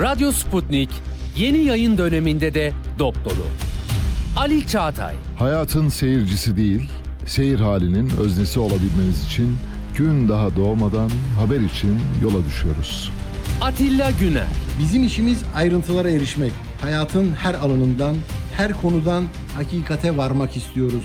Radyo Sputnik yeni yayın döneminde de dop dolu. Ali Çağatay, Hayatın seyircisi değil, seyir halinin öznesi olabilmeniz için gün daha doğmadan haber için yola düşüyoruz. Atilla Güner, Bizim işimiz ayrıntılara erişmek. Hayatın her alanından, her konudan hakikate varmak istiyoruz.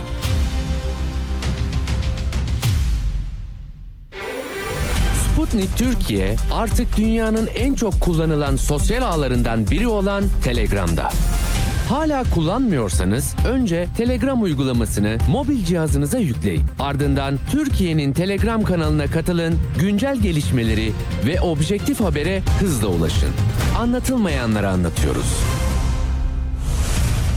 Sputnik Türkiye artık dünyanın en çok kullanılan sosyal ağlarından biri olan Telegram'da. Hala kullanmıyorsanız önce Telegram uygulamasını mobil cihazınıza yükleyin. Ardından Türkiye'nin Telegram kanalına katılın, güncel gelişmeleri ve objektif habere hızla ulaşın. Anlatılmayanları anlatıyoruz.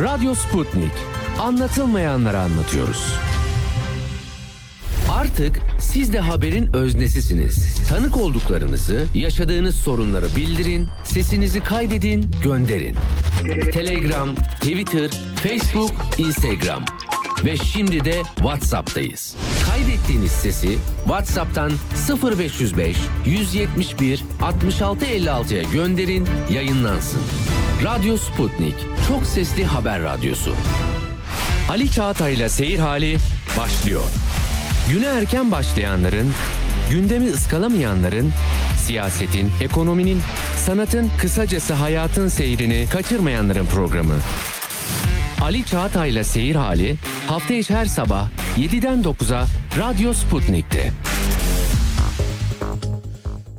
Radyo Sputnik. Anlatılmayanları anlatıyoruz. Artık siz de haberin öznesisiniz. Tanık olduklarınızı, yaşadığınız sorunları bildirin, sesinizi kaydedin, gönderin. Telegram, Twitter, Facebook, Instagram ve şimdi de WhatsApp'tayız. Kaydettiğiniz sesi WhatsApp'tan 0505 171 66 56'ya gönderin, yayınlansın. Radyo Sputnik, çok sesli haber radyosu. Ali Çağatay'la Seyir Hali başlıyor. Güne erken başlayanların, gündemi ıskalamayanların, siyasetin, ekonominin, sanatın, kısacası hayatın seyrini kaçırmayanların programı. Ali Çağatay'la Seyir Hali hafta içi her sabah 7'den 9'a Radyo Sputnik'te.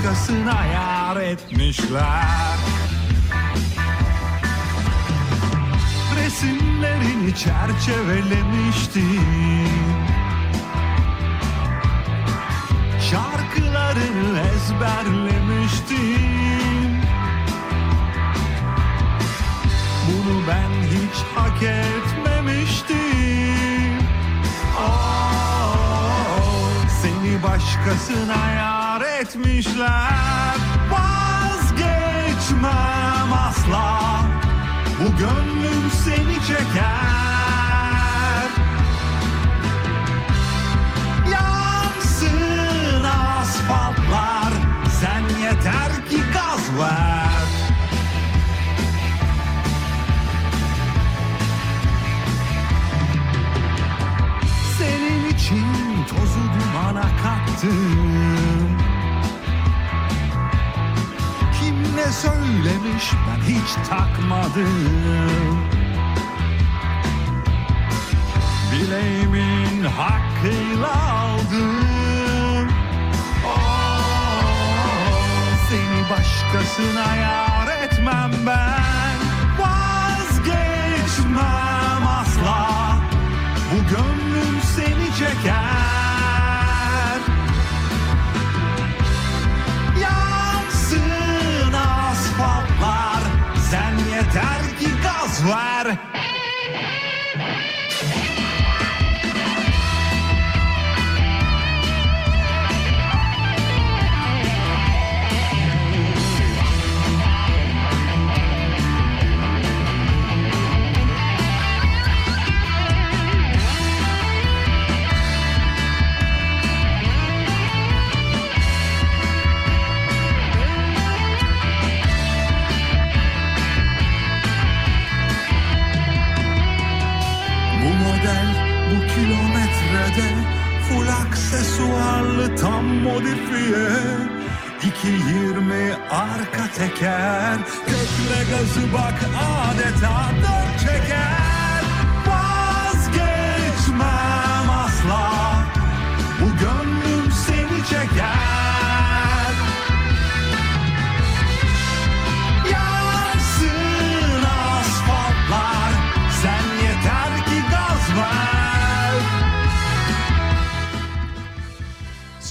başkasına yar etmişler. Resimlerini çerçevelemiştim. Şarkılarını ezberlemiştim. Bunu ben hiç hak etmemiştim. Oh, Seni başkasına yar etmişler. Vazgeçmem asla. Bu gönlüm seni çeker. Yansın asfaltlar. Sen yeter ki gaz ver. Senin için tozu dumana kattım öyle söylemiş ben hiç takmadım. Bileğimin hakkıyla aldım oh, Seni başkasına yar etmem ben. Vazgeçmem asla. Bu gönlüm modifiye. 220 arka teker. Tekne gazı bak adeta dört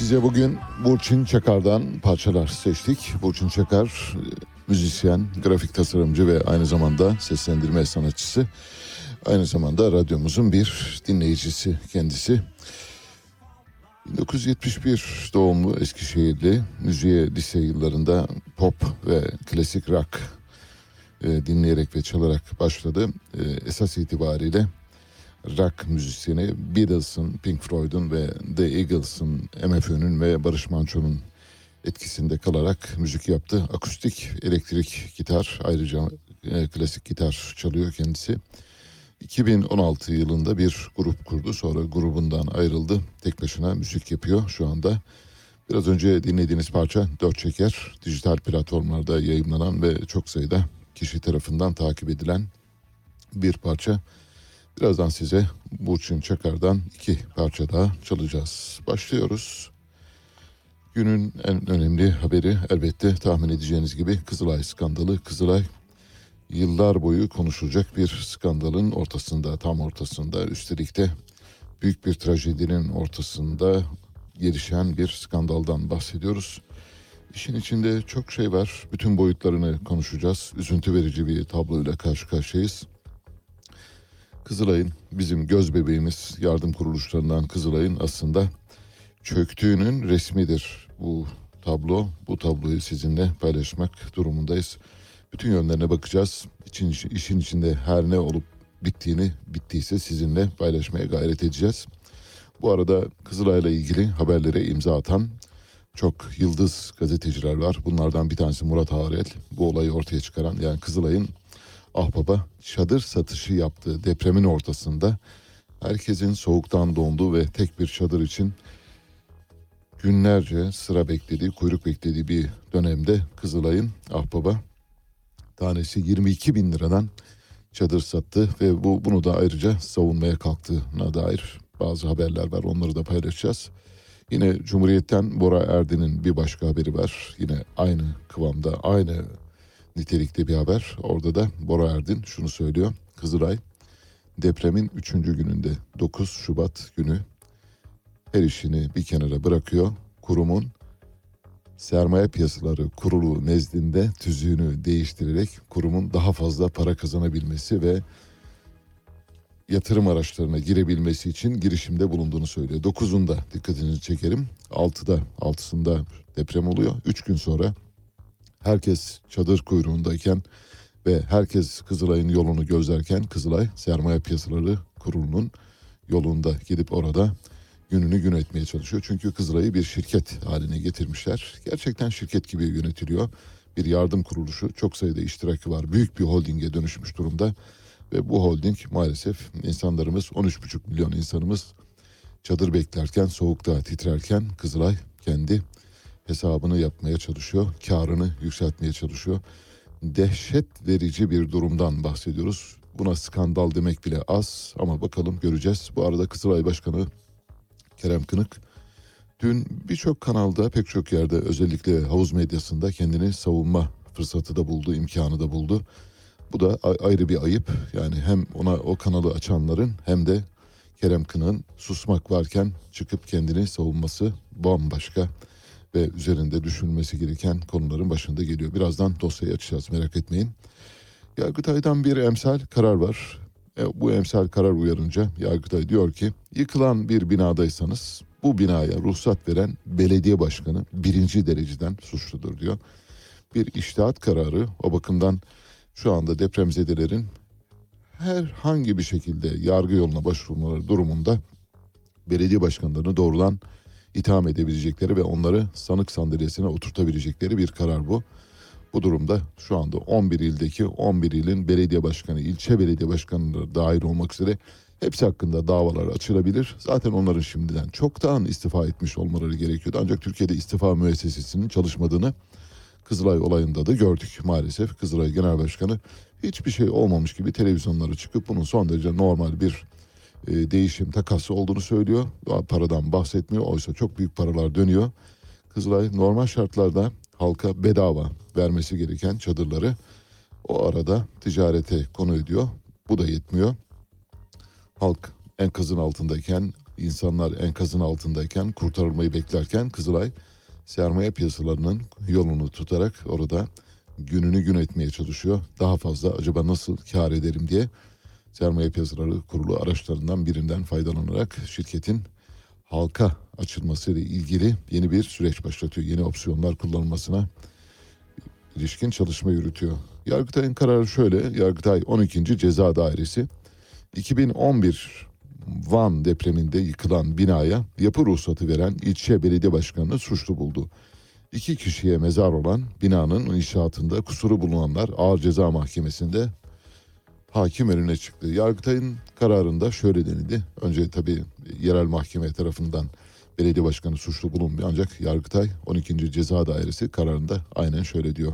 Size bugün Burçin Çakar'dan parçalar seçtik. Burçin Çakar müzisyen, grafik tasarımcı ve aynı zamanda seslendirme sanatçısı. Aynı zamanda radyomuzun bir dinleyicisi kendisi. 1971 doğumlu Eskişehirli müziğe lise yıllarında pop ve klasik rock e, dinleyerek ve çalarak başladı. E, esas itibariyle rock müzisyeni Beatles'ın, Pink Floyd'un ve The Eagles'ın, MFÖ'nün ve Barış Manço'nun etkisinde kalarak müzik yaptı. Akustik, elektrik gitar, ayrıca e, klasik gitar çalıyor kendisi. 2016 yılında bir grup kurdu. Sonra grubundan ayrıldı. Tek başına müzik yapıyor şu anda. Biraz önce dinlediğiniz parça Dört Çeker. Dijital platformlarda yayınlanan ve çok sayıda kişi tarafından takip edilen bir parça. Birazdan size Burçin Çakar'dan iki parça daha çalacağız. Başlıyoruz. Günün en önemli haberi elbette tahmin edeceğiniz gibi Kızılay skandalı. Kızılay yıllar boyu konuşulacak bir skandalın ortasında, tam ortasında. Üstelik de büyük bir trajedinin ortasında gelişen bir skandaldan bahsediyoruz. İşin içinde çok şey var. Bütün boyutlarını konuşacağız. Üzüntü verici bir tabloyla karşı karşıyayız. Kızılay'ın bizim göz bebeğimiz yardım kuruluşlarından Kızılay'ın aslında çöktüğünün resmidir bu tablo. Bu tabloyu sizinle paylaşmak durumundayız. Bütün yönlerine bakacağız. İçin, işin içinde her ne olup bittiğini bittiyse sizinle paylaşmaya gayret edeceğiz. Bu arada Kızılay'la ilgili haberlere imza atan çok yıldız gazeteciler var. Bunlardan bir tanesi Murat Harel. Bu olayı ortaya çıkaran yani Kızılay'ın Ahbaba çadır satışı yaptığı depremin ortasında herkesin soğuktan donduğu ve tek bir çadır için günlerce sıra beklediği, kuyruk beklediği bir dönemde Kızılay'ın Ahbaba tanesi 22 bin liradan çadır sattı ve bu bunu da ayrıca savunmaya kalktığına dair bazı haberler var. Onları da paylaşacağız. Yine Cumhuriyet'ten Bora Erdin'in bir başka haberi var. Yine aynı kıvamda, aynı nitelikte bir haber. Orada da Bora Erdin şunu söylüyor. Kızılay depremin 3. gününde 9 Şubat günü her işini bir kenara bırakıyor. Kurumun sermaye piyasaları kurulu nezdinde tüzüğünü değiştirerek kurumun daha fazla para kazanabilmesi ve yatırım araçlarına girebilmesi için girişimde bulunduğunu söylüyor. 9'unda dikkatinizi çekerim. 6'da 6'sında deprem oluyor. 3 gün sonra herkes çadır kuyruğundayken ve herkes Kızılay'ın yolunu gözlerken Kızılay Sermaye Piyasaları Kurulu'nun yolunda gidip orada gününü gün etmeye çalışıyor. Çünkü Kızılay'ı bir şirket haline getirmişler. Gerçekten şirket gibi yönetiliyor. Bir yardım kuruluşu çok sayıda iştiraki var. Büyük bir holdinge dönüşmüş durumda. Ve bu holding maalesef insanlarımız 13,5 milyon insanımız çadır beklerken soğukta titrerken Kızılay kendi hesabını yapmaya çalışıyor. Karını yükseltmeye çalışıyor. Dehşet verici bir durumdan bahsediyoruz. Buna skandal demek bile az ama bakalım göreceğiz. Bu arada Kızılay Başkanı Kerem Kınık Dün birçok kanalda pek çok yerde özellikle havuz medyasında kendini savunma fırsatı da buldu, imkanı da buldu. Bu da ayrı bir ayıp. Yani hem ona o kanalı açanların hem de Kerem Kınık'ın susmak varken çıkıp kendini savunması bambaşka ve üzerinde düşünülmesi gereken konuların başında geliyor. Birazdan dosyayı açacağız merak etmeyin. Yargıtay'dan bir emsal karar var. E, bu emsal karar uyarınca Yargıtay diyor ki yıkılan bir binadaysanız bu binaya ruhsat veren belediye başkanı birinci dereceden suçludur diyor. Bir iştihat kararı o bakımdan şu anda depremzedelerin herhangi bir şekilde yargı yoluna başvurmaları durumunda belediye başkanlarını doğrudan itham edebilecekleri ve onları sanık sandalyesine oturtabilecekleri bir karar bu. Bu durumda şu anda 11 ildeki 11 ilin belediye başkanı, ilçe belediye başkanları dahil olmak üzere hepsi hakkında davalar açılabilir. Zaten onların şimdiden çoktan istifa etmiş olmaları gerekiyordu. Ancak Türkiye'de istifa müessesesinin çalışmadığını Kızılay olayında da gördük maalesef. Kızılay Genel Başkanı hiçbir şey olmamış gibi televizyonlara çıkıp bunun son derece normal bir e, değişim takası olduğunu söylüyor. Paradan bahsetmiyor. Oysa çok büyük paralar dönüyor. Kızılay normal şartlarda halka bedava vermesi gereken çadırları o arada ticarete konu ediyor. Bu da yetmiyor. Halk enkazın altındayken, insanlar enkazın altındayken, kurtarılmayı beklerken Kızılay sermaye piyasalarının yolunu tutarak orada gününü gün etmeye çalışıyor. Daha fazla acaba nasıl kar ederim diye sermaye piyasaları kurulu araçlarından birinden faydalanarak şirketin halka açılmasıyla ilgili yeni bir süreç başlatıyor. Yeni opsiyonlar kullanılmasına ilişkin çalışma yürütüyor. Yargıtay'ın kararı şöyle. Yargıtay 12. Ceza Dairesi 2011 Van depreminde yıkılan binaya yapı ruhsatı veren ilçe belediye başkanını suçlu buldu. İki kişiye mezar olan binanın inşaatında kusuru bulunanlar ağır ceza mahkemesinde hakim önüne çıktı. Yargıtay'ın kararında şöyle denildi. Önce tabii yerel mahkeme tarafından belediye başkanı suçlu bulunmuyor ancak Yargıtay 12. Ceza Dairesi kararında aynen şöyle diyor.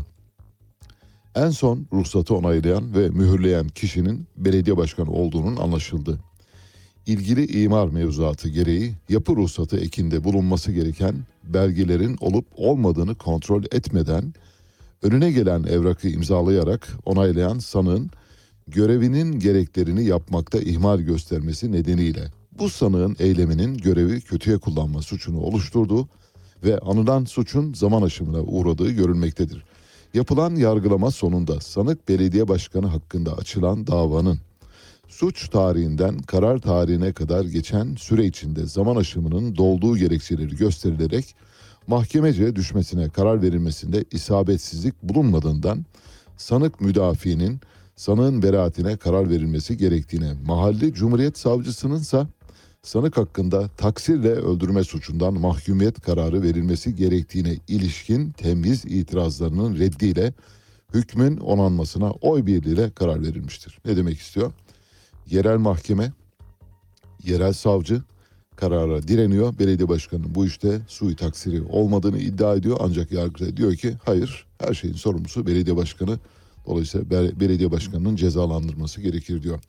En son ruhsatı onaylayan ve mühürleyen kişinin belediye başkanı olduğunun anlaşıldı. İlgili imar mevzuatı gereği yapı ruhsatı ekinde bulunması gereken belgelerin olup olmadığını kontrol etmeden önüne gelen evrakı imzalayarak onaylayan sanığın görevinin gereklerini yapmakta ihmal göstermesi nedeniyle bu sanığın eyleminin görevi kötüye kullanma suçunu oluşturduğu ve anılan suçun zaman aşımına uğradığı görülmektedir. Yapılan yargılama sonunda sanık belediye başkanı hakkında açılan davanın suç tarihinden karar tarihine kadar geçen süre içinde zaman aşımının dolduğu gerekçeleri gösterilerek mahkemece düşmesine karar verilmesinde isabetsizlik bulunmadığından sanık müdafiinin sanığın beraatine karar verilmesi gerektiğine, mahalli Cumhuriyet Savcısının ise sanık hakkında taksirle öldürme suçundan mahkumiyet kararı verilmesi gerektiğine ilişkin temiz itirazlarının reddiyle hükmün onanmasına oy birliğiyle karar verilmiştir. Ne demek istiyor? Yerel mahkeme, yerel savcı karara direniyor. Belediye başkanının bu işte sui taksiri olmadığını iddia ediyor. Ancak yargıta diyor ki hayır her şeyin sorumlusu belediye başkanı. Dolayısıyla be- belediye başkanının cezalandırması gerekir diyor.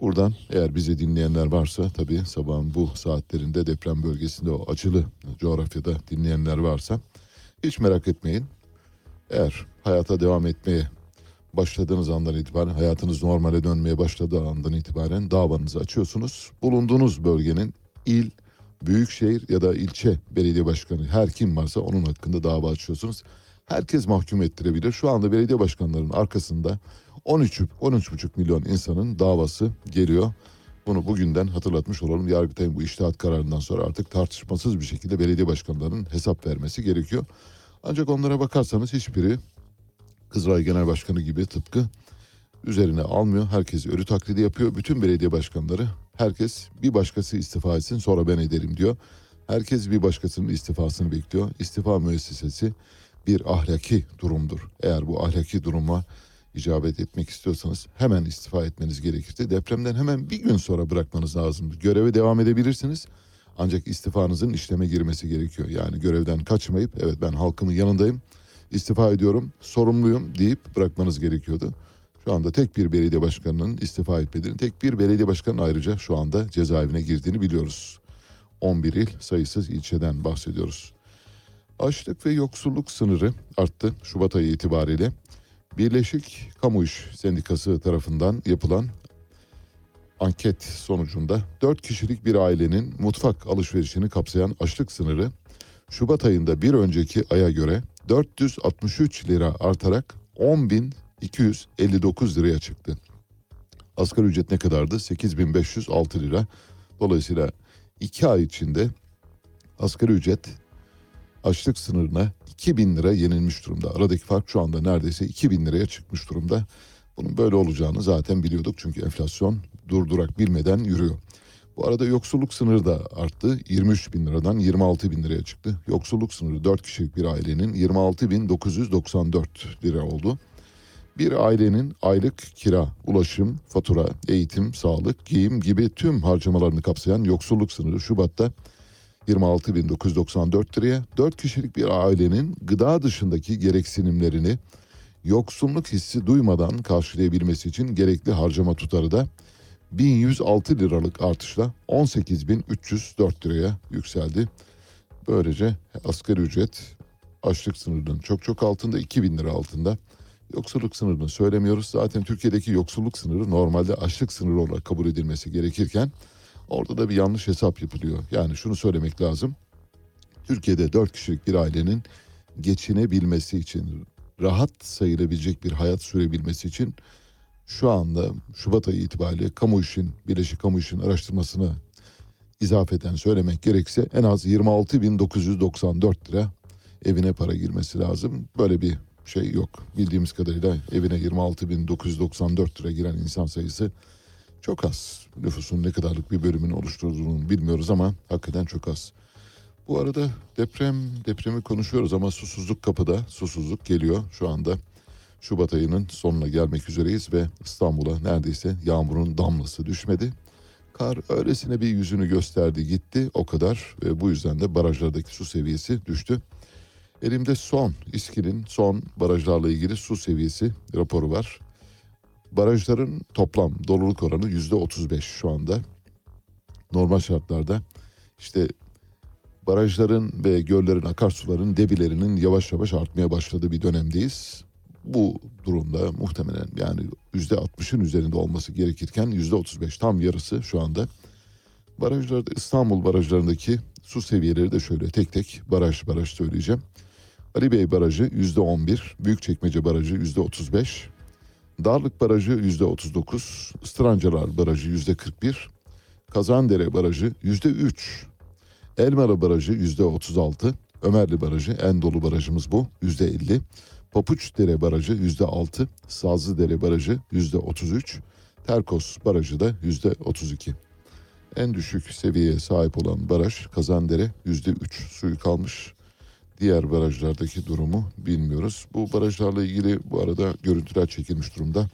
Buradan eğer bizi dinleyenler varsa tabii sabahın bu saatlerinde deprem bölgesinde o acılı coğrafyada dinleyenler varsa hiç merak etmeyin. Eğer hayata devam etmeye başladığınız andan itibaren hayatınız normale dönmeye başladığı andan itibaren davanızı açıyorsunuz. Bulunduğunuz bölgenin il, büyükşehir ya da ilçe belediye başkanı her kim varsa onun hakkında dava açıyorsunuz. Herkes mahkum ettirebilir. Şu anda belediye başkanlarının arkasında 13 13,5 milyon insanın davası geliyor. Bunu bugünden hatırlatmış olalım. Yargıtay'ın bu iştahat kararından sonra artık tartışmasız bir şekilde belediye başkanlarının hesap vermesi gerekiyor. Ancak onlara bakarsanız hiçbiri Kızılay Genel Başkanı gibi tıpkı üzerine almıyor. Herkes ölü taklidi yapıyor. Bütün belediye başkanları herkes bir başkası istifa etsin sonra ben ederim diyor. Herkes bir başkasının istifasını bekliyor. İstifa müessesesi bir ahlaki durumdur. Eğer bu ahlaki duruma icabet etmek istiyorsanız hemen istifa etmeniz gerekirdi. Depremden hemen bir gün sonra bırakmanız lazım. Göreve devam edebilirsiniz. Ancak istifanızın işleme girmesi gerekiyor. Yani görevden kaçmayıp evet ben halkımın yanındayım istifa ediyorum, sorumluyum deyip bırakmanız gerekiyordu. Şu anda tek bir belediye başkanının istifa etmediğini, tek bir belediye başkanının ayrıca şu anda cezaevine girdiğini biliyoruz. 11 il sayısız ilçeden bahsediyoruz. Açlık ve yoksulluk sınırı arttı Şubat ayı itibariyle. Birleşik Kamu İş Sendikası tarafından yapılan anket sonucunda 4 kişilik bir ailenin mutfak alışverişini kapsayan açlık sınırı Şubat ayında bir önceki aya göre 463 lira artarak 10.259 liraya çıktı. Asgari ücret ne kadardı? 8506 lira. Dolayısıyla 2 ay içinde asgari ücret açlık sınırına 2000 lira yenilmiş durumda. Aradaki fark şu anda neredeyse 2000 liraya çıkmış durumda. Bunun böyle olacağını zaten biliyorduk çünkü enflasyon durdurak bilmeden yürüyor. Bu arada yoksulluk sınırı da arttı. 23 bin liradan 26 bin liraya çıktı. Yoksulluk sınırı 4 kişilik bir ailenin 26 bin 994 lira oldu. Bir ailenin aylık kira, ulaşım, fatura, eğitim, sağlık, giyim gibi tüm harcamalarını kapsayan yoksulluk sınırı Şubat'ta 26.994 liraya, 4 kişilik bir ailenin gıda dışındaki gereksinimlerini yoksulluk hissi duymadan karşılayabilmesi için gerekli harcama tutarı da 1106 liralık artışla 18.304 liraya yükseldi. Böylece asgari ücret açlık sınırının çok çok altında 2000 lira altında. Yoksulluk sınırını söylemiyoruz. Zaten Türkiye'deki yoksulluk sınırı normalde açlık sınırı olarak kabul edilmesi gerekirken orada da bir yanlış hesap yapılıyor. Yani şunu söylemek lazım. Türkiye'de 4 kişilik bir ailenin geçinebilmesi için, rahat sayılabilecek bir hayat sürebilmesi için şu anda Şubat ayı itibariyle kamu işin, Birleşik Kamu işin araştırmasını izafeten söylemek gerekse en az 26.994 lira evine para girmesi lazım. Böyle bir şey yok. Bildiğimiz kadarıyla evine 26.994 lira giren insan sayısı çok az. Nüfusun ne kadarlık bir bölümünü oluşturduğunu bilmiyoruz ama hakikaten çok az. Bu arada deprem depremi konuşuyoruz ama susuzluk kapıda. Susuzluk geliyor şu anda. Şubat ayının sonuna gelmek üzereyiz ve İstanbul'a neredeyse yağmurun damlası düşmedi. Kar öylesine bir yüzünü gösterdi gitti o kadar ve bu yüzden de barajlardaki su seviyesi düştü. Elimde son İSKİ'nin son barajlarla ilgili su seviyesi raporu var. Barajların toplam doluluk oranı yüzde 35 şu anda. Normal şartlarda işte barajların ve göllerin akarsuların debilerinin yavaş yavaş artmaya başladığı bir dönemdeyiz. Bu durumda muhtemelen yani yüzde 60'ın üzerinde olması gerekirken yüzde 35 tam yarısı şu anda. Barajlarda İstanbul barajlarındaki su seviyeleri de şöyle tek tek baraj baraj söyleyeceğim. Ali Bey Barajı yüzde 11, Büyükçekmece Barajı yüzde 35, Darlık Barajı yüzde 39, Istrancalar Barajı yüzde 41, Kazandere Barajı yüzde 3, Elmalı Barajı yüzde 36, Ömerli Barajı en dolu barajımız bu yüzde 50, Papuçdere Barajı yüzde 6, Sazlıdere Barajı yüzde 33, Terkos Barajı da yüzde 32. En düşük seviyeye sahip olan baraj Kazandere yüzde 3 suyu kalmış. Diğer barajlardaki durumu bilmiyoruz. Bu barajlarla ilgili bu arada görüntüler çekilmiş durumda.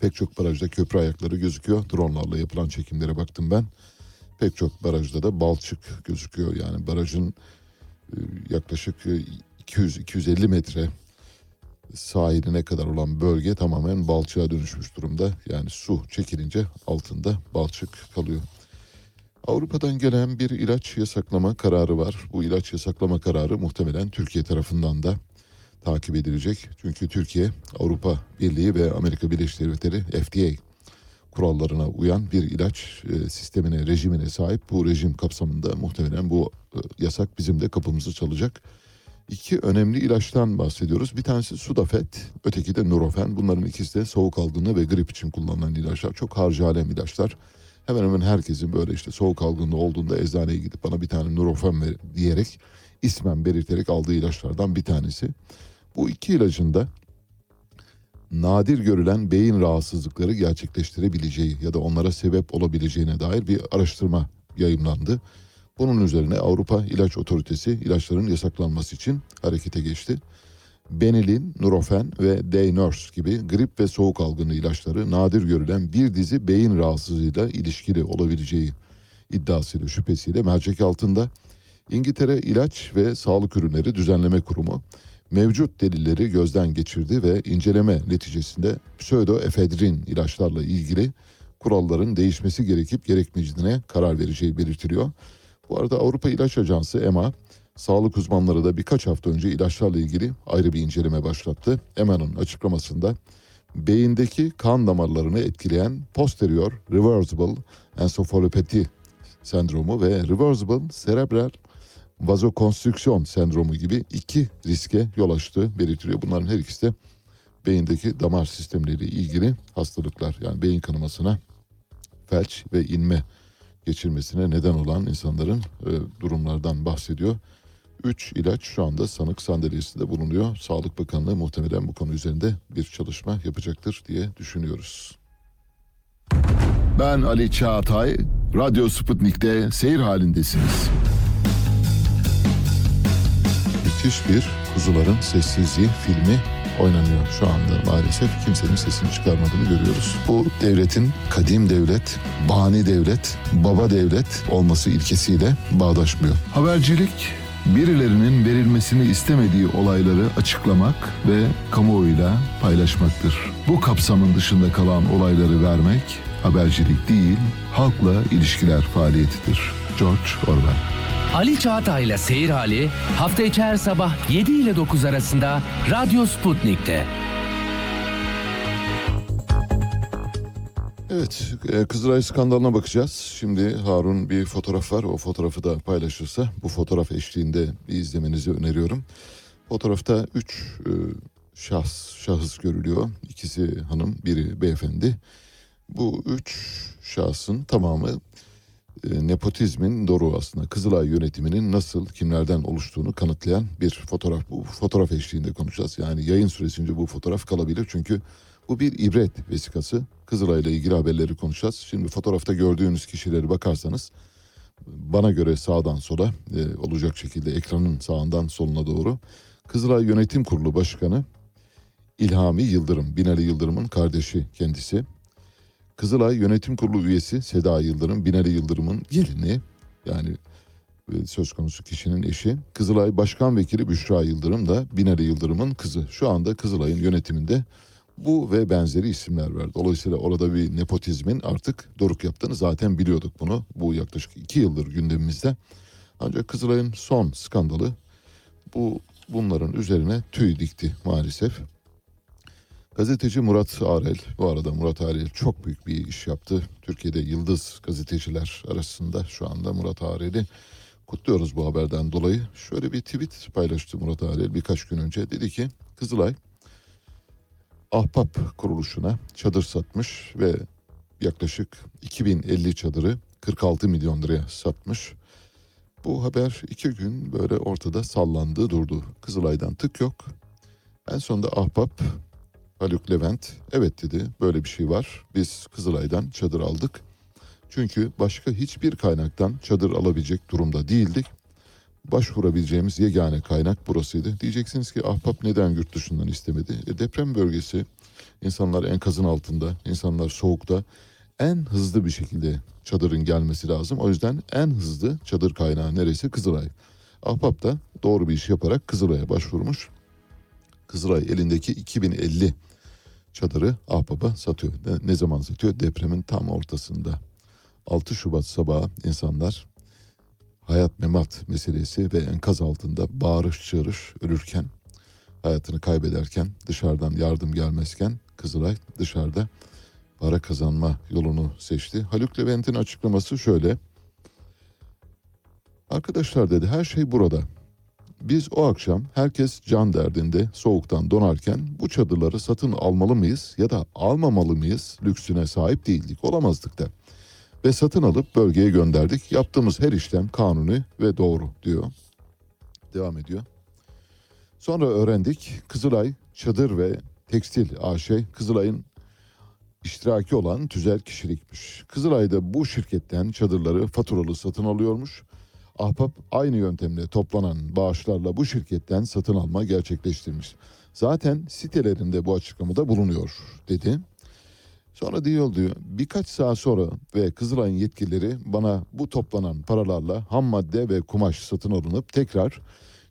Pek çok barajda köprü ayakları gözüküyor. Dronlarla yapılan çekimlere baktım ben. Pek çok barajda da balçık gözüküyor. Yani barajın e, yaklaşık e, 200-250 metre sahiline kadar olan bölge tamamen balçığa dönüşmüş durumda. Yani su çekilince altında balçık kalıyor. Avrupa'dan gelen bir ilaç yasaklama kararı var. Bu ilaç yasaklama kararı muhtemelen Türkiye tarafından da takip edilecek. Çünkü Türkiye Avrupa Birliği ve Amerika Birleşik Devletleri FDA kurallarına uyan bir ilaç e, sistemine, rejimine sahip. Bu rejim kapsamında muhtemelen bu e, yasak bizim de kapımızı çalacak. İki önemli ilaçtan bahsediyoruz. Bir tanesi Sudafed, öteki de Nurofen. Bunların ikisi de soğuk algınlığı ve grip için kullanılan ilaçlar. Çok harcı alem ilaçlar. Hemen hemen herkesin böyle işte soğuk algınlığı olduğunda eczaneye gidip bana bir tane Nurofen ver diyerek ismen belirterek aldığı ilaçlardan bir tanesi. Bu iki ilacın da nadir görülen beyin rahatsızlıkları gerçekleştirebileceği ya da onlara sebep olabileceğine dair bir araştırma yayımlandı. Bunun üzerine Avrupa İlaç Otoritesi ilaçların yasaklanması için harekete geçti. Benilin, Nurofen ve Day-Nurse gibi grip ve soğuk algınlığı ilaçları nadir görülen bir dizi beyin rahatsızlığıyla ilişkili olabileceği iddiasıyla şüphesiyle mercek altında. İngiltere İlaç ve Sağlık Ürünleri Düzenleme Kurumu mevcut delilleri gözden geçirdi ve inceleme neticesinde pseudoefedrin ilaçlarla ilgili kuralların değişmesi gerekip gerekmeyeceğine karar vereceği belirtiliyor. Bu arada Avrupa İlaç Ajansı EMA sağlık uzmanları da birkaç hafta önce ilaçlarla ilgili ayrı bir inceleme başlattı. EMA'nın açıklamasında beyindeki kan damarlarını etkileyen posterior reversible ensefalopati sendromu ve reversible cerebral vazokonstrüksiyon sendromu gibi iki riske yol açtığı belirtiliyor. Bunların her ikisi de beyindeki damar sistemleriyle ilgili hastalıklar. Yani beyin kanamasına, felç ve inme geçirmesine neden olan insanların e, durumlardan bahsediyor. Üç ilaç şu anda sanık sandalyesinde bulunuyor. Sağlık Bakanlığı muhtemelen bu konu üzerinde bir çalışma yapacaktır diye düşünüyoruz. Ben Ali Çağatay, Radyo Sputnik'te seyir halindesiniz. Müthiş bir Kuzuların Sessizliği filmi oynanıyor şu anda maalesef. Kimsenin sesini çıkarmadığını görüyoruz. Bu devletin kadim devlet, bani devlet, baba devlet olması ilkesiyle bağdaşmıyor. Habercilik, birilerinin verilmesini istemediği olayları açıklamak ve kamuoyuyla paylaşmaktır. Bu kapsamın dışında kalan olayları vermek habercilik değil, halkla ilişkiler faaliyetidir. George Orwell. Ali Çağatay'la Seyir Hali hafta içi her sabah 7 ile 9 arasında Radyo Sputnik'te. Evet, e, Kızılay skandalına bakacağız. Şimdi Harun bir fotoğraf var. O fotoğrafı da paylaşırsa bu fotoğraf eşliğinde bir izlemenizi öneriyorum. Fotoğrafta üç e, şahs, şahıs görülüyor. İkisi hanım, biri beyefendi. Bu üç şahsın tamamı e, nepotizmin doğru aslında Kızılay yönetiminin nasıl kimlerden oluştuğunu kanıtlayan bir fotoğraf. Bu fotoğraf eşliğinde konuşacağız. Yani yayın süresince bu fotoğraf kalabilir çünkü bu bir ibret vesikası. Kızılay ile ilgili haberleri konuşacağız. Şimdi fotoğrafta gördüğünüz kişileri bakarsanız bana göre sağdan sola e, olacak şekilde ekranın sağından soluna doğru Kızılay Yönetim Kurulu Başkanı İlhami Yıldırım, Binali Yıldırım'ın kardeşi kendisi. Kızılay Yönetim Kurulu üyesi Seda Yıldırım, Binali Yıldırım'ın gelini yani e, söz konusu kişinin eşi. Kızılay Başkan Vekili Büşra Yıldırım da Binali Yıldırım'ın kızı. Şu anda Kızılay'ın yönetiminde bu ve benzeri isimler var. Dolayısıyla orada bir nepotizmin artık doruk yaptığını zaten biliyorduk bunu. Bu yaklaşık iki yıldır gündemimizde. Ancak Kızılay'ın son skandalı bu bunların üzerine tüy dikti maalesef. Gazeteci Murat Arel, bu arada Murat Arel çok büyük bir iş yaptı. Türkiye'de yıldız gazeteciler arasında şu anda Murat Arel'i kutluyoruz bu haberden dolayı. Şöyle bir tweet paylaştı Murat Arel birkaç gün önce. Dedi ki Kızılay Ahbap kuruluşuna çadır satmış ve yaklaşık 2050 çadırı 46 milyon liraya satmış. Bu haber iki gün böyle ortada sallandı durdu. Kızılay'dan tık yok. En sonunda Ahbap Haluk Levent evet dedi böyle bir şey var. Biz Kızılay'dan çadır aldık. Çünkü başka hiçbir kaynaktan çadır alabilecek durumda değildik. Başvurabileceğimiz yegane kaynak burasıydı. Diyeceksiniz ki Ahbap neden yurt dışından istemedi? E, deprem bölgesi, insanlar enkazın altında, insanlar soğukta en hızlı bir şekilde çadırın gelmesi lazım. O yüzden en hızlı çadır kaynağı neresi? Kızılay. Ahbap da doğru bir iş yaparak Kızılay'a başvurmuş. Kızılay elindeki 2050 çadırı Ahbap'a satıyor. Ne, ne zaman satıyor? Depremin tam ortasında. 6 Şubat sabahı insanlar hayat memat meselesi ve enkaz altında bağırış çağırış ölürken, hayatını kaybederken, dışarıdan yardım gelmezken Kızılay dışarıda para kazanma yolunu seçti. Haluk Levent'in açıklaması şöyle. Arkadaşlar dedi her şey burada. Biz o akşam herkes can derdinde soğuktan donarken bu çadırları satın almalı mıyız ya da almamalı mıyız lüksüne sahip değildik olamazdık da. Ve satın alıp bölgeye gönderdik. Yaptığımız her işlem kanuni ve doğru diyor. Devam ediyor. Sonra öğrendik Kızılay Çadır ve Tekstil AŞ Kızılay'ın iştiraki olan tüzel kişilikmiş. Kızılay da bu şirketten çadırları faturalı satın alıyormuş. Ahbap aynı yöntemle toplanan bağışlarla bu şirketten satın alma gerçekleştirmiş. Zaten sitelerinde bu açıklamada bulunuyor dedi. Sonra diyor diyor birkaç saat sonra ve Kızılay'ın yetkilileri bana bu toplanan paralarla ham madde ve kumaş satın alınıp tekrar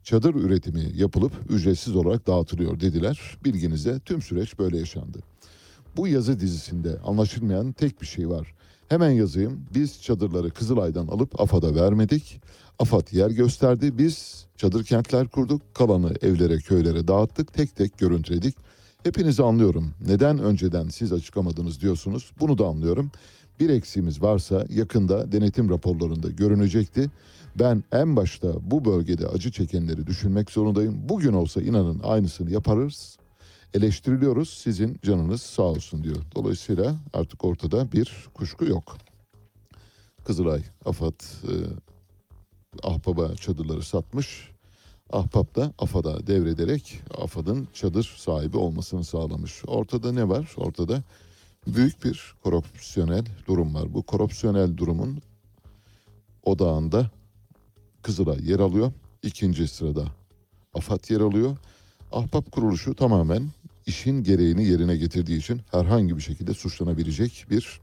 çadır üretimi yapılıp ücretsiz olarak dağıtılıyor dediler. Bilginize tüm süreç böyle yaşandı. Bu yazı dizisinde anlaşılmayan tek bir şey var. Hemen yazayım. Biz çadırları Kızılay'dan alıp AFAD'a vermedik. AFAD yer gösterdi. Biz çadır kentler kurduk. Kalanı evlere, köylere dağıttık. Tek tek görüntüledik. Hepinizi anlıyorum. Neden önceden siz açıklamadınız diyorsunuz. Bunu da anlıyorum. Bir eksiğimiz varsa yakında denetim raporlarında görünecekti. Ben en başta bu bölgede acı çekenleri düşünmek zorundayım. Bugün olsa inanın aynısını yaparız. Eleştiriliyoruz. Sizin canınız sağ olsun diyor. Dolayısıyla artık ortada bir kuşku yok. Kızılay, AFAD, e, Ahbap'a çadırları satmış. Ahbap da AFAD'a devrederek AFAD'ın çadır sahibi olmasını sağlamış. Ortada ne var? Ortada büyük bir korupsiyonel durum var. Bu korupsiyonel durumun odağında Kızılay yer alıyor. İkinci sırada AFAD yer alıyor. Ahbap kuruluşu tamamen işin gereğini yerine getirdiği için herhangi bir şekilde suçlanabilecek bir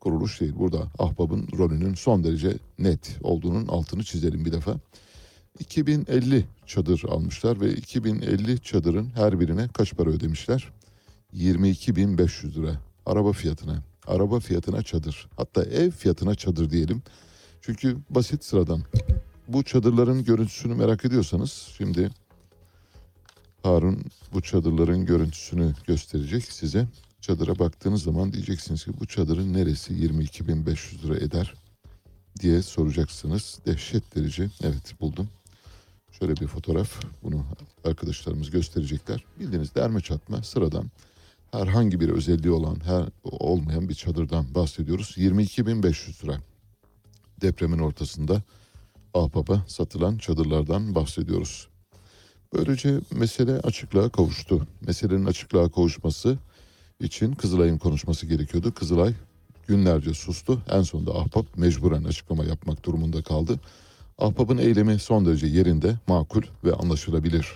kuruluş değil. Burada Ahbap'ın rolünün son derece net olduğunun altını çizelim bir defa. 2050 çadır almışlar ve 2050 çadırın her birine kaç para ödemişler? 22.500 lira araba fiyatına. Araba fiyatına çadır. Hatta ev fiyatına çadır diyelim. Çünkü basit sıradan. Bu çadırların görüntüsünü merak ediyorsanız şimdi Harun bu çadırların görüntüsünü gösterecek size. Çadıra baktığınız zaman diyeceksiniz ki bu çadırın neresi 22.500 lira eder diye soracaksınız. Dehşet verici. Evet buldum. Şöyle bir fotoğraf. Bunu arkadaşlarımız gösterecekler. Bildiğiniz derme çatma sıradan herhangi bir özelliği olan her olmayan bir çadırdan bahsediyoruz. 22.500 lira. Depremin ortasında Ahbap'a satılan çadırlardan bahsediyoruz. Böylece mesele açıklığa kavuştu. Meselenin açıklığa kavuşması için Kızılay'ın konuşması gerekiyordu. Kızılay günlerce sustu. En sonunda Ahbap mecburen açıklama yapmak durumunda kaldı. Ahbap'ın eylemi son derece yerinde, makul ve anlaşılabilir.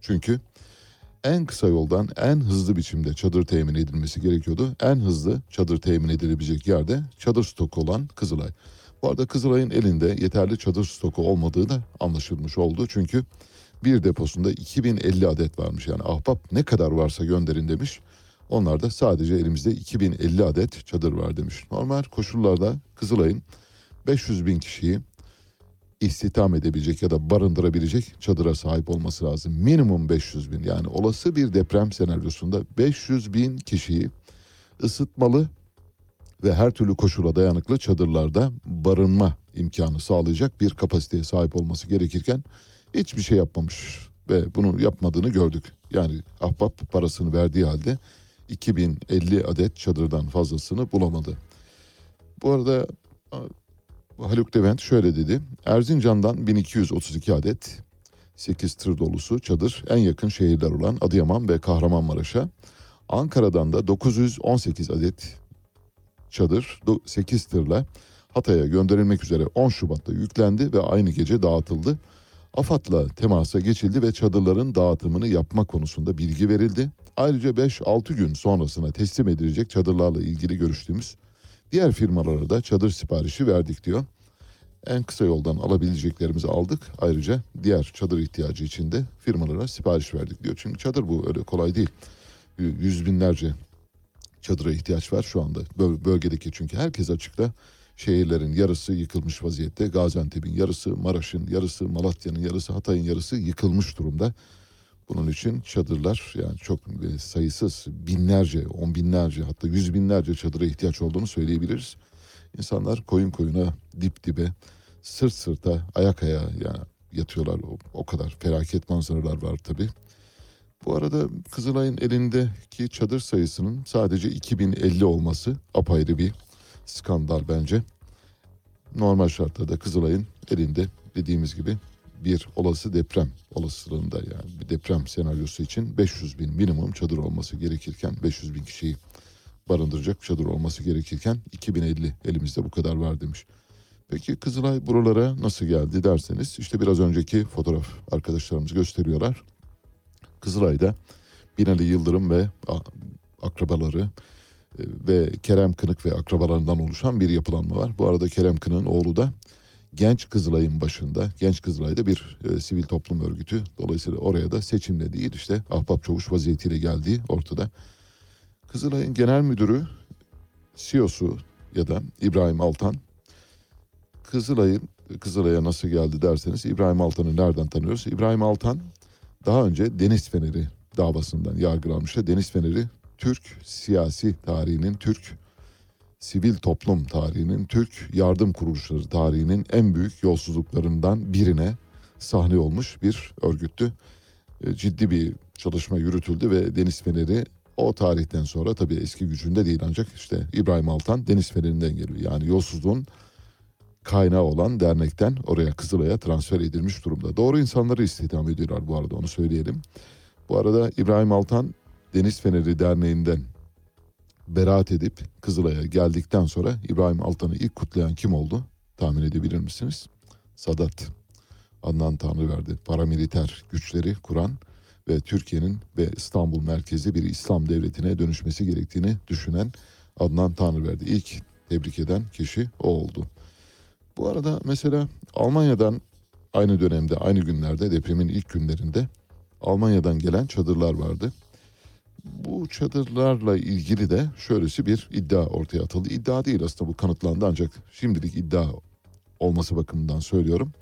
Çünkü en kısa yoldan en hızlı biçimde çadır temin edilmesi gerekiyordu. En hızlı çadır temin edilebilecek yerde çadır stoku olan Kızılay. Bu arada Kızılay'ın elinde yeterli çadır stoku olmadığı da anlaşılmış oldu. Çünkü bir deposunda 2050 adet varmış. Yani ahbap ne kadar varsa gönderin demiş. Onlar da sadece elimizde 2050 adet çadır var demiş. Normal koşullarda Kızılay'ın 500 bin kişiyi istihdam edebilecek ya da barındırabilecek çadıra sahip olması lazım. Minimum 500 bin yani olası bir deprem senaryosunda 500 bin kişiyi ısıtmalı ve her türlü koşula dayanıklı çadırlarda barınma imkanı sağlayacak bir kapasiteye sahip olması gerekirken hiçbir şey yapmamış ve bunu yapmadığını gördük. Yani ahbap parasını verdiği halde 2050 adet çadırdan fazlasını bulamadı. Bu arada Haluk Levent şöyle dedi. Erzincan'dan 1232 adet 8 tır dolusu çadır en yakın şehirler olan Adıyaman ve Kahramanmaraş'a. Ankara'dan da 918 adet çadır 8 tırla Hatay'a gönderilmek üzere 10 Şubat'ta yüklendi ve aynı gece dağıtıldı. AFAD'la temasa geçildi ve çadırların dağıtımını yapma konusunda bilgi verildi. Ayrıca 5-6 gün sonrasına teslim edilecek çadırlarla ilgili görüştüğümüz diğer firmalara da çadır siparişi verdik diyor. En kısa yoldan alabileceklerimizi aldık. Ayrıca diğer çadır ihtiyacı için de firmalara sipariş verdik diyor. Çünkü çadır bu öyle kolay değil. Yüz binlerce çadıra ihtiyaç var şu anda bölgedeki çünkü herkes açıkta şehirlerin yarısı yıkılmış vaziyette. Gaziantep'in yarısı, Maraş'ın yarısı, Malatya'nın yarısı, Hatay'ın yarısı yıkılmış durumda. Bunun için çadırlar yani çok sayısız binlerce, on binlerce hatta yüz binlerce çadıra ihtiyaç olduğunu söyleyebiliriz. İnsanlar koyun koyuna, dip dibe, sırt sırta, ayak ayağa yani yatıyorlar. O, o kadar felaket manzaralar var tabii. Bu arada Kızılay'ın elindeki çadır sayısının sadece 2050 olması apayrı bir skandal bence. Normal şartlarda Kızılay'ın elinde dediğimiz gibi bir olası deprem olasılığında yani bir deprem senaryosu için 500 bin minimum çadır olması gerekirken 500 bin kişiyi barındıracak çadır olması gerekirken 2050 elimizde bu kadar var demiş. Peki Kızılay buralara nasıl geldi derseniz işte biraz önceki fotoğraf arkadaşlarımız gösteriyorlar. Kızılay'da Binali Yıldırım ve akrabaları ve Kerem Kınık ve akrabalarından oluşan bir yapılanma var. Bu arada Kerem Kınık'ın oğlu da Genç Kızılay'ın başında. Genç Kızılay'da bir e, sivil toplum örgütü. Dolayısıyla oraya da seçimle değil işte ahbap çavuş vaziyetiyle geldiği ortada. Kızılay'ın genel müdürü, CEO'su ya da İbrahim Altan Kızılay'ın Kızılay'a nasıl geldi derseniz İbrahim Altan'ı nereden tanıyoruz? İbrahim Altan daha önce Deniz Feneri davasından yargılanmıştı. Deniz Feneri Türk siyasi tarihinin, Türk sivil toplum tarihinin, Türk yardım kuruluşları tarihinin en büyük yolsuzluklarından birine sahne olmuş bir örgüttü. E, Ciddi bir çalışma yürütüldü ve Deniz Feneri o tarihten sonra tabii eski gücünde değil ancak işte İbrahim Altan Deniz Feneri'nden geliyor. Yani yolsuzluğun kaynağı olan dernekten oraya Kızılay'a transfer edilmiş durumda. Doğru insanları istihdam ediyorlar bu arada onu söyleyelim. Bu arada İbrahim Altan Deniz Feneri Derneği'nden beraat edip Kızılay'a geldikten sonra İbrahim Altan'ı ilk kutlayan kim oldu? Tahmin edebilir misiniz? Sadat. Adnan Tanrıverdi. Paramiliter güçleri kuran ve Türkiye'nin ve İstanbul merkezi bir İslam devletine dönüşmesi gerektiğini düşünen Adnan Tanrıverdi. İlk tebrik eden kişi o oldu. Bu arada mesela Almanya'dan aynı dönemde, aynı günlerde depremin ilk günlerinde Almanya'dan gelen çadırlar vardı. Bu çadırlarla ilgili de şöylesi bir iddia ortaya atıldı. İddia değil aslında bu kanıtlandı ancak şimdilik iddia olması bakımından söylüyorum.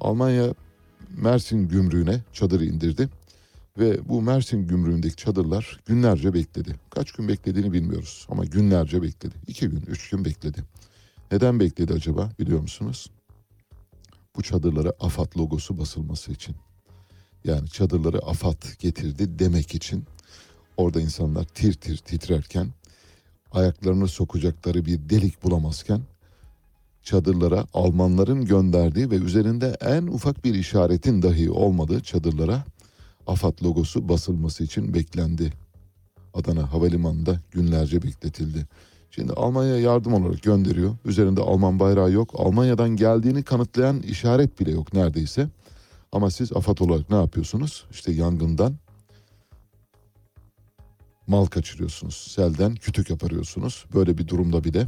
Almanya Mersin gümrüğüne çadırı indirdi ve bu Mersin gümrüğündeki çadırlar günlerce bekledi. Kaç gün beklediğini bilmiyoruz ama günlerce bekledi. İki gün, üç gün bekledi. Neden bekledi acaba biliyor musunuz? Bu çadırlara AFAD logosu basılması için. Yani çadırları AFAD getirdi demek için orada insanlar tir tir titrerken ayaklarını sokacakları bir delik bulamazken çadırlara Almanların gönderdiği ve üzerinde en ufak bir işaretin dahi olmadığı çadırlara AFAD logosu basılması için beklendi. Adana Havalimanı'nda günlerce bekletildi. Şimdi Almanya yardım olarak gönderiyor. Üzerinde Alman bayrağı yok. Almanya'dan geldiğini kanıtlayan işaret bile yok neredeyse. Ama siz AFAD olarak ne yapıyorsunuz? İşte yangından mal kaçırıyorsunuz. Selden kütük yaparıyorsunuz. Böyle bir durumda bir de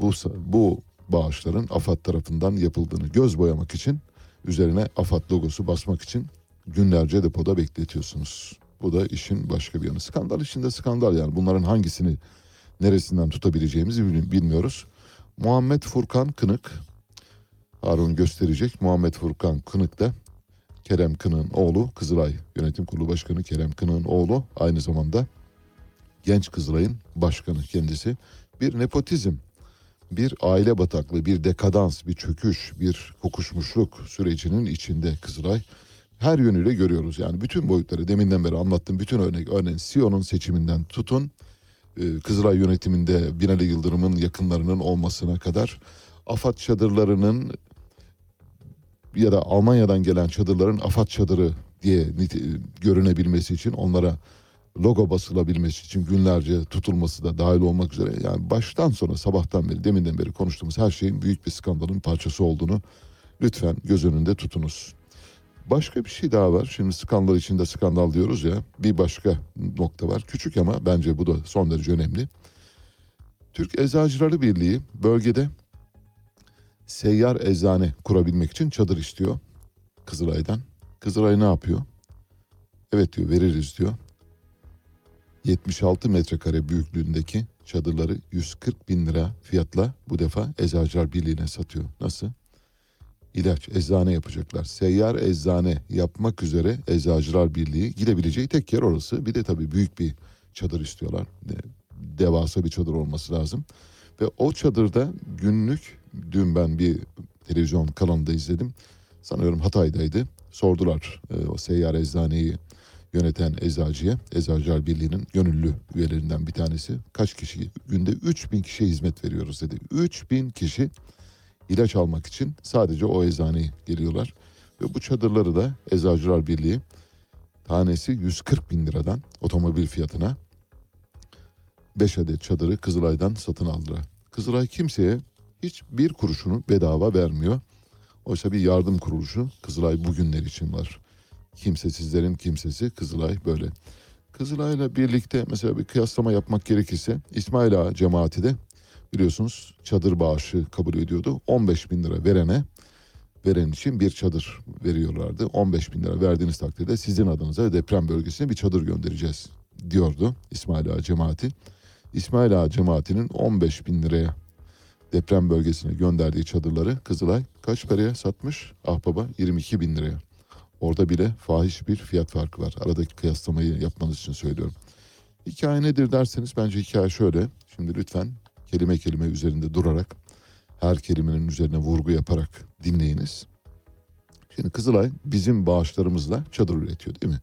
bu, bu bağışların AFAD tarafından yapıldığını göz boyamak için üzerine AFAD logosu basmak için günlerce depoda bekletiyorsunuz. Bu da işin başka bir yanı. Skandal içinde skandal yani bunların hangisini neresinden tutabileceğimizi bilmiyoruz. Muhammed Furkan Kınık, Harun gösterecek. Muhammed Furkan Kınık da Kerem Kınık'ın oğlu, Kızılay Yönetim Kurulu Başkanı Kerem Kınık'ın oğlu. Aynı zamanda Genç Kızılay'ın başkanı kendisi. Bir nepotizm, bir aile bataklığı, bir dekadans, bir çöküş, bir kokuşmuşluk sürecinin içinde Kızılay her yönüyle görüyoruz. Yani bütün boyutları deminden beri anlattığım bütün örnek örneğin Sion'un seçiminden tutun e, Kızılay yönetiminde Binali Yıldırım'ın yakınlarının olmasına kadar AFAD çadırlarının ya da Almanya'dan gelen çadırların AFAD çadırı diye görünebilmesi için onlara logo basılabilmesi için günlerce tutulması da dahil olmak üzere yani baştan sona sabahtan beri deminden beri konuştuğumuz her şeyin büyük bir skandalın parçası olduğunu lütfen göz önünde tutunuz. Başka bir şey daha var. Şimdi skandal içinde skandal diyoruz ya. Bir başka nokta var. Küçük ama bence bu da son derece önemli. Türk Eczacıları Birliği bölgede seyyar eczane kurabilmek için çadır istiyor Kızılay'dan. Kızılay ne yapıyor? Evet diyor veririz diyor. 76 metrekare büyüklüğündeki çadırları 140 bin lira fiyatla bu defa Eczacılar Birliği'ne satıyor. Nasıl? ilaç, eczane yapacaklar. Seyyar eczane yapmak üzere Eczacılar Birliği gidebileceği tek yer orası. Bir de tabii büyük bir çadır istiyorlar. Devasa bir çadır olması lazım. Ve o çadırda günlük, dün ben bir televizyon kanalında izledim. Sanıyorum Hatay'daydı. Sordular e, o seyyar eczaneyi yöneten eczacıya, Eczacılar Birliği'nin gönüllü üyelerinden bir tanesi. Kaç kişi? Günde 3000 kişiye hizmet veriyoruz dedi. 3000 kişi ilaç almak için sadece o eczaneye geliyorlar. Ve bu çadırları da Eczacılar Birliği tanesi 140 bin liradan otomobil fiyatına 5 adet çadırı Kızılay'dan satın aldılar. Kızılay kimseye hiç bir kuruşunu bedava vermiyor. Oysa bir yardım kuruluşu Kızılay bugünler için var. Kimsesizlerin kimsesi Kızılay böyle. Kızılay'la birlikte mesela bir kıyaslama yapmak gerekirse İsmail Ağa cemaati de biliyorsunuz çadır bağışı kabul ediyordu. 15 bin lira verene veren için bir çadır veriyorlardı. 15 bin lira verdiğiniz takdirde sizin adınıza deprem bölgesine bir çadır göndereceğiz diyordu İsmail Ağa cemaati. İsmail Ağa cemaatinin 15 bin liraya deprem bölgesine gönderdiği çadırları Kızılay kaç paraya satmış? Ahbaba 22 bin liraya. Orada bile fahiş bir fiyat farkı var. Aradaki kıyaslamayı yapmanız için söylüyorum. Hikaye nedir derseniz bence hikaye şöyle. Şimdi lütfen kelime kelime üzerinde durarak her kelimenin üzerine vurgu yaparak dinleyiniz. Şimdi Kızılay bizim bağışlarımızla çadır üretiyor değil mi?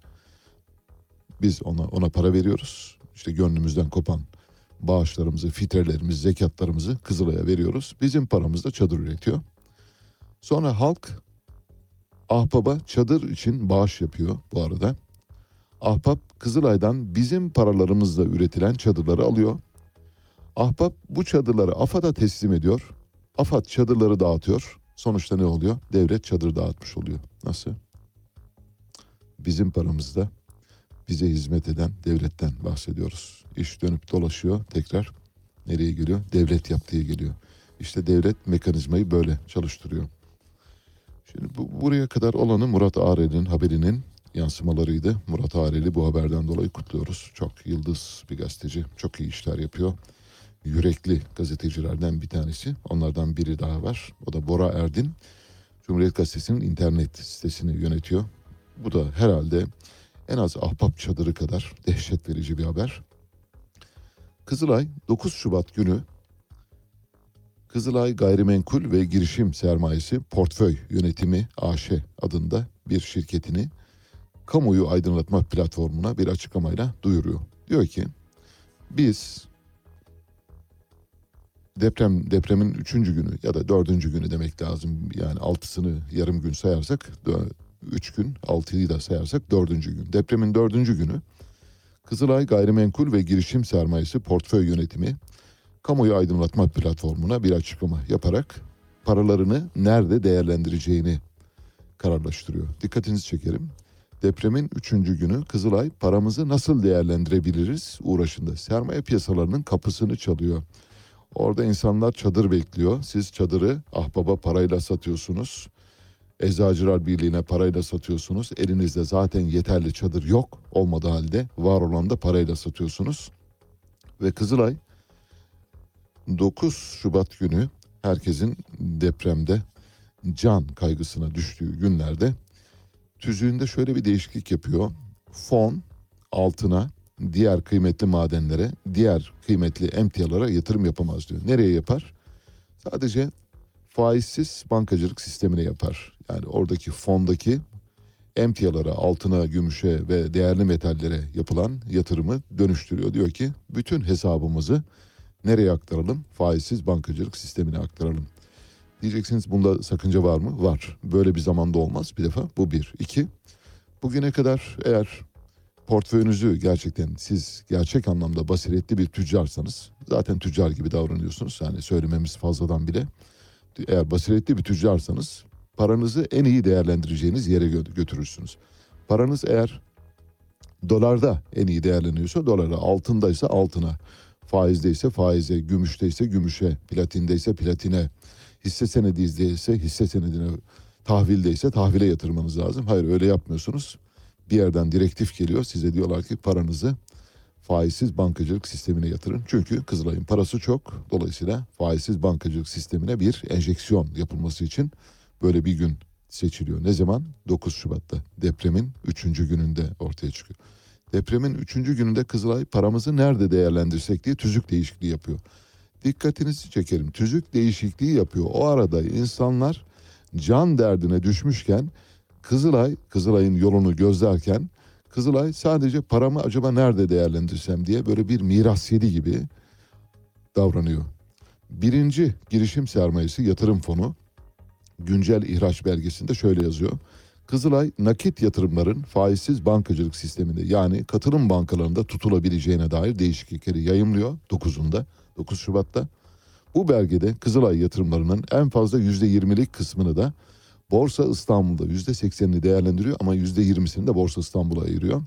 Biz ona ona para veriyoruz. İşte gönlümüzden kopan bağışlarımızı, fitrelerimizi, zekatlarımızı Kızılay'a veriyoruz. Bizim paramızla çadır üretiyor. Sonra halk Ahbap'a çadır için bağış yapıyor bu arada. Ahbap Kızılay'dan bizim paralarımızla üretilen çadırları alıyor. Ahbap bu çadırları AFAD'a teslim ediyor. AFAD çadırları dağıtıyor. Sonuçta ne oluyor? Devlet çadır dağıtmış oluyor. Nasıl? Bizim paramızda bize hizmet eden devletten bahsediyoruz. İş dönüp dolaşıyor tekrar nereye geliyor? Devlet yaptığı geliyor. İşte devlet mekanizmayı böyle çalıştırıyor. Şimdi bu, buraya kadar olanı Murat Arel'in haberinin yansımalarıydı. Murat Arel'i bu haberden dolayı kutluyoruz. Çok yıldız bir gazeteci. Çok iyi işler yapıyor. Yürekli gazetecilerden bir tanesi. Onlardan biri daha var. O da Bora Erdin. Cumhuriyet Gazetesi'nin internet sitesini yönetiyor. Bu da herhalde en az ahbap çadırı kadar dehşet verici bir haber. Kızılay 9 Şubat günü Kızılay Gayrimenkul ve Girişim Sermayesi Portföy Yönetimi AŞ adında bir şirketini kamuoyu aydınlatma platformuna bir açıklamayla duyuruyor. Diyor ki biz deprem depremin üçüncü günü ya da dördüncü günü demek lazım. Yani altısını yarım gün sayarsak üç gün altıyı da sayarsak dördüncü gün. Depremin dördüncü günü Kızılay Gayrimenkul ve Girişim Sermayesi Portföy Yönetimi kamuoyu aydınlatma platformuna bir açıklama yaparak paralarını nerede değerlendireceğini kararlaştırıyor. Dikkatinizi çekerim. Depremin üçüncü günü Kızılay paramızı nasıl değerlendirebiliriz uğraşında. Sermaye piyasalarının kapısını çalıyor. Orada insanlar çadır bekliyor. Siz çadırı ahbaba parayla satıyorsunuz. Eczacılar Birliği'ne parayla satıyorsunuz. Elinizde zaten yeterli çadır yok. Olmadığı halde var olan da parayla satıyorsunuz. Ve Kızılay 9 Şubat günü herkesin depremde can kaygısına düştüğü günlerde tüzüğünde şöyle bir değişiklik yapıyor. Fon altına diğer kıymetli madenlere, diğer kıymetli emtialara yatırım yapamaz diyor. Nereye yapar? Sadece faizsiz bankacılık sistemine yapar. Yani oradaki fondaki emtialara, altına, gümüşe ve değerli metallere yapılan yatırımı dönüştürüyor. Diyor ki bütün hesabımızı nereye aktaralım? Faizsiz bankacılık sistemine aktaralım. Diyeceksiniz bunda sakınca var mı? Var. Böyle bir zamanda olmaz bir defa. Bu bir. İki, bugüne kadar eğer portföyünüzü gerçekten siz gerçek anlamda basiretli bir tüccarsanız zaten tüccar gibi davranıyorsunuz. Yani söylememiz fazladan bile. Eğer basiretli bir tüccarsanız paranızı en iyi değerlendireceğiniz yere gö- götürürsünüz. Paranız eğer dolarda en iyi değerleniyorsa dolara, altındaysa altına, faizdeyse faize, gümüşteyse gümüşe, platindeyse platine, hisse senediyse hisse senedine, tahvildeyse tahvile yatırmanız lazım. Hayır öyle yapmıyorsunuz. Bir yerden direktif geliyor size diyorlar ki paranızı faizsiz bankacılık sistemine yatırın. Çünkü Kızılay'ın parası çok. Dolayısıyla faizsiz bankacılık sistemine bir enjeksiyon yapılması için böyle bir gün seçiliyor. Ne zaman? 9 Şubat'ta depremin 3. gününde ortaya çıkıyor. Depremin 3. gününde Kızılay paramızı nerede değerlendirsek diye tüzük değişikliği yapıyor. Dikkatinizi çekerim. Tüzük değişikliği yapıyor. O arada insanlar can derdine düşmüşken Kızılay, Kızılay'ın yolunu gözlerken Kızılay sadece paramı acaba nerede değerlendirsem diye böyle bir miras yedi gibi davranıyor. Birinci girişim sermayesi yatırım fonu güncel ihraç belgesinde şöyle yazıyor. Kızılay nakit yatırımların faizsiz bankacılık sisteminde yani katılım bankalarında tutulabileceğine dair değişiklikleri yayımlıyor 9'unda 9 Şubat'ta. Bu belgede Kızılay yatırımlarının en fazla %20'lik kısmını da Borsa İstanbul'da %80'ini değerlendiriyor ama %20'sini de Borsa İstanbul'a ayırıyor.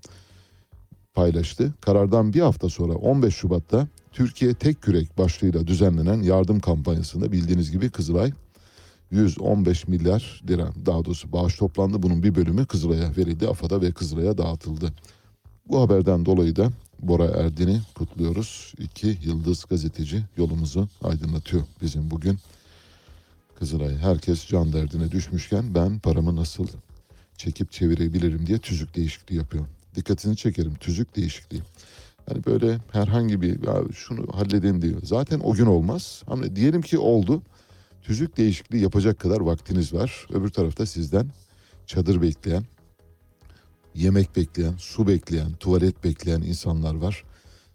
Paylaştı. Karardan bir hafta sonra 15 Şubat'ta Türkiye Tek Kürek başlığıyla düzenlenen yardım kampanyasında bildiğiniz gibi Kızılay 115 milyar lira daha doğrusu bağış toplandı. Bunun bir bölümü Kızılay'a verildi. AFAD'a ve Kızılay'a dağıtıldı. Bu haberden dolayı da Bora Erdin'i kutluyoruz. İki yıldız gazeteci yolumuzu aydınlatıyor bizim bugün. Kızılay herkes can derdine düşmüşken ben paramı nasıl çekip çevirebilirim diye tüzük değişikliği yapıyor. Dikkatini çekerim tüzük değişikliği. Hani böyle herhangi bir ya şunu halledin diyor. Zaten o gün olmaz. Ama diyelim ki oldu. Tüzük değişikliği yapacak kadar vaktiniz var. Öbür tarafta sizden çadır bekleyen, yemek bekleyen, su bekleyen, tuvalet bekleyen insanlar var.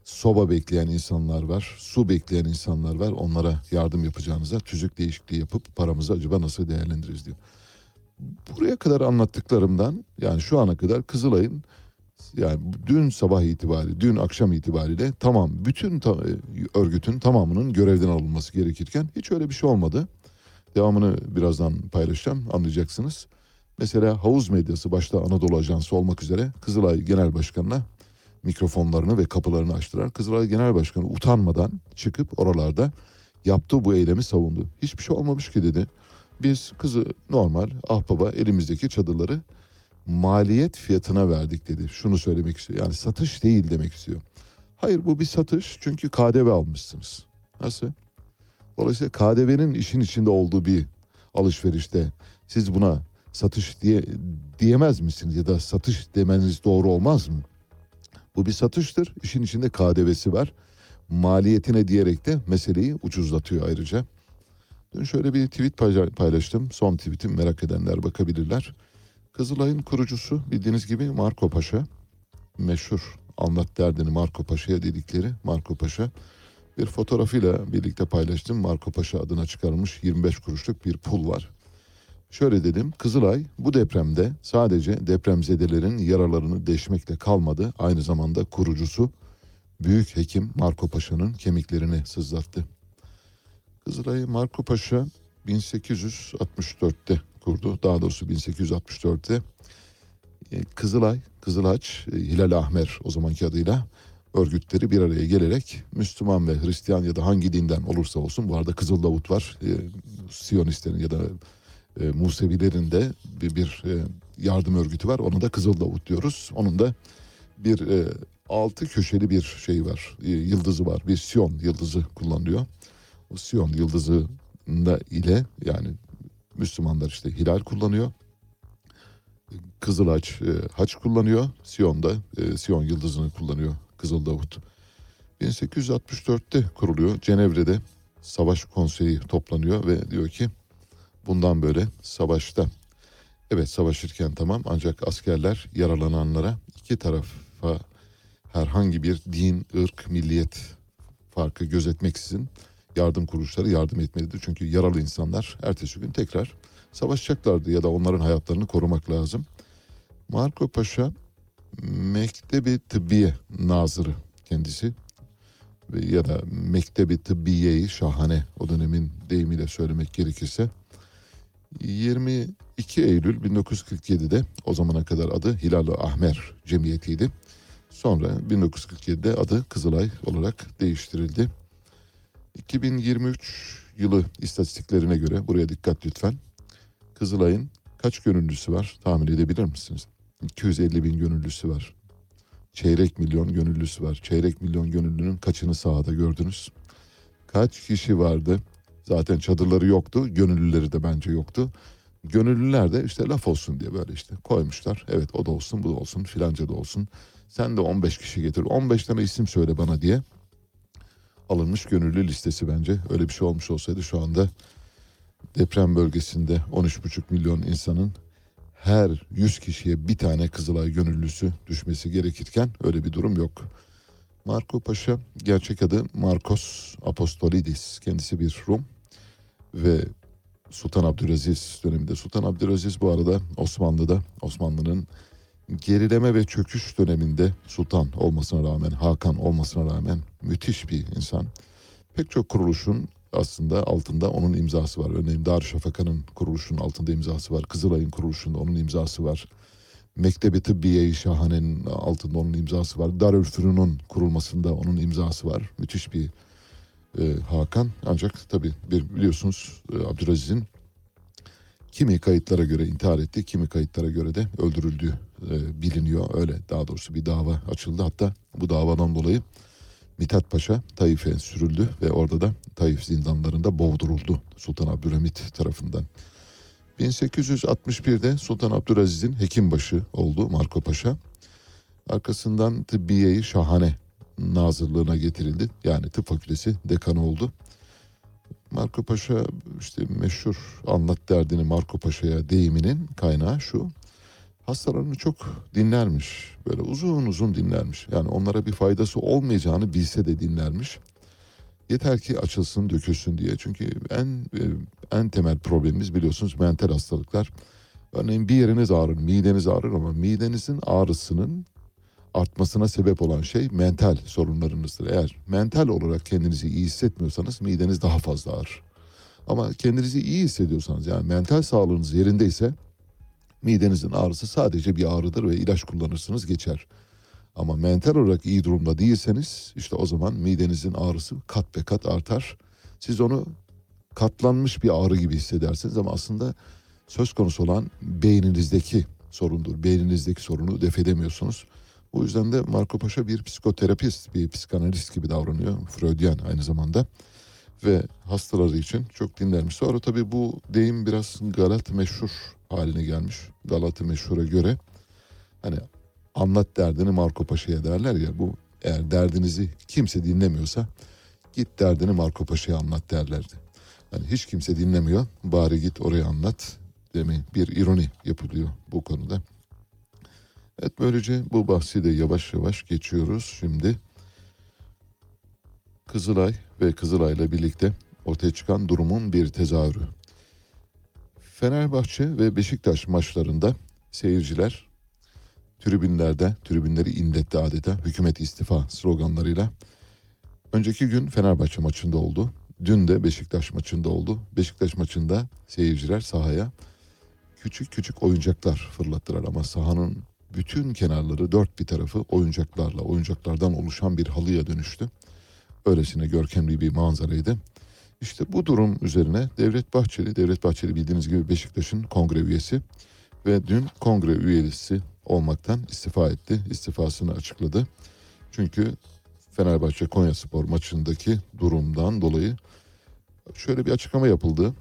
Soba bekleyen insanlar var, su bekleyen insanlar var. Onlara yardım yapacağınıza tüzük değişikliği yapıp paramızı acaba nasıl değerlendiririz diyor. Buraya kadar anlattıklarımdan yani şu ana kadar Kızılay'ın yani dün sabah itibariyle, dün akşam itibariyle tamam bütün ta- örgütün tamamının görevden alınması gerekirken hiç öyle bir şey olmadı. Devamını birazdan paylaşacağım anlayacaksınız. Mesela havuz medyası başta Anadolu Ajansı olmak üzere Kızılay Genel Başkanı'na mikrofonlarını ve kapılarını açtılar. Kızılay Genel Başkanı utanmadan çıkıp oralarda yaptığı bu eylemi savundu. Hiçbir şey olmamış ki dedi. Biz kızı normal ahbaba elimizdeki çadırları maliyet fiyatına verdik dedi. Şunu söylemek istiyor. Yani satış değil demek istiyor. Hayır bu bir satış çünkü KDV almışsınız. Nasıl? Dolayısıyla KDV'nin işin içinde olduğu bir alışverişte siz buna satış diye diyemez misiniz ya da satış demeniz doğru olmaz mı? Bu bir satıştır. İşin içinde KDV'si var. Maliyetine diyerek de meseleyi ucuzlatıyor ayrıca. Dün şöyle bir tweet payla- paylaştım. Son tweetim merak edenler bakabilirler. Kızılay'ın kurucusu bildiğiniz gibi Marco Paşa. Meşhur anlat derdini Marco Paşa'ya dedikleri Marco Paşa. Bir fotoğrafıyla birlikte paylaştım. Marco Paşa adına çıkarılmış 25 kuruşluk bir pul var. Şöyle dedim, Kızılay bu depremde sadece depremzedelerin yaralarını deşmekle kalmadı. Aynı zamanda kurucusu Büyük Hekim Marco Paşa'nın kemiklerini sızlattı. Kızılay'ı Marco Paşa 1864'te kurdu. Daha doğrusu 1864'te e, Kızılay, Kızılaç, e, Hilal Ahmer o zamanki adıyla örgütleri bir araya gelerek Müslüman ve Hristiyan ya da hangi dinden olursa olsun bu arada Kızıl Davut var. E, Siyonistlerin ya da e, Musevilerin de bir, bir e, yardım örgütü var. Ona da Kızıl Davut diyoruz. Onun da bir altı köşeli bir şey var. Yıldızı var. Bir Siyon yıldızı kullanılıyor. O Siyon yıldızında ile yani Müslümanlar işte hilal kullanıyor. Kızılaç e, haç kullanıyor. Siyon da e, Siyon yıldızını kullanıyor Kızıl Davut. 1864'te kuruluyor. Cenevre'de savaş konseyi toplanıyor ve diyor ki bundan böyle savaşta evet savaşırken tamam ancak askerler yaralananlara iki tarafa herhangi bir din, ırk, milliyet farkı gözetmeksizin yardım kuruluşları yardım etmelidir. Çünkü yaralı insanlar ertesi gün tekrar savaşacaklardı ya da onların hayatlarını korumak lazım. Marco Paşa Mektebi Tıbbiye Nazırı kendisi ya da Mektebi Tıbbiye'yi şahane o dönemin deyimiyle söylemek gerekirse 22 Eylül 1947'de o zamana kadar adı Hilal-i Ahmer Cemiyeti'ydi. Sonra 1947'de adı Kızılay olarak değiştirildi. 2023 yılı istatistiklerine göre buraya dikkat lütfen. Kızılay'ın kaç gönüllüsü var tahmin edebilir misiniz? 250 bin gönüllüsü var. Çeyrek milyon gönüllüsü var. Çeyrek milyon gönüllünün kaçını sahada gördünüz? Kaç kişi vardı? Zaten çadırları yoktu. Gönüllüleri de bence yoktu. Gönüllüler de işte laf olsun diye böyle işte koymuşlar. Evet o da olsun bu da olsun filanca da olsun. Sen de 15 kişi getir. 15 tane isim söyle bana diye alınmış gönüllü listesi bence. Öyle bir şey olmuş olsaydı şu anda deprem bölgesinde 13,5 milyon insanın her 100 kişiye bir tane Kızılay gönüllüsü düşmesi gerekirken öyle bir durum yok. Marco Paşa gerçek adı Marcos Apostolidis. Kendisi bir Rum ve Sultan Abdülaziz döneminde. Sultan Abdülaziz bu arada Osmanlı'da Osmanlı'nın gerileme ve çöküş döneminde sultan olmasına rağmen, Hakan olmasına rağmen müthiş bir insan. Pek çok kuruluşun aslında altında onun imzası var. Örneğin Darüşşafaka'nın kuruluşunun altında imzası var. Kızılay'ın kuruluşunda onun imzası var. Mektebi Tıbbiye-i Şahane'nin altında onun imzası var. Darülfünun'un kurulmasında onun imzası var. Müthiş bir e, Hakan. Ancak tabii biliyorsunuz e, Abdülaziz'in Kimi kayıtlara göre intihar etti, kimi kayıtlara göre de öldürüldüğü e, biliniyor. Öyle daha doğrusu bir dava açıldı. Hatta bu davadan dolayı Mithat Paşa Taif'e sürüldü ve orada da Taif zindanlarında boğduruldu Sultan Abdülhamit tarafından. 1861'de Sultan Abdülaziz'in hekimbaşı oldu Marco Paşa. Arkasından tıbbiyeyi şahane nazırlığına getirildi. Yani tıp fakültesi dekanı oldu. Marco Paşa işte meşhur anlat derdini Marco Paşa'ya deyiminin kaynağı şu. Hastalarını çok dinlermiş. Böyle uzun uzun dinlermiş. Yani onlara bir faydası olmayacağını bilse de dinlermiş. Yeter ki açılsın, dökülsün diye. Çünkü en e, en temel problemimiz biliyorsunuz mental hastalıklar. Örneğin bir yeriniz ağrır, mideniz ağrır ama midenizin ağrısının artmasına sebep olan şey mental sorunlarınızdır. Eğer mental olarak kendinizi iyi hissetmiyorsanız mideniz daha fazla ağrır. Ama kendinizi iyi hissediyorsanız yani mental sağlığınız yerindeyse midenizin ağrısı sadece bir ağrıdır ve ilaç kullanırsınız geçer. Ama mental olarak iyi durumda değilseniz işte o zaman midenizin ağrısı kat be kat artar. Siz onu katlanmış bir ağrı gibi hissedersiniz ama aslında söz konusu olan beyninizdeki sorundur. Beyninizdeki sorunu def edemiyorsunuz. O yüzden de Marco Paşa bir psikoterapist, bir psikanalist gibi davranıyor. Freudian aynı zamanda. Ve hastaları için çok dinlermiş. Sonra tabii bu deyim biraz Galat meşhur haline gelmiş. Galat meşhura göre hani anlat derdini Marco Paşa'ya derler ya bu eğer derdinizi kimse dinlemiyorsa git derdini Marco Paşa'ya anlat derlerdi. Yani hiç kimse dinlemiyor bari git oraya anlat demeyin. Bir ironi yapılıyor bu konuda. Evet böylece bu bahsi de yavaş yavaş geçiyoruz şimdi. Kızılay ve Kızılay'la birlikte ortaya çıkan durumun bir tezahürü. Fenerbahçe ve Beşiktaş maçlarında seyirciler tribünlerde, tribünleri inletti adeta hükümet istifa sloganlarıyla. Önceki gün Fenerbahçe maçında oldu. Dün de Beşiktaş maçında oldu. Beşiktaş maçında seyirciler sahaya küçük küçük oyuncaklar fırlattılar ama sahanın bütün kenarları dört bir tarafı oyuncaklarla, oyuncaklardan oluşan bir halıya dönüştü. Öylesine görkemli bir manzaraydı. İşte bu durum üzerine Devlet Bahçeli, Devlet Bahçeli bildiğiniz gibi Beşiktaş'ın kongre üyesi ve dün kongre üyesi olmaktan istifa etti. İstifasını açıkladı. Çünkü Fenerbahçe Konyaspor maçındaki durumdan dolayı şöyle bir açıklama yapıldı.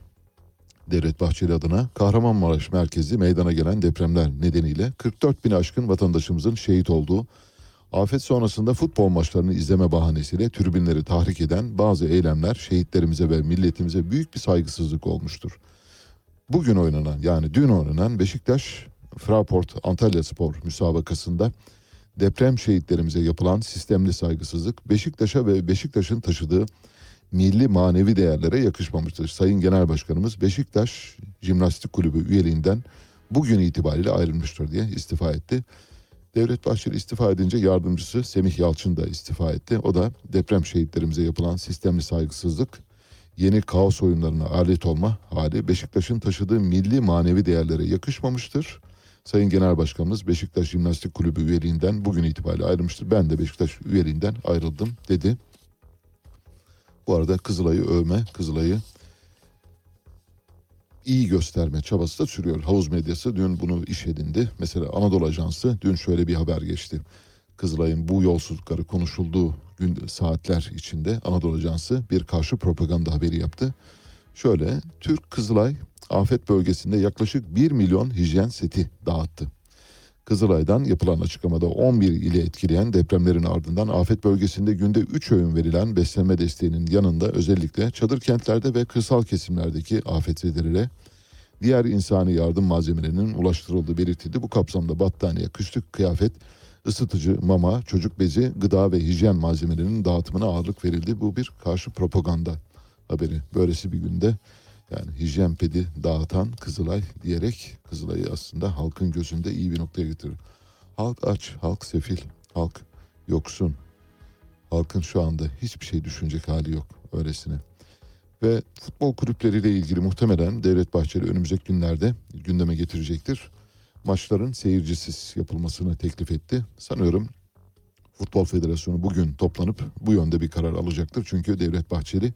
Devlet Bahçeli adına Kahramanmaraş merkezi meydana gelen depremler nedeniyle 44 bin aşkın vatandaşımızın şehit olduğu afet sonrasında futbol maçlarını izleme bahanesiyle tribünleri tahrik eden bazı eylemler şehitlerimize ve milletimize büyük bir saygısızlık olmuştur. Bugün oynanan yani dün oynanan Beşiktaş Fraport Antalya Spor müsabakasında deprem şehitlerimize yapılan sistemli saygısızlık Beşiktaş'a ve Beşiktaş'ın taşıdığı milli manevi değerlere yakışmamıştır. Sayın Genel Başkanımız Beşiktaş Jimnastik Kulübü üyeliğinden bugün itibariyle ayrılmıştır diye istifa etti. Devlet Bahçeli istifa edince yardımcısı Semih Yalçın da istifa etti. O da deprem şehitlerimize yapılan sistemli saygısızlık, yeni kaos oyunlarına alet olma hali Beşiktaş'ın taşıdığı milli manevi değerlere yakışmamıştır. Sayın Genel Başkanımız Beşiktaş Jimnastik Kulübü üyeliğinden bugün itibariyle ayrılmıştır. Ben de Beşiktaş üyeliğinden ayrıldım dedi. Bu arada Kızılay'ı övme, Kızılay'ı iyi gösterme çabası da sürüyor. Havuz medyası dün bunu iş edindi. Mesela Anadolu Ajansı dün şöyle bir haber geçti. Kızılay'ın bu yolsuzlukları konuşulduğu gün saatler içinde Anadolu Ajansı bir karşı propaganda haberi yaptı. Şöyle Türk Kızılay afet bölgesinde yaklaşık 1 milyon hijyen seti dağıttı. Kızılay'dan yapılan açıklamada 11 ili etkileyen depremlerin ardından afet bölgesinde günde 3 öğün verilen beslenme desteğinin yanında özellikle çadır kentlerde ve kırsal kesimlerdeki afetzedelere diğer insani yardım malzemelerinin ulaştırıldığı belirtildi. Bu kapsamda battaniye, kışlık kıyafet, ısıtıcı, mama, çocuk bezi, gıda ve hijyen malzemelerinin dağıtımına ağırlık verildi. Bu bir karşı propaganda haberi. Böylesi bir günde yani hijyen pedi dağıtan Kızılay diyerek Kızılay'ı aslında halkın gözünde iyi bir noktaya getirir. Halk aç, halk sefil, halk yoksun. Halkın şu anda hiçbir şey düşünecek hali yok öylesine. Ve futbol kulüpleriyle ilgili muhtemelen Devlet Bahçeli önümüzdeki günlerde gündeme getirecektir. Maçların seyircisiz yapılmasını teklif etti. Sanıyorum Futbol Federasyonu bugün toplanıp bu yönde bir karar alacaktır. Çünkü Devlet Bahçeli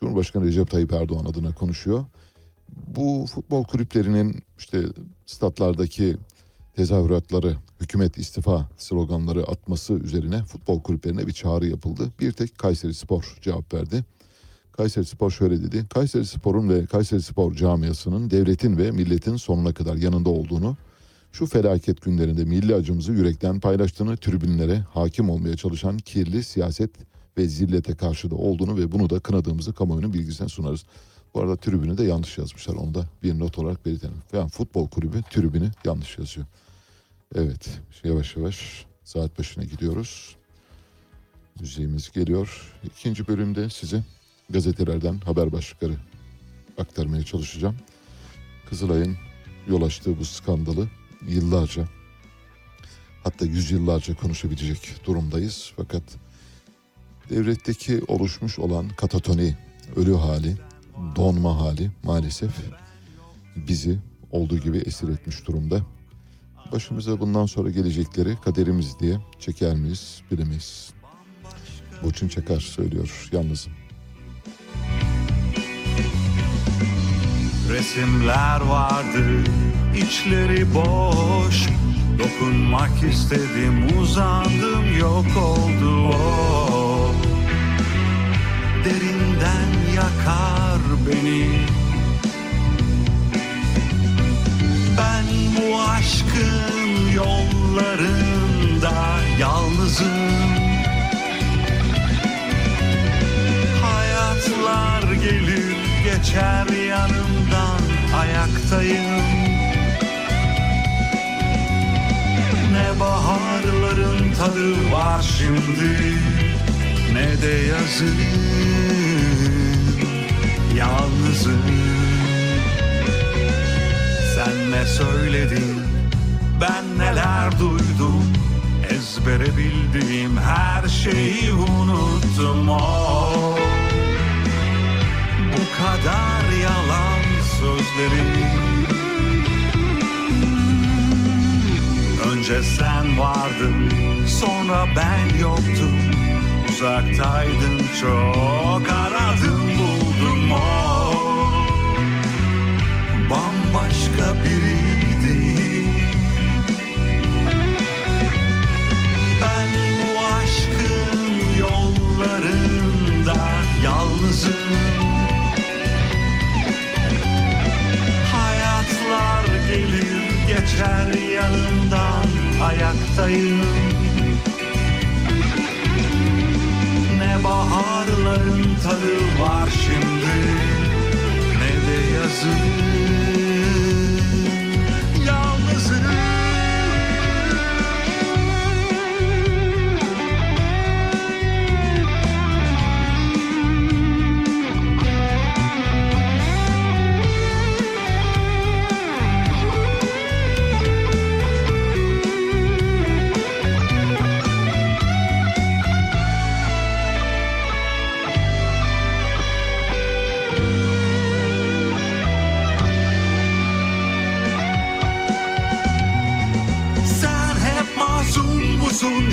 Cumhurbaşkanı Recep Tayyip Erdoğan adına konuşuyor. Bu futbol kulüplerinin işte statlardaki tezahüratları, hükümet istifa sloganları atması üzerine futbol kulüplerine bir çağrı yapıldı. Bir tek Kayseri Spor cevap verdi. Kayseri Spor şöyle dedi. Kayseri Spor'un ve Kayseri Spor camiasının devletin ve milletin sonuna kadar yanında olduğunu, şu felaket günlerinde milli acımızı yürekten paylaştığını, tribünlere hakim olmaya çalışan kirli siyaset ve zillete karşı da olduğunu ve bunu da kınadığımızı kamuoyunun bilgisine sunarız. Bu arada tribünü de yanlış yazmışlar. Onu da bir not olarak belirtelim. Yani futbol kulübü tribünü yanlış yazıyor. Evet yavaş yavaş saat başına gidiyoruz. Müziğimiz geliyor. İkinci bölümde size gazetelerden haber başlıkları aktarmaya çalışacağım. Kızılay'ın yol açtığı bu skandalı yıllarca hatta yüzyıllarca konuşabilecek durumdayız. Fakat devletteki oluşmuş olan katatoni, ölü hali, donma hali maalesef bizi olduğu gibi esir etmiş durumda. Başımıza bundan sonra gelecekleri kaderimiz diye çeker miyiz bilemeyiz. Burçin Çakar söylüyor yalnızım. Resimler vardı içleri boş Dokunmak istedim uzandım yok oldu o Derinden yakar beni. Ben bu aşkın yollarında yalnızım. Hayatlar gelir geçer yanımdan ayaktayım. Ne baharların tadı var şimdi Ne de yazın Yalnızım. Sen ne söyledin Ben neler duydum? Ezbere bildiğim her şeyi unuttum. Oh. Bu kadar yalan sözlerin Önce sen vardın sonra ben yoktum Uzaktaydın çok aradım buldum o. Bambaşka biriydi. Ben bu aşkın yollarında yalnızım. Hayatlar gelir geçer yanından ayaktayım baharların tadı var şimdi. Ne de yazın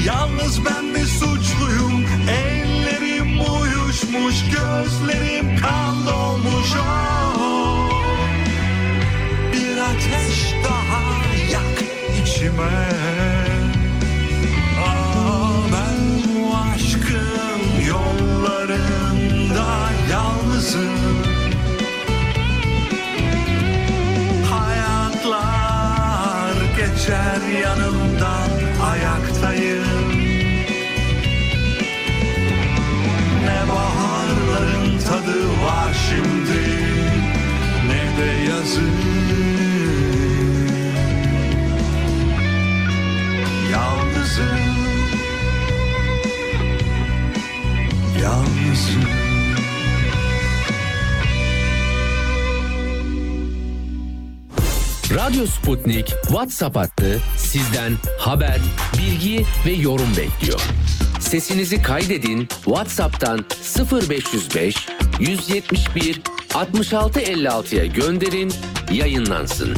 Yalnız ben mi suçluyum? Ellerim uyuşmuş, gözlerim kan dolmuş. Oh, bir ateş daha yak içime. Radyo Sputnik WhatsApp hattı sizden haber, bilgi ve yorum bekliyor. Sesinizi kaydedin WhatsApp'tan 0505 171 6656'ya gönderin, yayınlansın.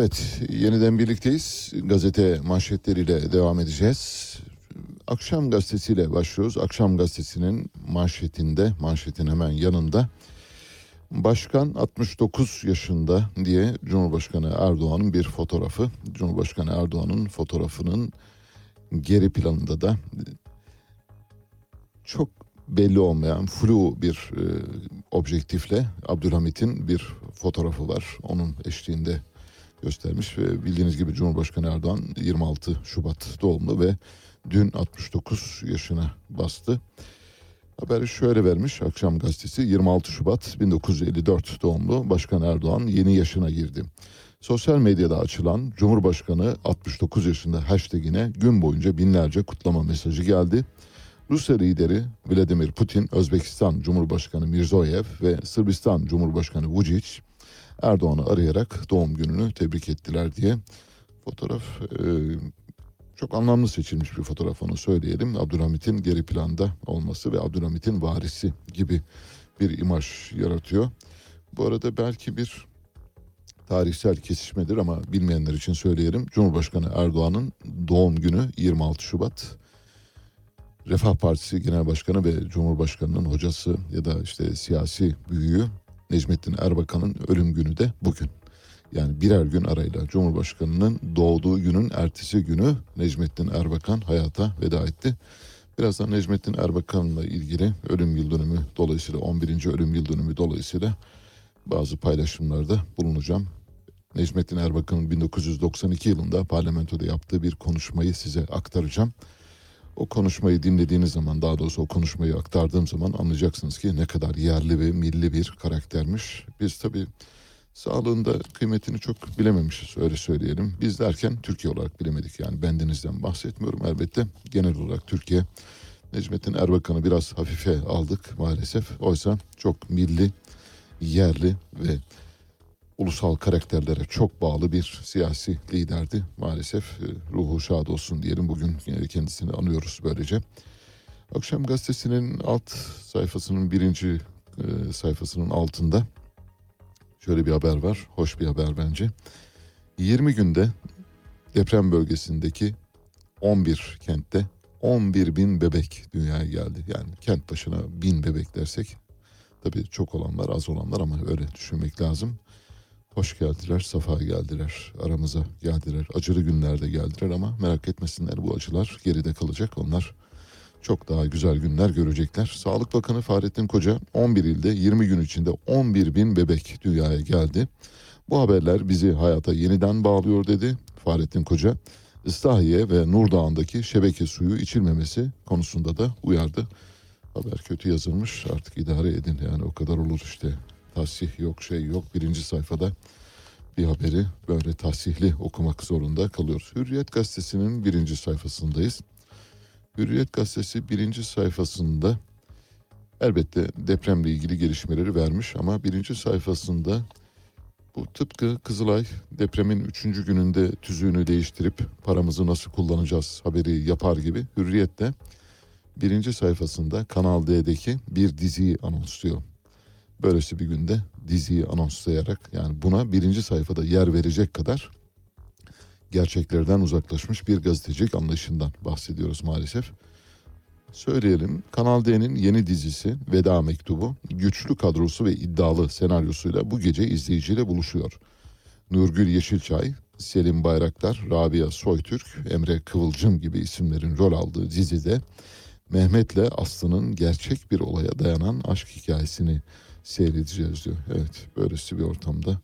Evet, yeniden birlikteyiz. Gazete manşetleriyle devam edeceğiz. Akşam gazetesiyle başlıyoruz. Akşam gazetesinin manşetinde, manşetin hemen yanında Başkan 69 yaşında diye Cumhurbaşkanı Erdoğan'ın bir fotoğrafı. Cumhurbaşkanı Erdoğan'ın fotoğrafının geri planında da çok belli olmayan flu bir e, objektifle Abdülhamit'in bir fotoğrafı var. Onun eşliğinde göstermiş ve bildiğiniz gibi Cumhurbaşkanı Erdoğan 26 Şubat doğumlu ve dün 69 yaşına bastı. Haberi şöyle vermiş akşam gazetesi 26 Şubat 1954 doğumlu Başkan Erdoğan yeni yaşına girdi. Sosyal medyada açılan Cumhurbaşkanı 69 yaşında hashtagine gün boyunca binlerce kutlama mesajı geldi. Rusya lideri Vladimir Putin, Özbekistan Cumhurbaşkanı Mirzoyev ve Sırbistan Cumhurbaşkanı Vučić Erdoğan'ı arayarak doğum gününü tebrik ettiler diye fotoğraf e, çok anlamlı seçilmiş bir fotoğraf onu söyleyelim. Abdülhamit'in geri planda olması ve Abdülhamit'in varisi gibi bir imaj yaratıyor. Bu arada belki bir tarihsel kesişmedir ama bilmeyenler için söyleyelim. Cumhurbaşkanı Erdoğan'ın doğum günü 26 Şubat. Refah Partisi Genel Başkanı ve Cumhurbaşkanı'nın hocası ya da işte siyasi büyüğü Necmettin Erbakan'ın ölüm günü de bugün. Yani birer gün arayla Cumhurbaşkanı'nın doğduğu günün ertesi günü Necmettin Erbakan hayata veda etti. Birazdan Necmettin Erbakan'la ilgili ölüm yıl dönümü dolayısıyla 11. ölüm yıl dönümü dolayısıyla bazı paylaşımlarda bulunacağım. Necmettin Erbakan'ın 1992 yılında parlamentoda yaptığı bir konuşmayı size aktaracağım. O konuşmayı dinlediğiniz zaman daha doğrusu o konuşmayı aktardığım zaman anlayacaksınız ki ne kadar yerli ve milli bir karaktermiş. Biz tabii sağlığında kıymetini çok bilememişiz öyle söyleyelim. Biz derken Türkiye olarak bilemedik yani bendenizden bahsetmiyorum elbette. Genel olarak Türkiye Necmettin Erbakan'ı biraz hafife aldık maalesef. Oysa çok milli, yerli ve ulusal karakterlere çok bağlı bir siyasi liderdi. Maalesef e, ruhu şad olsun diyelim bugün kendisini anıyoruz böylece. Akşam gazetesinin alt sayfasının birinci e, sayfasının altında şöyle bir haber var. Hoş bir haber bence. 20 günde deprem bölgesindeki 11 kentte 11 bin bebek dünyaya geldi. Yani kent başına bin bebek dersek tabii çok olanlar az olanlar ama öyle düşünmek lazım. Hoş geldiler, safa geldiler, aramıza geldiler. Acılı günlerde geldiler ama merak etmesinler bu acılar geride kalacak. Onlar çok daha güzel günler görecekler. Sağlık Bakanı Fahrettin Koca 11 ilde 20 gün içinde 11 bin bebek dünyaya geldi. Bu haberler bizi hayata yeniden bağlıyor dedi Fahrettin Koca. Islahiye ve Nurdağ'ındaki şebeke suyu içilmemesi konusunda da uyardı. Haber kötü yazılmış artık idare edin yani o kadar olur işte. Tasih yok şey yok birinci sayfada bir haberi böyle tasihli okumak zorunda kalıyoruz. Hürriyet gazetesinin birinci sayfasındayız. Hürriyet gazetesi birinci sayfasında elbette depremle ilgili gelişmeleri vermiş ama birinci sayfasında bu tıpkı Kızılay depremin üçüncü gününde tüzüğünü değiştirip paramızı nasıl kullanacağız haberi yapar gibi Hürriyet de birinci sayfasında Kanal D'deki bir diziyi anonsluyor. Böylesi bir günde diziyi anonslayarak yani buna birinci sayfada yer verecek kadar gerçeklerden uzaklaşmış bir gazetecilik anlayışından bahsediyoruz maalesef. Söyleyelim Kanal D'nin yeni dizisi Veda Mektubu güçlü kadrosu ve iddialı senaryosuyla bu gece izleyiciyle buluşuyor. Nurgül Yeşilçay, Selim Bayraktar, Rabia Soytürk, Emre Kıvılcım gibi isimlerin rol aldığı dizide Mehmet'le Aslı'nın gerçek bir olaya dayanan aşk hikayesini seyredeceğiz diyor. Evet böylesi bir ortamda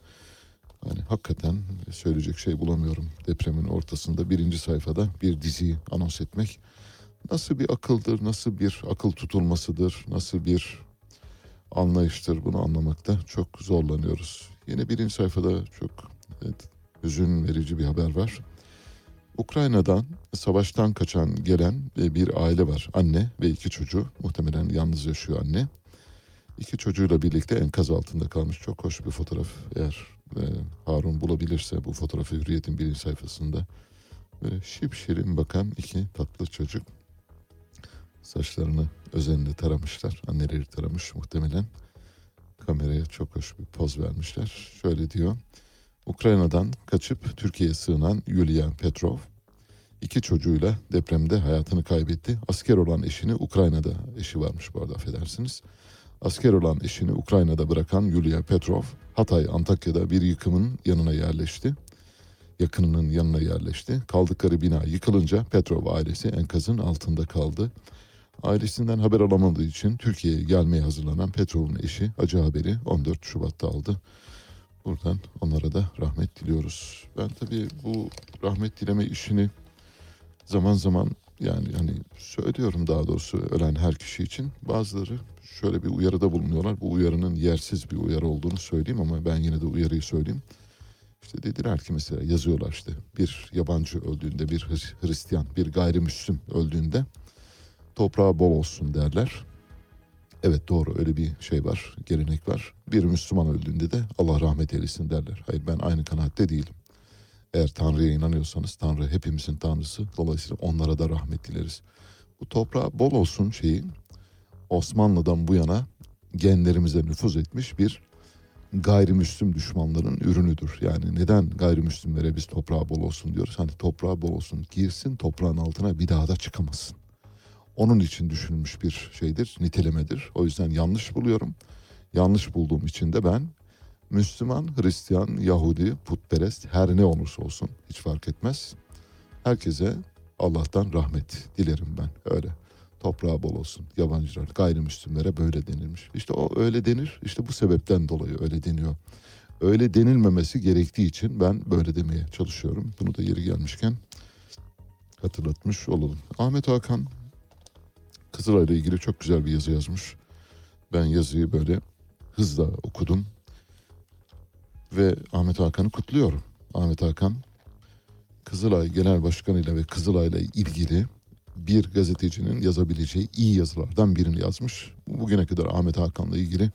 hani hakikaten söyleyecek şey bulamıyorum. Depremin ortasında birinci sayfada bir diziyi anons etmek nasıl bir akıldır, nasıl bir akıl tutulmasıdır, nasıl bir anlayıştır bunu anlamakta çok zorlanıyoruz. Yine birinci sayfada çok evet, hüzün verici bir haber var. Ukrayna'dan savaştan kaçan gelen bir aile var. Anne ve iki çocuğu. Muhtemelen yalnız yaşıyor anne. İki çocuğuyla birlikte enkaz altında kalmış. Çok hoş bir fotoğraf. Eğer e, Harun bulabilirse bu fotoğrafı Hürriyet'in birinci sayfasında. Böyle şipşirin bakan iki tatlı çocuk. Saçlarını özenle taramışlar. Anneleri taramış muhtemelen. Kameraya çok hoş bir poz vermişler. Şöyle diyor. Ukrayna'dan kaçıp Türkiye'ye sığınan Yulia Petrov iki çocuğuyla depremde hayatını kaybetti. Asker olan eşini Ukrayna'da eşi varmış bu arada affedersiniz. Asker olan eşini Ukrayna'da bırakan Yulia Petrov Hatay Antakya'da bir yıkımın yanına yerleşti. Yakınının yanına yerleşti. Kaldıkları bina yıkılınca Petrov ailesi enkazın altında kaldı. Ailesinden haber alamadığı için Türkiye'ye gelmeye hazırlanan Petrov'un eşi acı haberi 14 Şubat'ta aldı. Buradan onlara da rahmet diliyoruz. Ben tabii bu rahmet dileme işini zaman zaman yani hani söylüyorum daha doğrusu ölen her kişi için bazıları şöyle bir uyarıda bulunuyorlar. Bu uyarının yersiz bir uyarı olduğunu söyleyeyim ama ben yine de uyarıyı söyleyeyim. İşte dediler ki mesela yazıyorlar işte bir yabancı öldüğünde bir Hri- Hristiyan bir gayrimüslim öldüğünde toprağı bol olsun derler. Evet doğru öyle bir şey var, gelenek var. Bir Müslüman öldüğünde de Allah rahmet eylesin derler. Hayır ben aynı kanaatte değilim. Eğer Tanrı'ya inanıyorsanız Tanrı hepimizin Tanrısı. Dolayısıyla onlara da rahmet dileriz. Bu toprağı bol olsun şeyi Osmanlı'dan bu yana genlerimize nüfuz etmiş bir gayrimüslim düşmanların ürünüdür. Yani neden gayrimüslimlere biz toprağı bol olsun diyoruz? Hani toprağı bol olsun girsin toprağın altına bir daha da çıkamasın. Onun için düşünülmüş bir şeydir, nitelemedir. O yüzden yanlış buluyorum. Yanlış bulduğum için de ben Müslüman, Hristiyan, Yahudi, putperest her ne olursa olsun hiç fark etmez. Herkese Allah'tan rahmet dilerim ben öyle. Toprağı bol olsun. Yabancılar, gayrimüslimlere böyle denilmiş. İşte o öyle denir. İşte bu sebepten dolayı öyle deniyor. Öyle denilmemesi gerektiği için ben böyle demeye çalışıyorum. Bunu da yeri gelmişken hatırlatmış olalım. Ahmet Hakan Kızılay'la ilgili çok güzel bir yazı yazmış. Ben yazıyı böyle hızla okudum. Ve Ahmet Hakan'ı kutluyorum. Ahmet Hakan Kızılay Genel Başkanı ile ve Kızılay'la ilgili bir gazetecinin yazabileceği iyi yazılardan birini yazmış. Bugüne kadar Ahmet Hakan'la ilgili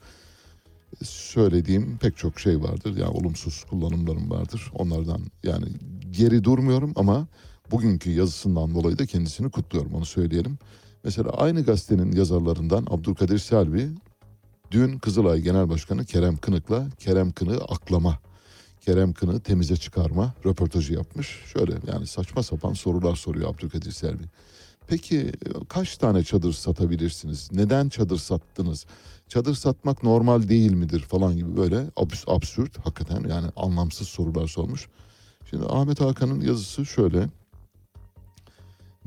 söylediğim pek çok şey vardır. Yani olumsuz kullanımlarım vardır. Onlardan yani geri durmuyorum ama bugünkü yazısından dolayı da kendisini kutluyorum onu söyleyelim. Mesela aynı gazetenin yazarlarından Abdülkadir Selvi dün Kızılay Genel Başkanı Kerem Kınık'la Kerem Kınık'ı aklama, Kerem Kınık'ı temize çıkarma röportajı yapmış. Şöyle yani saçma sapan sorular soruyor Abdülkadir Selvi. Peki kaç tane çadır satabilirsiniz? Neden çadır sattınız? Çadır satmak normal değil midir falan gibi böyle abs- absürt hakikaten yani anlamsız sorular sormuş. Şimdi Ahmet Hakan'ın yazısı şöyle.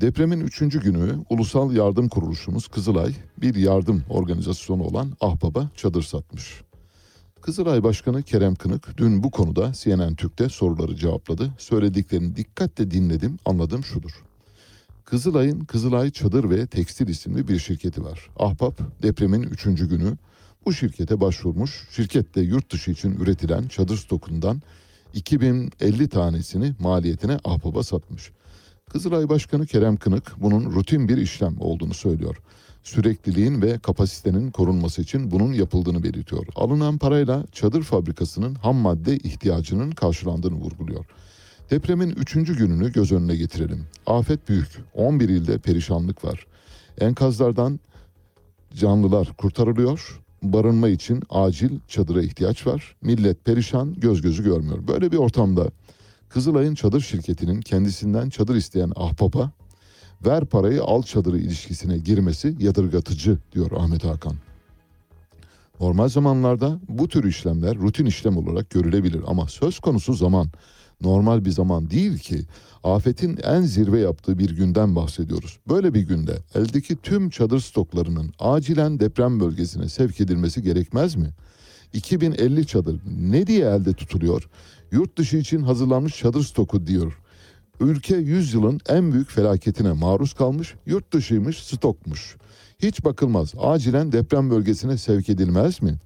Depremin üçüncü günü Ulusal Yardım Kuruluşumuz Kızılay bir yardım organizasyonu olan Ahbap'a çadır satmış. Kızılay Başkanı Kerem Kınık dün bu konuda CNN Türk'te soruları cevapladı. Söylediklerini dikkatle dinledim, anladığım şudur. Kızılay'ın Kızılay Çadır ve Tekstil isimli bir şirketi var. Ahbap depremin üçüncü günü bu şirkete başvurmuş. Şirkette yurt dışı için üretilen çadır stokundan 2050 tanesini maliyetine Ahbap'a satmış. Kızılay Başkanı Kerem Kınık bunun rutin bir işlem olduğunu söylüyor. Sürekliliğin ve kapasitenin korunması için bunun yapıldığını belirtiyor. Alınan parayla çadır fabrikasının ham madde ihtiyacının karşılandığını vurguluyor. Depremin üçüncü gününü göz önüne getirelim. Afet büyük. 11 ilde perişanlık var. Enkazlardan canlılar kurtarılıyor. Barınma için acil çadıra ihtiyaç var. Millet perişan, göz gözü görmüyor. Böyle bir ortamda Kızılay'ın çadır şirketinin kendisinden çadır isteyen ahbaba ver parayı al çadırı ilişkisine girmesi yadırgatıcı diyor Ahmet Hakan. Normal zamanlarda bu tür işlemler rutin işlem olarak görülebilir ama söz konusu zaman normal bir zaman değil ki. Afetin en zirve yaptığı bir günden bahsediyoruz. Böyle bir günde eldeki tüm çadır stoklarının acilen deprem bölgesine sevk edilmesi gerekmez mi? 2050 çadır ne diye elde tutuluyor? Yurt dışı için hazırlanmış çadır stoku diyor. Ülke 100 yılın en büyük felaketine maruz kalmış, yurt dışıymış, stokmuş. Hiç bakılmaz. Acilen deprem bölgesine sevk edilmez mi?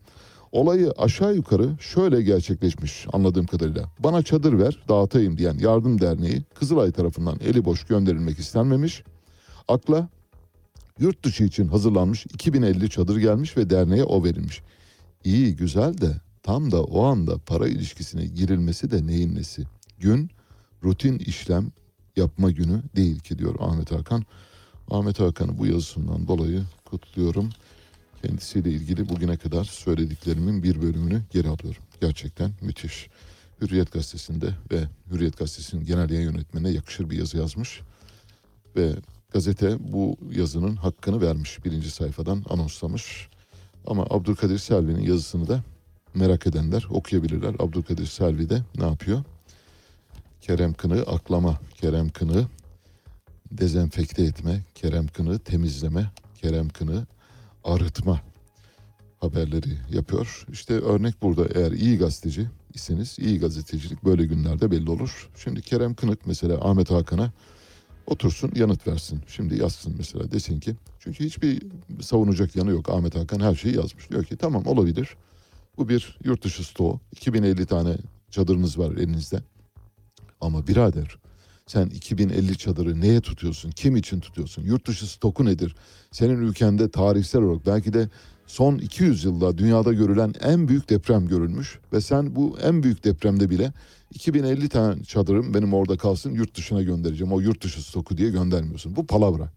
Olayı aşağı yukarı şöyle gerçekleşmiş anladığım kadarıyla. Bana çadır ver dağıtayım diyen Yardım Derneği Kızılay tarafından eli boş gönderilmek istenmemiş. Akla yurt dışı için hazırlanmış 2050 çadır gelmiş ve derneğe o verilmiş. İyi güzel de tam da o anda para ilişkisine girilmesi de neyin nesi? Gün rutin işlem yapma günü değil ki diyor Ahmet Hakan. Ahmet Hakan'ı bu yazısından dolayı kutluyorum. Kendisiyle ilgili bugüne kadar söylediklerimin bir bölümünü geri alıyorum. Gerçekten müthiş. Hürriyet Gazetesi'nde ve Hürriyet Gazetesi'nin genel yayın yönetmenine yakışır bir yazı yazmış. Ve gazete bu yazının hakkını vermiş. Birinci sayfadan anonslamış. Ama Abdülkadir Selvi'nin yazısını da merak edenler okuyabilirler. Abdülkadir Selvi de ne yapıyor? Kerem Kınığı aklama, Kerem Kınığı dezenfekte etme, Kerem Kınığı temizleme, Kerem Kınığı arıtma haberleri yapıyor. İşte örnek burada eğer iyi gazeteci iseniz iyi gazetecilik böyle günlerde belli olur. Şimdi Kerem Kınık mesela Ahmet Hakan'a otursun yanıt versin. Şimdi yazsın mesela desin ki çünkü hiçbir savunacak yanı yok. Ahmet Hakan her şeyi yazmış. Diyor ki tamam olabilir. Bu bir yurt dışı stoğu. 2050 tane çadırınız var elinizde. Ama birader sen 2050 çadırı neye tutuyorsun? Kim için tutuyorsun? Yurt dışı stoku nedir? Senin ülkende tarihsel olarak belki de son 200 yılda dünyada görülen en büyük deprem görülmüş ve sen bu en büyük depremde bile 2050 tane çadırım benim orada kalsın yurt dışına göndereceğim. O yurt dışı stoku diye göndermiyorsun. Bu palavra.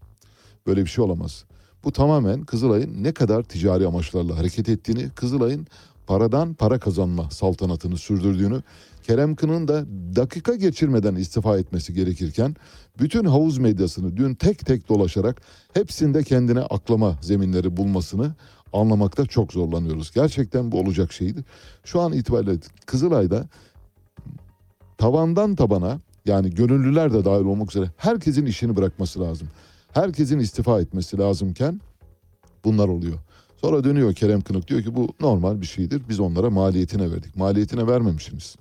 Böyle bir şey olamaz. Bu tamamen Kızılay'ın ne kadar ticari amaçlarla hareket ettiğini, Kızılay'ın paradan para kazanma saltanatını sürdürdüğünü, Kerem Kın'ın da dakika geçirmeden istifa etmesi gerekirken bütün havuz medyasını dün tek tek dolaşarak hepsinde kendine aklama zeminleri bulmasını anlamakta çok zorlanıyoruz. Gerçekten bu olacak şeydi. Şu an itibariyle Kızılay'da tavandan tabana yani gönüllüler de dahil olmak üzere herkesin işini bırakması lazım. Herkesin istifa etmesi lazımken bunlar oluyor. Sonra dönüyor Kerem Kınık diyor ki bu normal bir şeydir. Biz onlara maliyetine verdik. Maliyetine vermemişsiniz.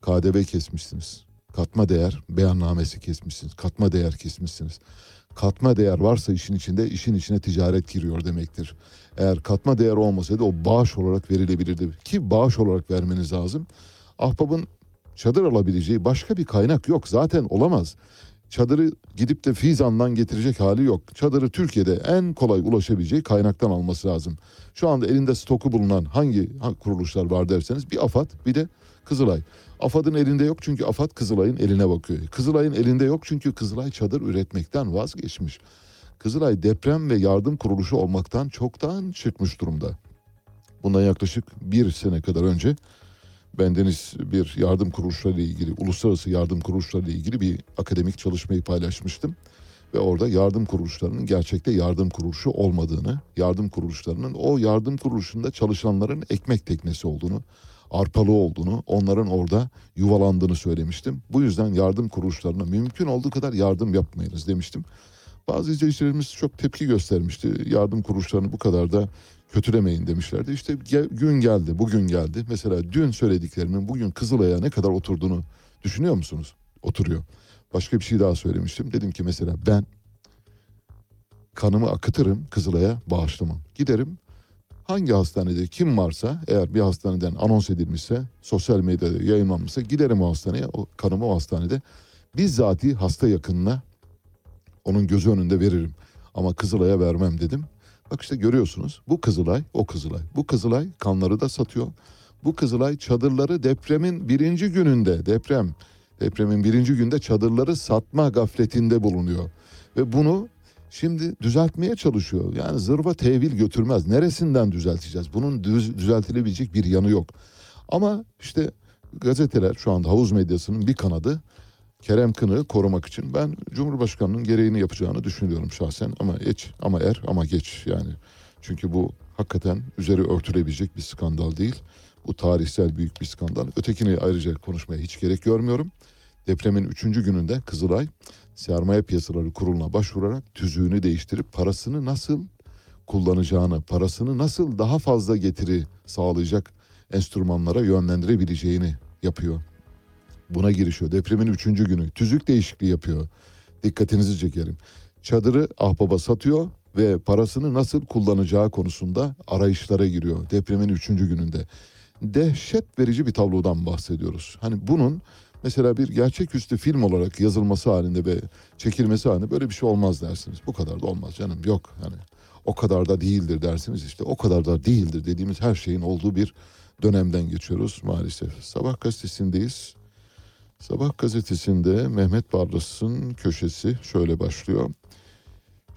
KDV kesmişsiniz. Katma değer beyannamesi kesmişsiniz. Katma değer kesmişsiniz. Katma değer varsa işin içinde işin içine ticaret giriyor demektir. Eğer katma değer olmasaydı o bağış olarak verilebilirdi. Ki bağış olarak vermeniz lazım. Ahbap'ın çadır alabileceği başka bir kaynak yok. Zaten olamaz. Çadırı gidip de Fizan'dan getirecek hali yok. Çadırı Türkiye'de en kolay ulaşabileceği kaynaktan alması lazım. Şu anda elinde stoku bulunan hangi, kuruluşlar var derseniz bir AFAD bir de Kızılay. AFAD'ın elinde yok çünkü AFAD Kızılay'ın eline bakıyor. Kızılay'ın elinde yok çünkü Kızılay çadır üretmekten vazgeçmiş. Kızılay deprem ve yardım kuruluşu olmaktan çoktan çıkmış durumda. Bundan yaklaşık bir sene kadar önce bendeniz bir yardım kuruluşlarıyla ilgili, uluslararası yardım kuruluşlarıyla ilgili bir akademik çalışmayı paylaşmıştım. Ve orada yardım kuruluşlarının gerçekte yardım kuruluşu olmadığını, yardım kuruluşlarının o yardım kuruluşunda çalışanların ekmek teknesi olduğunu, arpalı olduğunu, onların orada yuvalandığını söylemiştim. Bu yüzden yardım kuruluşlarına mümkün olduğu kadar yardım yapmayınız demiştim. Bazı izleyicilerimiz çok tepki göstermişti. Yardım kuruluşlarını bu kadar da kötülemeyin demişlerdi. İşte gün geldi, bugün geldi. Mesela dün söylediklerimin bugün Kızılay'a ne kadar oturduğunu düşünüyor musunuz? Oturuyor. Başka bir şey daha söylemiştim. Dedim ki mesela ben kanımı akıtırım Kızılay'a bağışlamam. Giderim hangi hastanede kim varsa eğer bir hastaneden anons edilmişse sosyal medyada yayınlanmışsa giderim o hastaneye o kanımı o hastanede bizzati hasta yakınına onun gözü önünde veririm. Ama Kızılay'a vermem dedim. Bak işte görüyorsunuz bu Kızılay o Kızılay. Bu Kızılay kanları da satıyor. Bu Kızılay çadırları depremin birinci gününde deprem depremin birinci günde çadırları satma gafletinde bulunuyor. Ve bunu şimdi düzeltmeye çalışıyor. Yani zırva tevil götürmez. Neresinden düzelteceğiz? Bunun düz, düzeltilebilecek bir yanı yok. Ama işte gazeteler şu anda havuz medyasının bir kanadı Kerem Kınık'ı korumak için ben Cumhurbaşkanı'nın gereğini yapacağını düşünüyorum şahsen ama geç ama er ama geç yani. Çünkü bu hakikaten üzeri örtülebilecek bir skandal değil. Bu tarihsel büyük bir skandal. Ötekini ayrıca konuşmaya hiç gerek görmüyorum. Depremin üçüncü gününde Kızılay sermaye piyasaları kuruluna başvurarak tüzüğünü değiştirip parasını nasıl kullanacağını, parasını nasıl daha fazla getiri sağlayacak enstrümanlara yönlendirebileceğini yapıyor. Buna girişiyor. Depremin üçüncü günü. Tüzük değişikliği yapıyor. Dikkatinizi çekerim. Çadırı ahbaba satıyor. ve parasını nasıl kullanacağı konusunda arayışlara giriyor depremin üçüncü gününde. Dehşet verici bir tablodan bahsediyoruz. Hani bunun mesela bir gerçeküstü film olarak yazılması halinde ve çekilmesi halinde böyle bir şey olmaz dersiniz. Bu kadar da olmaz canım yok hani o kadar da değildir dersiniz işte o kadar da değildir dediğimiz her şeyin olduğu bir dönemden geçiyoruz maalesef. Sabah gazetesindeyiz. Sabah gazetesinde Mehmet Barlas'ın köşesi şöyle başlıyor.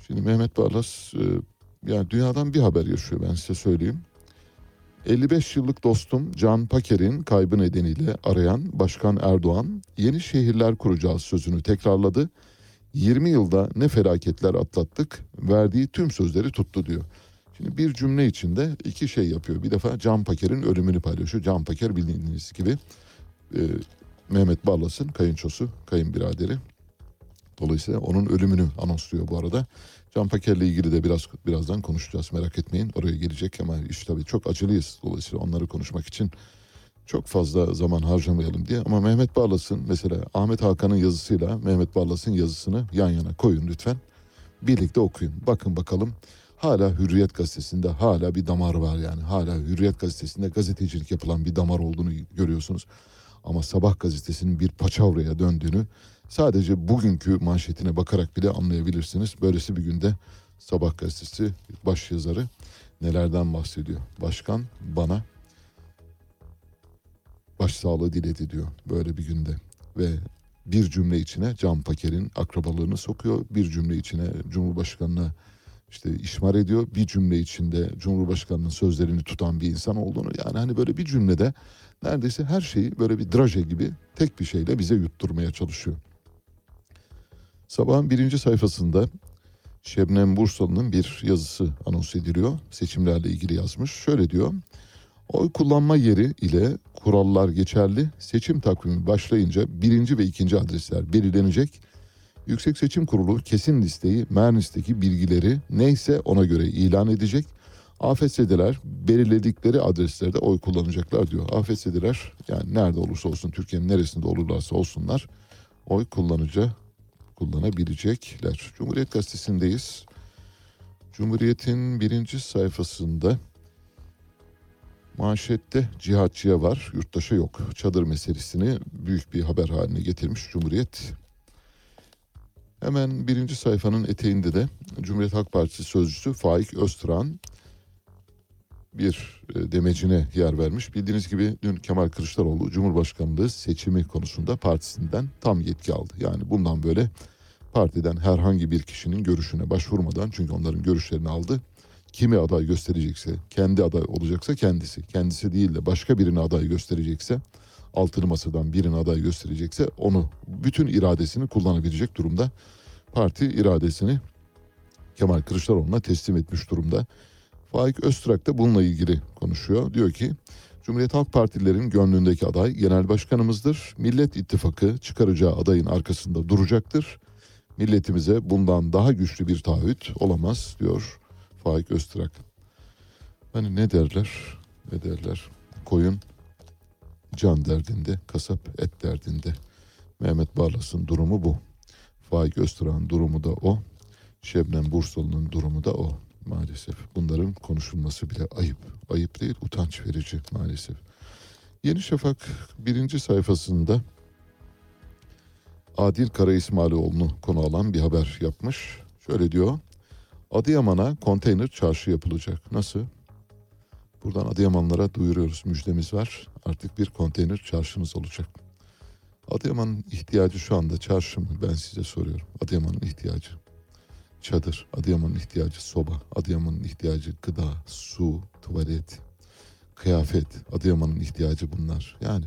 Şimdi Mehmet Barlas e, yani dünyadan bir haber yaşıyor ben size söyleyeyim. 55 yıllık dostum Can Paker'in kaybı nedeniyle arayan Başkan Erdoğan yeni şehirler kuracağız sözünü tekrarladı. 20 yılda ne felaketler atlattık verdiği tüm sözleri tuttu diyor. Şimdi bir cümle içinde iki şey yapıyor. Bir defa Can Paker'in ölümünü paylaşıyor. Can Paker bildiğiniz gibi e, Mehmet Barlas'ın kayınçosu, kayınbiraderi. Dolayısıyla onun ölümünü anonsluyor bu arada. Can Paker'le ilgili de biraz birazdan konuşacağız merak etmeyin. Oraya gelecek ama iş tabii çok acılıyız. Dolayısıyla onları konuşmak için çok fazla zaman harcamayalım diye. Ama Mehmet Barlas'ın mesela Ahmet Hakan'ın yazısıyla Mehmet Barlas'ın yazısını yan yana koyun lütfen. Birlikte okuyun. Bakın bakalım hala Hürriyet gazetesinde hala bir damar var yani. Hala Hürriyet gazetesinde gazetecilik yapılan bir damar olduğunu görüyorsunuz. Ama Sabah gazetesinin bir paçavraya döndüğünü sadece bugünkü manşetine bakarak bile anlayabilirsiniz. Böylesi bir günde Sabah gazetesi baş yazarı nelerden bahsediyor? Başkan bana başsağlığı diledi diyor böyle bir günde ve bir cümle içine Can Paker'in akrabalığını sokuyor. Bir cümle içine Cumhurbaşkanı'na işte işmar ediyor. Bir cümle içinde Cumhurbaşkanı'nın sözlerini tutan bir insan olduğunu yani hani böyle bir cümlede neredeyse her şeyi böyle bir draje gibi tek bir şeyle bize yutturmaya çalışıyor. Sabahın birinci sayfasında Şebnem Bursalı'nın bir yazısı anons ediliyor. Seçimlerle ilgili yazmış. Şöyle diyor. Oy kullanma yeri ile kurallar geçerli. Seçim takvimi başlayınca birinci ve ikinci adresler belirlenecek. Yüksek Seçim Kurulu kesin listeyi, Mernis'teki bilgileri neyse ona göre ilan edecek. AFS'deler belirledikleri adreslerde oy kullanacaklar diyor. AFS'deler yani nerede olursa olsun Türkiye'nin neresinde olurlarsa olsunlar oy kullanıcı kullanabilecekler. Cumhuriyet Gazetesi'ndeyiz. Cumhuriyet'in birinci sayfasında manşette cihatçıya var, yurttaşa yok. Çadır meselesini büyük bir haber haline getirmiş Cumhuriyet. Hemen birinci sayfanın eteğinde de Cumhuriyet Halk Partisi sözcüsü Faik Öztürk'ün bir e, demecine yer vermiş. Bildiğiniz gibi dün Kemal Kılıçdaroğlu Cumhurbaşkanlığı seçimi konusunda partisinden tam yetki aldı. Yani bundan böyle partiden herhangi bir kişinin görüşüne başvurmadan çünkü onların görüşlerini aldı. Kimi aday gösterecekse, kendi aday olacaksa kendisi, kendisi değil de başka birini aday gösterecekse, altılı masadan birini aday gösterecekse onu bütün iradesini kullanabilecek durumda. Parti iradesini Kemal Kılıçdaroğlu'na teslim etmiş durumda. Faik Öztürk de bununla ilgili konuşuyor. Diyor ki Cumhuriyet Halk Partililerin gönlündeki aday genel başkanımızdır. Millet İttifakı çıkaracağı adayın arkasında duracaktır. Milletimize bundan daha güçlü bir taahhüt olamaz diyor Faik Öztürk. Hani ne derler? Ne derler? Koyun can derdinde, kasap et derdinde. Mehmet Barlas'ın durumu bu. Faik Öztürk'ün durumu da o. Şebnem Bursalı'nın durumu da o maalesef. Bunların konuşulması bile ayıp. Ayıp değil, utanç verici maalesef. Yeni Şafak birinci sayfasında Adil Kara İsmailoğlu'nu konu alan bir haber yapmış. Şöyle diyor. Adıyaman'a konteyner çarşı yapılacak. Nasıl? Buradan Adıyamanlara duyuruyoruz. Müjdemiz var. Artık bir konteyner çarşınız olacak. Adıyaman'ın ihtiyacı şu anda çarşı mı? Ben size soruyorum. Adıyaman'ın ihtiyacı çadır, Adıyaman'ın ihtiyacı soba, Adıyaman'ın ihtiyacı gıda, su, tuvalet, kıyafet, Adıyaman'ın ihtiyacı bunlar. Yani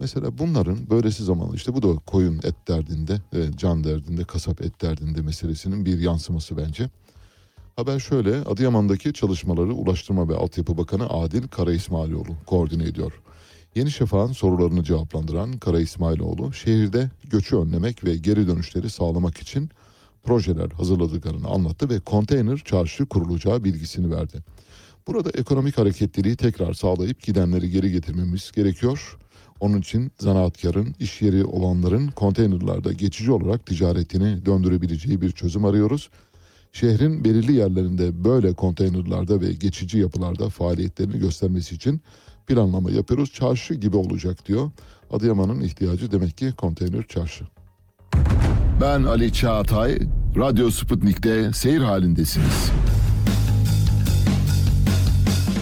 mesela bunların böylesi zaman işte bu da koyun et derdinde, e, can derdinde, kasap et derdinde meselesinin bir yansıması bence. Haber şöyle, Adıyaman'daki çalışmaları Ulaştırma ve Altyapı Bakanı Adil Kara İsmailoğlu koordine ediyor. Yeni Şafak'ın sorularını cevaplandıran Kara İsmailoğlu, şehirde göçü önlemek ve geri dönüşleri sağlamak için projeler hazırladıklarını anlattı ve konteyner çarşı kurulacağı bilgisini verdi. Burada ekonomik hareketliliği tekrar sağlayıp gidenleri geri getirmemiz gerekiyor. Onun için zanaatkarın, iş yeri olanların konteynerlarda geçici olarak ticaretini döndürebileceği bir çözüm arıyoruz. Şehrin belirli yerlerinde böyle konteynerlarda ve geçici yapılarda faaliyetlerini göstermesi için planlama yapıyoruz. Çarşı gibi olacak diyor. Adıyaman'ın ihtiyacı demek ki konteyner çarşı. Ben Ali Çağatay, Radyo Sputnik'te seyir halindesiniz.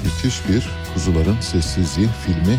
Müthiş bir Kuzuların Sessizliği filmi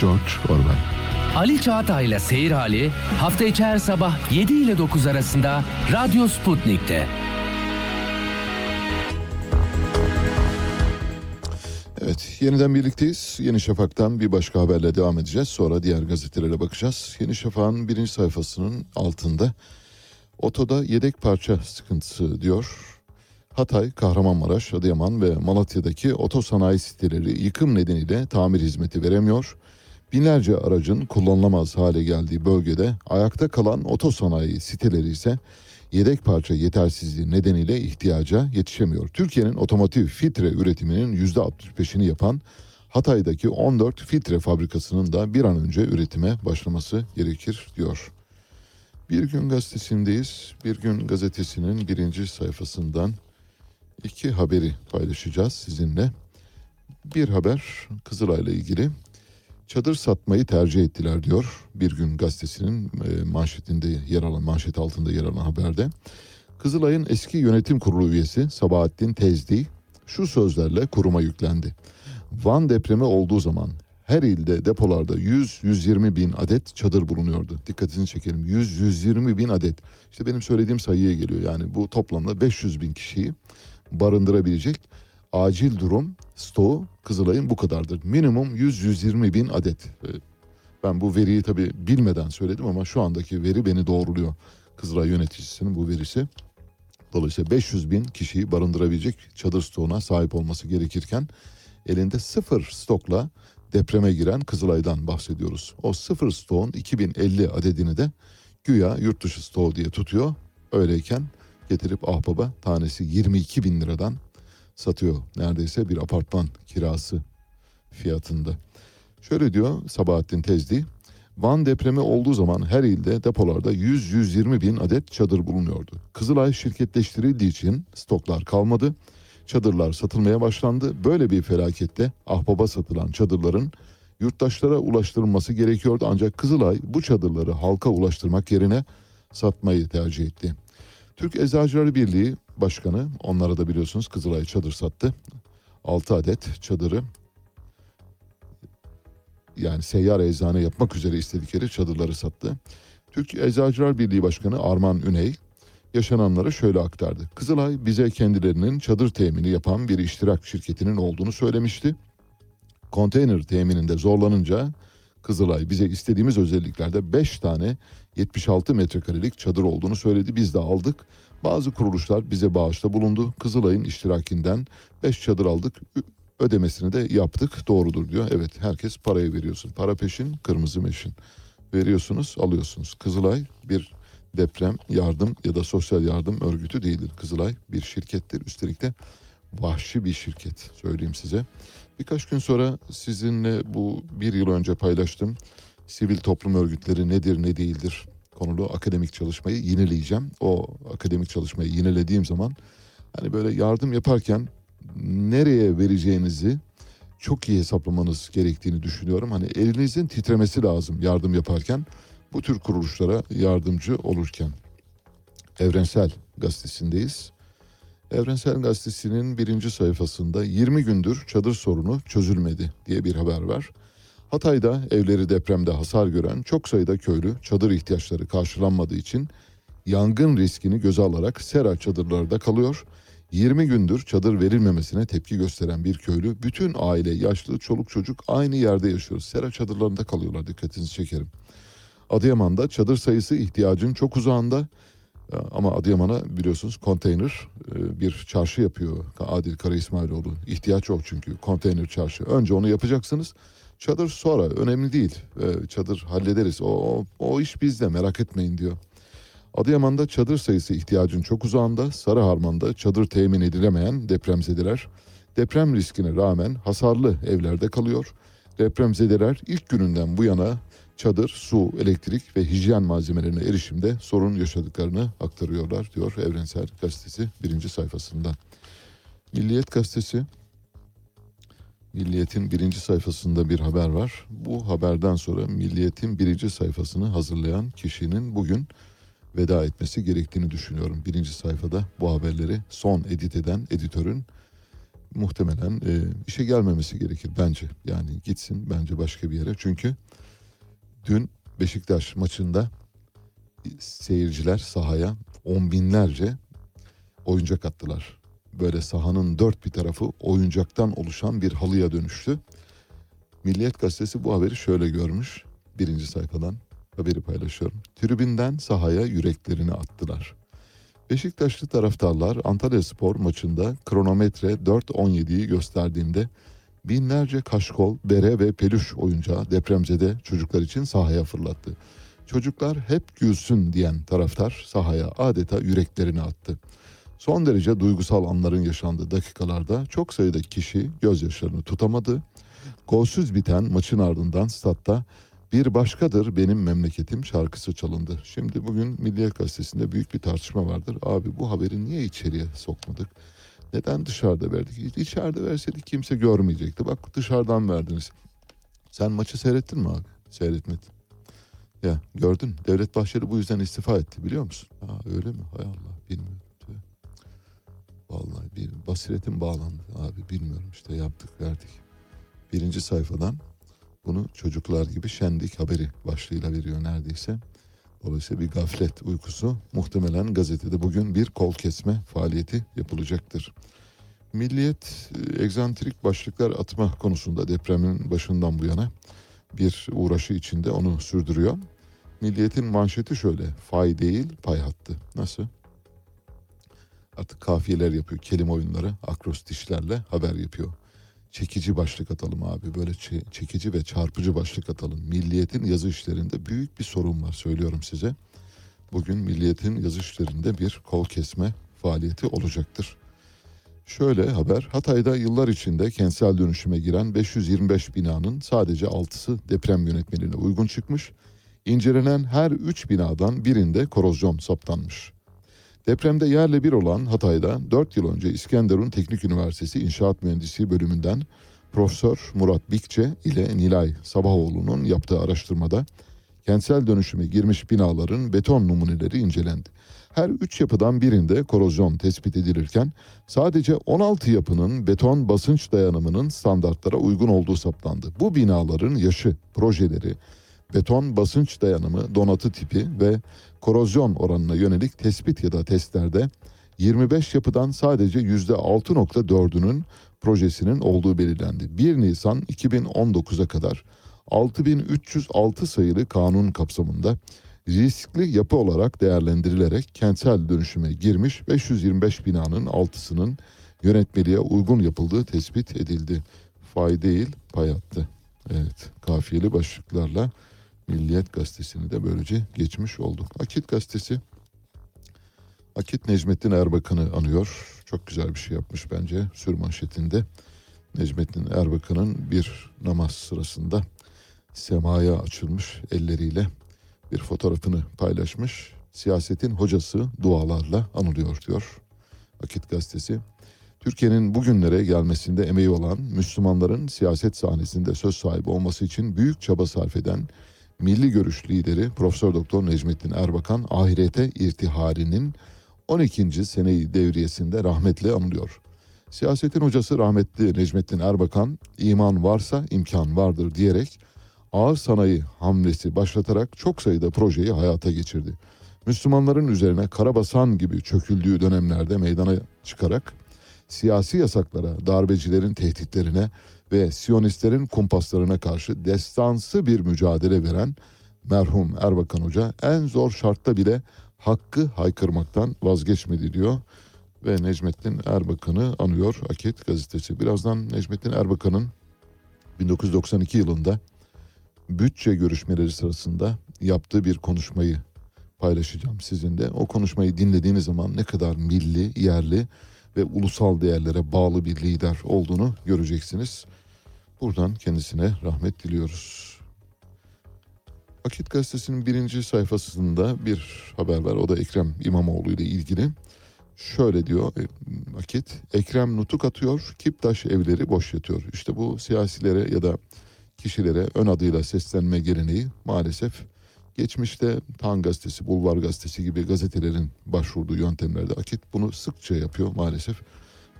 George Orwell Ali Çağatay'la Seyir Hali hafta içi her sabah 7 ile 9 arasında Radyo Sputnik'te. Evet yeniden birlikteyiz. Yeni Şafak'tan bir başka haberle devam edeceğiz. Sonra diğer gazetelere bakacağız. Yeni Şafak'ın birinci sayfasının altında otoda yedek parça sıkıntısı diyor. Hatay, Kahramanmaraş, Adıyaman ve Malatya'daki otosanayi siteleri yıkım nedeniyle tamir hizmeti veremiyor. Binlerce aracın kullanılamaz hale geldiği bölgede ayakta kalan otosanayi siteleri ise yedek parça yetersizliği nedeniyle ihtiyaca yetişemiyor. Türkiye'nin otomotiv filtre üretiminin %65'ini yapan Hatay'daki 14 filtre fabrikasının da bir an önce üretime başlaması gerekir diyor. Bir gün gazetesindeyiz. Bir gün gazetesinin birinci sayfasından iki haberi paylaşacağız sizinle. Bir haber Kızılay'la ilgili çadır satmayı tercih ettiler diyor. Bir gün gazetesinin e, manşetinde yer alan manşet altında yer alan haberde. Kızılay'ın eski yönetim kurulu üyesi Sabahattin Tezdi şu sözlerle kuruma yüklendi. Van depremi olduğu zaman her ilde depolarda 100-120 bin adet çadır bulunuyordu. Dikkatini çekelim 100-120 bin adet. İşte benim söylediğim sayıya geliyor. Yani bu toplamda 500 bin kişiyi barındırabilecek acil durum stoğu Kızılay'ın bu kadardır. Minimum 100-120 bin adet. Ee, Ben bu veriyi tabii bilmeden söyledim ama şu andaki veri beni doğruluyor. Kızılay yöneticisinin bu verisi. Dolayısıyla 500 bin kişiyi barındırabilecek çadır stoğuna sahip olması gerekirken elinde sıfır stokla depreme giren Kızılay'dan bahsediyoruz. O sıfır stoğun 2050 adedini de güya yurt dışı stoğu diye tutuyor. Öyleyken getirip ahbaba tanesi 22 bin liradan satıyor. Neredeyse bir apartman kirası fiyatında. Şöyle diyor Sabahattin Tezdi. Van depremi olduğu zaman her ilde depolarda 100-120 bin adet çadır bulunuyordu. Kızılay şirketleştirildiği için stoklar kalmadı. Çadırlar satılmaya başlandı. Böyle bir felakette ahbaba satılan çadırların yurttaşlara ulaştırılması gerekiyordu. Ancak Kızılay bu çadırları halka ulaştırmak yerine satmayı tercih etti. Türk Eczacıları Birliği Başkanı onlara da biliyorsunuz Kızılay çadır sattı. 6 adet çadırı yani seyyar eczane yapmak üzere istedikleri çadırları sattı. Türk Eczacılar Birliği Başkanı Arman Üney yaşananları şöyle aktardı. Kızılay bize kendilerinin çadır temini yapan bir iştirak şirketinin olduğunu söylemişti. Konteyner temininde zorlanınca Kızılay bize istediğimiz özelliklerde 5 tane 76 metrekarelik çadır olduğunu söyledi. Biz de aldık. Bazı kuruluşlar bize bağışta bulundu. Kızılay'ın iştirakinden 5 çadır aldık. Ödemesini de yaptık. Doğrudur diyor. Evet herkes parayı veriyorsun. Para peşin, kırmızı meşin. Veriyorsunuz, alıyorsunuz. Kızılay bir deprem yardım ya da sosyal yardım örgütü değildir. Kızılay bir şirkettir. Üstelik de vahşi bir şirket söyleyeyim size. Birkaç gün sonra sizinle bu bir yıl önce paylaştım. Sivil toplum örgütleri nedir ne değildir konulu akademik çalışmayı yineleyeceğim. O akademik çalışmayı yinelediğim zaman hani böyle yardım yaparken nereye vereceğinizi çok iyi hesaplamanız gerektiğini düşünüyorum. Hani elinizin titremesi lazım yardım yaparken bu tür kuruluşlara yardımcı olurken. Evrensel Gazetesi'ndeyiz. Evrensel Gazetesi'nin birinci sayfasında 20 gündür çadır sorunu çözülmedi diye bir haber var. Hatay'da evleri depremde hasar gören çok sayıda köylü çadır ihtiyaçları karşılanmadığı için yangın riskini göze alarak sera çadırlarda kalıyor. 20 gündür çadır verilmemesine tepki gösteren bir köylü bütün aile, yaşlı, çoluk çocuk aynı yerde yaşıyor. Sera çadırlarında kalıyorlar dikkatinizi çekerim. Adıyaman'da çadır sayısı ihtiyacın çok uzağında Ee, ama Adıyaman'a biliyorsunuz konteyner e, bir çarşı yapıyor Adil Kara İsmailoğlu. İhtiyaç yok çünkü konteyner çarşı. Önce onu yapacaksınız. Çadır sonra önemli değil. Ee, çadır hallederiz. O, o, o iş bizde merak etmeyin diyor. Adıyaman'da çadır sayısı ihtiyacın çok uzağında. Sarıharman'da çadır temin edilemeyen depremzedeler deprem riskine rağmen hasarlı evlerde kalıyor. Depremzedeler ilk gününden bu yana çadır, su, elektrik ve hijyen malzemelerine erişimde sorun yaşadıklarını aktarıyorlar diyor Evrensel Gazetesi birinci sayfasında. Milliyet Gazetesi Milliyet'in birinci sayfasında bir haber var. Bu haberden sonra Milliyet'in birinci sayfasını hazırlayan kişinin bugün veda etmesi gerektiğini düşünüyorum. Birinci sayfada bu haberleri son edit eden editörün muhtemelen e, işe gelmemesi gerekir bence. Yani gitsin bence başka bir yere. Çünkü dün Beşiktaş maçında seyirciler sahaya on binlerce oyuncak attılar. Böyle sahanın dört bir tarafı oyuncaktan oluşan bir halıya dönüştü. Milliyet gazetesi bu haberi şöyle görmüş. Birinci sayfadan haberi paylaşıyorum. Tribünden sahaya yüreklerini attılar. Beşiktaşlı taraftarlar Antalya Spor maçında kronometre 4.17'yi gösterdiğinde binlerce kaşkol, bere ve peluş oyuncağı depremzede çocuklar için sahaya fırlattı. Çocuklar hep gülsün diyen taraftar sahaya adeta yüreklerini attı. Son derece duygusal anların yaşandığı dakikalarda çok sayıda kişi gözyaşlarını tutamadı. Golsüz biten maçın ardından statta bir başkadır benim memleketim şarkısı çalındı. Şimdi bugün Milliyet Gazetesi'nde büyük bir tartışma vardır. Abi bu haberi niye içeriye sokmadık? Neden dışarıda verdik? İçeride verseydik kimse görmeyecekti. Bak dışarıdan verdiniz. Sen maçı seyrettin mi abi? Seyretmedin. Ya gördün Devlet Bahçeli bu yüzden istifa etti biliyor musun? Ha öyle mi? Hay Allah bilmiyorum. Vallahi bir basiretim bağlandı abi bilmiyorum işte yaptık verdik. Birinci sayfadan bunu çocuklar gibi şendik haberi başlığıyla veriyor neredeyse. Dolayısıyla bir gaflet uykusu muhtemelen gazetede bugün bir kol kesme faaliyeti yapılacaktır. Milliyet e, egzantrik başlıklar atma konusunda depremin başından bu yana bir uğraşı içinde onu sürdürüyor. Milliyet'in manşeti şöyle fay değil pay hattı. Nasıl? Artık kafiyeler yapıyor kelime oyunları akrostişlerle haber yapıyor çekici başlık atalım abi. Böyle çe- çekici ve çarpıcı başlık atalım. Milliyetin yazı işlerinde büyük bir sorun var söylüyorum size. Bugün Milliyet'in yazı işlerinde bir kol kesme faaliyeti olacaktır. Şöyle haber, Hatay'da yıllar içinde kentsel dönüşüme giren 525 binanın sadece 6'sı deprem yönetmeliğine uygun çıkmış. İncelenen her 3 binadan birinde korozyon saptanmış. Depremde yerle bir olan Hatay'da 4 yıl önce İskenderun Teknik Üniversitesi İnşaat Mühendisliği bölümünden Profesör Murat Bikçe ile Nilay Sabahoğlu'nun yaptığı araştırmada kentsel dönüşüme girmiş binaların beton numuneleri incelendi. Her üç yapıdan birinde korozyon tespit edilirken sadece 16 yapının beton basınç dayanımının standartlara uygun olduğu saptandı. Bu binaların yaşı, projeleri, beton basınç dayanımı, donatı tipi ve korozyon oranına yönelik tespit ya da testlerde 25 yapıdan sadece %6.4'ünün projesinin olduğu belirlendi. 1 Nisan 2019'a kadar 6306 sayılı kanun kapsamında riskli yapı olarak değerlendirilerek kentsel dönüşüme girmiş 525 binanın altısının yönetmeliğe uygun yapıldığı tespit edildi. Fay değil pay attı. Evet kafiyeli başlıklarla Milliyet Gazetesi'ni de böylece geçmiş olduk. Akit Gazetesi Akit Necmettin Erbakan'ı anıyor. Çok güzel bir şey yapmış bence sür manşetinde. Necmettin Erbakan'ın bir namaz sırasında semaya açılmış elleriyle bir fotoğrafını paylaşmış. Siyasetin hocası dualarla anılıyor diyor Akit Gazetesi. Türkiye'nin bugünlere gelmesinde emeği olan Müslümanların siyaset sahnesinde söz sahibi olması için büyük çaba sarf eden milli görüş lideri Profesör Doktor Necmettin Erbakan ahirete irtiharinin 12. seneyi devriyesinde rahmetle anılıyor. Siyasetin hocası rahmetli Necmettin Erbakan iman varsa imkan vardır diyerek ağır sanayi hamlesi başlatarak çok sayıda projeyi hayata geçirdi. Müslümanların üzerine karabasan gibi çöküldüğü dönemlerde meydana çıkarak siyasi yasaklara, darbecilerin tehditlerine ve Siyonistlerin kumpaslarına karşı destansı bir mücadele veren merhum Erbakan Hoca en zor şartta bile hakkı haykırmaktan vazgeçmedi diyor ve Necmettin Erbakan'ı anıyor Akit gazetesi. Birazdan Necmettin Erbakan'ın 1992 yılında bütçe görüşmeleri sırasında yaptığı bir konuşmayı paylaşacağım sizinle. O konuşmayı dinlediğiniz zaman ne kadar milli, yerli ve ulusal değerlere bağlı bir lider olduğunu göreceksiniz. Buradan kendisine rahmet diliyoruz. Akit Gazetesi'nin birinci sayfasında bir haber var. O da Ekrem İmamoğlu ile ilgili. Şöyle diyor e, Akit, Ekrem nutuk atıyor, Kiptaş evleri boş yatıyor. İşte bu siyasilere ya da kişilere ön adıyla seslenme geleneği maalesef geçmişte Tan Gazetesi, Bulvar Gazetesi gibi gazetelerin başvurduğu yöntemlerde Akit bunu sıkça yapıyor maalesef.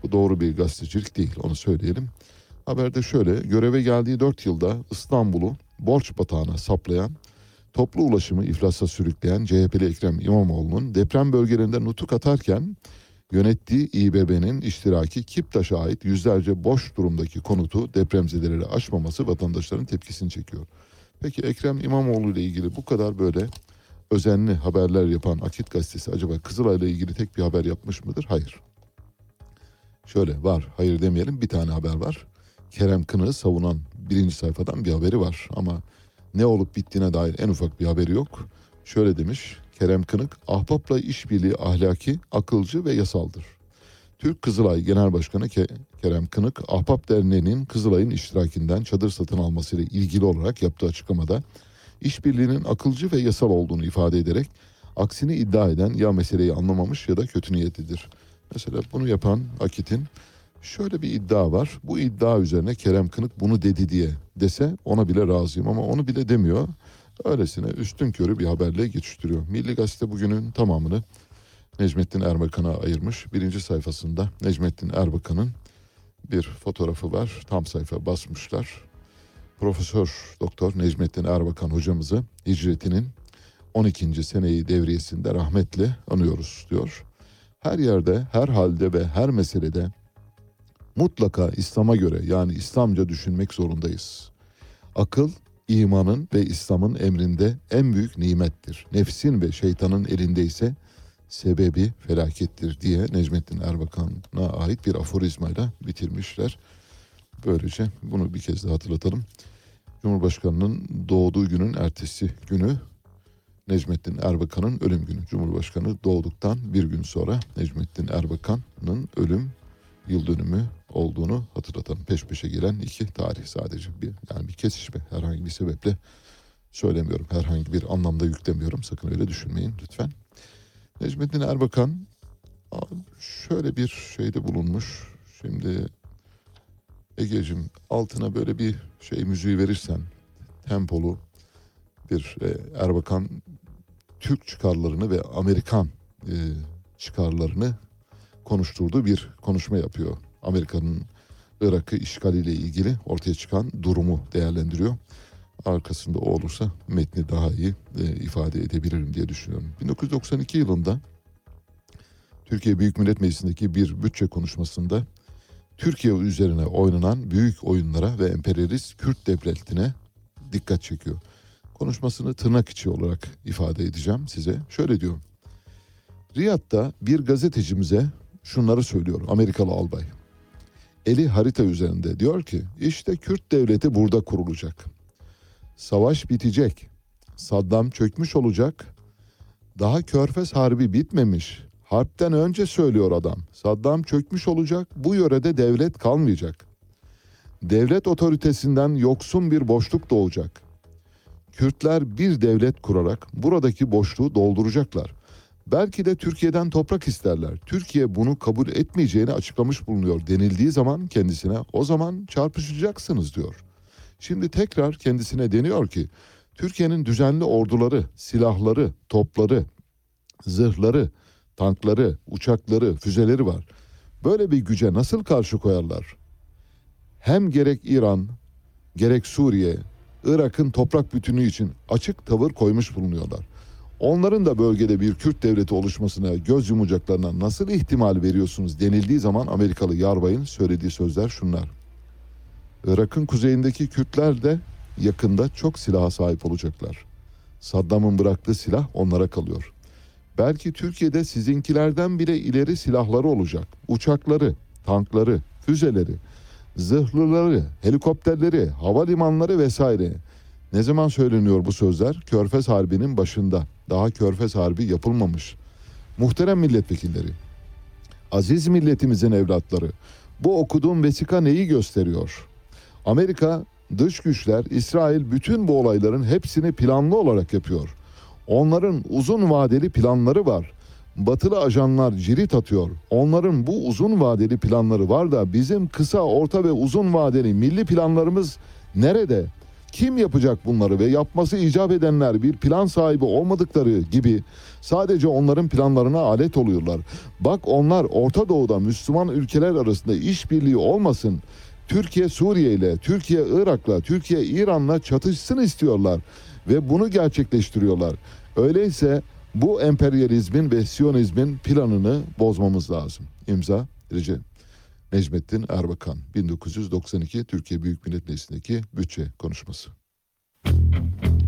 Bu doğru bir gazetecilik değil onu söyleyelim. Haberde şöyle göreve geldiği 4 yılda İstanbul'u borç batağına saplayan toplu ulaşımı iflasa sürükleyen CHP'li Ekrem İmamoğlu'nun deprem bölgelerinde nutuk atarken yönettiği İBB'nin iştiraki Kiptaş'a ait yüzlerce boş durumdaki konutu depremzedeleri aşmaması vatandaşların tepkisini çekiyor. Peki Ekrem İmamoğlu ile ilgili bu kadar böyle özenli haberler yapan Akit Gazetesi acaba Kızılay'la ilgili tek bir haber yapmış mıdır? Hayır. Şöyle var hayır demeyelim bir tane haber var. Kerem Kınık'ı savunan birinci sayfadan bir haberi var ama ne olup bittiğine dair en ufak bir haberi yok. Şöyle demiş Kerem Kınık, ahbapla işbirliği ahlaki, akılcı ve yasaldır. Türk Kızılay Genel Başkanı Ke- Kerem Kınık, Ahbap Derneği'nin Kızılay'ın iştirakinden çadır satın almasıyla ilgili olarak yaptığı açıklamada işbirliğinin akılcı ve yasal olduğunu ifade ederek aksini iddia eden ya meseleyi anlamamış ya da kötü niyetlidir. Mesela bunu yapan Akit'in şöyle bir iddia var. Bu iddia üzerine Kerem Kınık bunu dedi diye dese ona bile razıyım ama onu bile demiyor. Öylesine üstün körü bir haberle geçiştiriyor. Milli Gazete bugünün tamamını Necmettin Erbakan'a ayırmış. Birinci sayfasında Necmettin Erbakan'ın bir fotoğrafı var. Tam sayfa basmışlar. Profesör Doktor Necmettin Erbakan hocamızı hicretinin 12. seneyi devriyesinde rahmetle anıyoruz diyor. Her yerde, her halde ve her meselede mutlaka İslam'a göre yani İslamca düşünmek zorundayız. Akıl imanın ve İslam'ın emrinde en büyük nimettir. Nefsin ve şeytanın elinde ise sebebi felakettir diye Necmettin Erbakan'a ait bir aforizmayla bitirmişler. Böylece bunu bir kez daha hatırlatalım. Cumhurbaşkanının doğduğu günün ertesi günü Necmettin Erbakan'ın ölüm günü. Cumhurbaşkanı doğduktan bir gün sonra Necmettin Erbakan'ın ölüm yıl dönümü olduğunu hatırlatalım. Peş peşe gelen iki tarih sadece. Bir, yani bir kesişme herhangi bir sebeple söylemiyorum. Herhangi bir anlamda yüklemiyorum. Sakın öyle düşünmeyin lütfen. Necmettin Erbakan şöyle bir şeyde bulunmuş. Şimdi Ege'cim altına böyle bir şey müziği verirsen tempolu bir e, Erbakan Türk çıkarlarını ve Amerikan e, çıkarlarını konuşturduğu bir konuşma yapıyor. Amerika'nın Irak'ı işgaliyle ilgili ortaya çıkan durumu değerlendiriyor. Arkasında o olursa metni daha iyi e, ifade edebilirim diye düşünüyorum. 1992 yılında Türkiye Büyük Millet Meclisi'ndeki bir bütçe konuşmasında Türkiye üzerine oynanan büyük oyunlara ve emperyalist Kürt devletine dikkat çekiyor. Konuşmasını tırnak içi olarak ifade edeceğim size. Şöyle diyor. Riyad'da bir gazetecimize şunları söylüyor Amerikalı albay. Eli harita üzerinde diyor ki işte Kürt devleti burada kurulacak. Savaş bitecek. Saddam çökmüş olacak. Daha Körfez Harbi bitmemiş. Harpten önce söylüyor adam. Saddam çökmüş olacak. Bu yörede devlet kalmayacak. Devlet otoritesinden yoksun bir boşluk doğacak. Kürtler bir devlet kurarak buradaki boşluğu dolduracaklar. Belki de Türkiye'den toprak isterler. Türkiye bunu kabul etmeyeceğini açıklamış bulunuyor denildiği zaman kendisine o zaman çarpışacaksınız diyor. Şimdi tekrar kendisine deniyor ki Türkiye'nin düzenli orduları, silahları, topları, zırhları, tankları, uçakları, füzeleri var. Böyle bir güce nasıl karşı koyarlar? Hem gerek İran, gerek Suriye, Irak'ın toprak bütünlüğü için açık tavır koymuş bulunuyorlar. Onların da bölgede bir Kürt devleti oluşmasına göz yumacaklarına nasıl ihtimal veriyorsunuz denildiği zaman Amerikalı yarbayın söylediği sözler şunlar. Irak'ın kuzeyindeki Kürtler de yakında çok silaha sahip olacaklar. Saddam'ın bıraktığı silah onlara kalıyor. Belki Türkiye'de sizinkilerden bile ileri silahları olacak. Uçakları, tankları, füzeleri. zırhlıları, helikopterleri, havalimanları vesaire. Ne zaman söyleniyor bu sözler? Körfez Harbi'nin başında. Daha Körfez Harbi yapılmamış. Muhterem milletvekilleri, aziz milletimizin evlatları, bu okuduğum vesika neyi gösteriyor? Amerika, dış güçler, İsrail bütün bu olayların hepsini planlı olarak yapıyor. Onların uzun vadeli planları var. Batılı ajanlar cirit atıyor. Onların bu uzun vadeli planları var da bizim kısa, orta ve uzun vadeli milli planlarımız nerede? Kim yapacak bunları ve yapması icap edenler bir plan sahibi olmadıkları gibi sadece onların planlarına alet oluyorlar. Bak onlar Orta Doğu'da Müslüman ülkeler arasında işbirliği olmasın. Türkiye Suriye ile, Türkiye Irak'la, Türkiye İran'la çatışsın istiyorlar ve bunu gerçekleştiriyorlar. Öyleyse bu emperyalizmin ve siyonizmin planını bozmamız lazım. İmza Recep Necmettin Erbakan 1992 Türkiye Büyük Millet Meclisi'ndeki bütçe konuşması. E,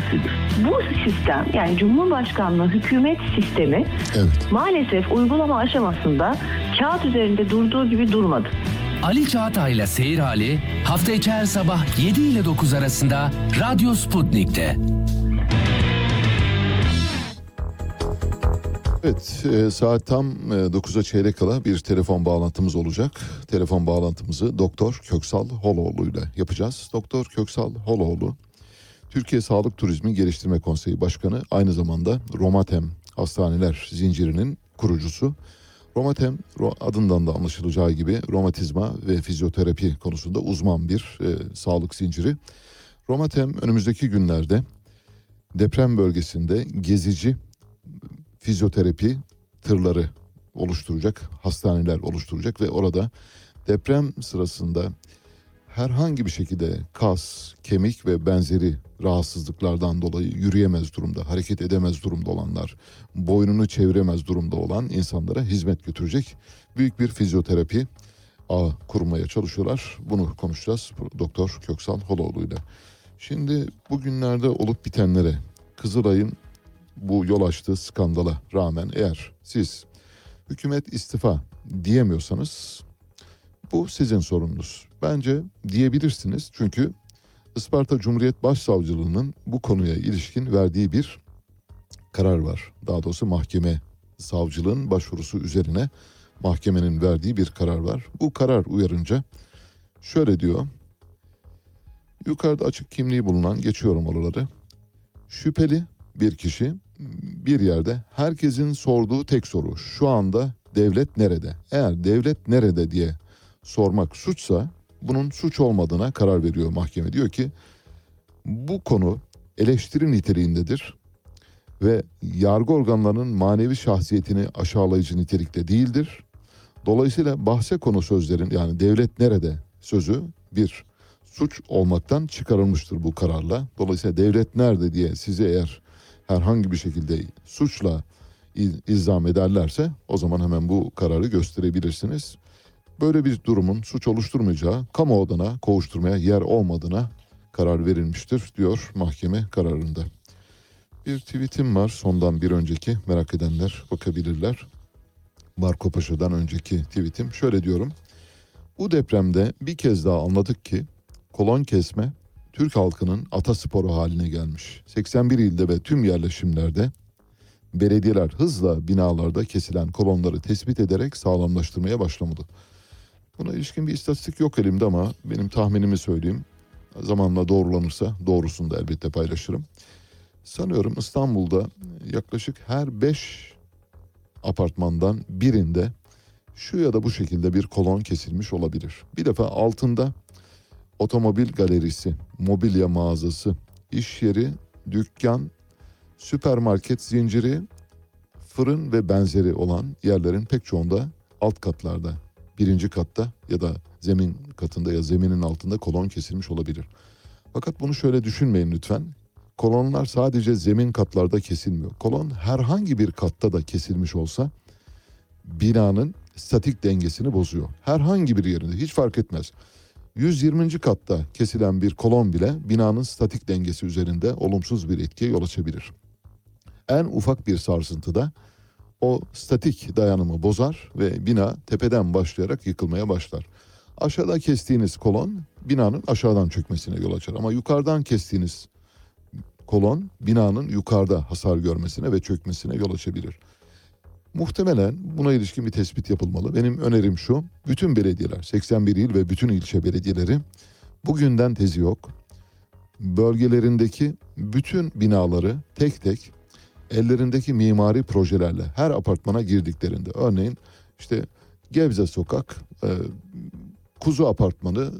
değişmesidir. Bu sistem yani Cumhurbaşkanlığı hükümet sistemi Evet. maalesef uygulama aşamasında kağıt üzerinde durduğu gibi durmadı. Ali Çağatay'la Seyir Hali hafta içi her sabah 7 ile 9 arasında Radyo Sputnik'te. Evet e, saat tam e, 9'a çeyrek kala bir telefon bağlantımız olacak. Telefon bağlantımızı Doktor Köksal Holoğlu ile yapacağız. Doktor Köksal Holoğlu Türkiye Sağlık Turizmi Geliştirme Konseyi Başkanı aynı zamanda Romatem Hastaneler Zinciri'nin kurucusu. Romatem ro- adından da anlaşılacağı gibi romatizma ve fizyoterapi konusunda uzman bir e, sağlık zinciri. Romatem önümüzdeki günlerde deprem bölgesinde gezici fizyoterapi tırları oluşturacak, hastaneler oluşturacak ve orada deprem sırasında herhangi bir şekilde kas, kemik ve benzeri rahatsızlıklardan dolayı yürüyemez durumda, hareket edemez durumda olanlar, boynunu çeviremez durumda olan insanlara hizmet götürecek büyük bir fizyoterapi ağı kurmaya çalışıyorlar. Bunu konuşacağız Doktor Köksal Holoğlu ile. Şimdi bugünlerde olup bitenlere Kızılay'ın bu yol açtığı skandala rağmen eğer siz hükümet istifa diyemiyorsanız bu sizin sorununuz. Bence diyebilirsiniz çünkü Isparta Cumhuriyet Başsavcılığı'nın bu konuya ilişkin verdiği bir karar var. Daha doğrusu mahkeme savcılığın başvurusu üzerine mahkemenin verdiği bir karar var. Bu karar uyarınca şöyle diyor. Yukarıda açık kimliği bulunan geçiyorum oraları. Şüpheli bir kişi bir yerde herkesin sorduğu tek soru şu anda devlet nerede? Eğer devlet nerede diye sormak suçsa bunun suç olmadığına karar veriyor mahkeme. Diyor ki bu konu eleştiri niteliğindedir ve yargı organlarının manevi şahsiyetini aşağılayıcı nitelikte değildir. Dolayısıyla bahse konu sözlerin yani devlet nerede sözü bir suç olmaktan çıkarılmıştır bu kararla. Dolayısıyla devlet nerede diye sizi eğer herhangi bir şekilde suçla il- ilzam ederlerse o zaman hemen bu kararı gösterebilirsiniz. Böyle bir durumun suç oluşturmayacağı, kamu odana kovuşturmaya yer olmadığına karar verilmiştir diyor mahkeme kararında. Bir tweetim var sondan bir önceki merak edenler bakabilirler. Marco Paşa'dan önceki tweetim şöyle diyorum. Bu depremde bir kez daha anladık ki kolon kesme Türk halkının atasporu haline gelmiş. 81 ilde ve tüm yerleşimlerde belediyeler hızla binalarda kesilen kolonları tespit ederek sağlamlaştırmaya başlamadı. Buna ilişkin bir istatistik yok elimde ama benim tahminimi söyleyeyim. Zamanla doğrulanırsa doğrusunu da elbette paylaşırım. Sanıyorum İstanbul'da yaklaşık her 5 apartmandan birinde şu ya da bu şekilde bir kolon kesilmiş olabilir. Bir defa altında otomobil galerisi, mobilya mağazası, iş yeri, dükkan, süpermarket zinciri, fırın ve benzeri olan yerlerin pek çoğunda alt katlarda birinci katta ya da zemin katında ya zeminin altında kolon kesilmiş olabilir. Fakat bunu şöyle düşünmeyin lütfen. Kolonlar sadece zemin katlarda kesilmiyor. Kolon herhangi bir katta da kesilmiş olsa binanın statik dengesini bozuyor. Herhangi bir yerinde hiç fark etmez. 120. katta kesilen bir kolon bile binanın statik dengesi üzerinde olumsuz bir etkiye yol açabilir. En ufak bir sarsıntıda o statik dayanımı bozar ve bina tepeden başlayarak yıkılmaya başlar. Aşağıda kestiğiniz kolon binanın aşağıdan çökmesine yol açar ama yukarıdan kestiğiniz kolon binanın yukarıda hasar görmesine ve çökmesine yol açabilir. Muhtemelen buna ilişkin bir tespit yapılmalı. Benim önerim şu. Bütün belediyeler, 81 il ve bütün ilçe belediyeleri bugünden tezi yok. Bölgelerindeki bütün binaları tek tek ellerindeki mimari projelerle her apartmana girdiklerinde örneğin işte Gebze Sokak, e, Kuzu Apartmanı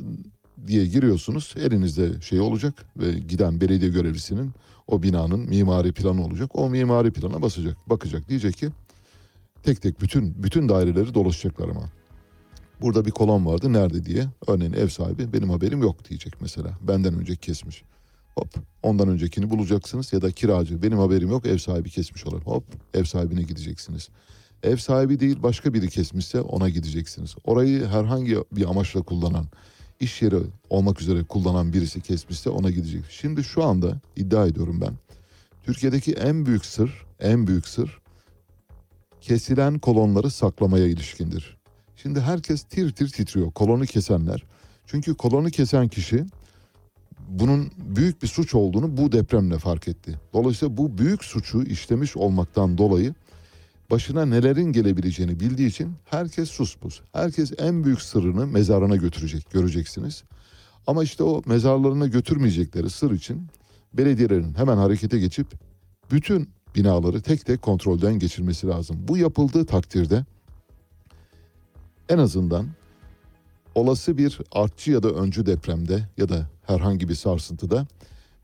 diye giriyorsunuz. Elinizde şey olacak ve giden belediye görevlisinin o binanın mimari planı olacak. O mimari plana basacak, bakacak. Diyecek ki tek tek bütün bütün daireleri dolaşacaklar ama. Burada bir kolon vardı nerede diye. Örneğin ev sahibi benim haberim yok diyecek mesela. Benden önce kesmiş. Hop ondan öncekini bulacaksınız ya da kiracı benim haberim yok ev sahibi kesmiş olur. Hop ev sahibine gideceksiniz. Ev sahibi değil başka biri kesmişse ona gideceksiniz. Orayı herhangi bir amaçla kullanan, iş yeri olmak üzere kullanan birisi kesmişse ona gidecek. Şimdi şu anda iddia ediyorum ben. Türkiye'deki en büyük sır, en büyük sır kesilen kolonları saklamaya ilişkindir. Şimdi herkes tir tir titriyor kolonu kesenler. Çünkü kolonu kesen kişi bunun büyük bir suç olduğunu bu depremle fark etti. Dolayısıyla bu büyük suçu işlemiş olmaktan dolayı başına nelerin gelebileceğini bildiği için herkes suspus. Herkes en büyük sırrını mezarına götürecek göreceksiniz. Ama işte o mezarlarına götürmeyecekleri sır için belediyelerin hemen harekete geçip bütün binaları tek tek kontrolden geçirmesi lazım. Bu yapıldığı takdirde en azından olası bir artçı ya da öncü depremde ya da herhangi bir sarsıntıda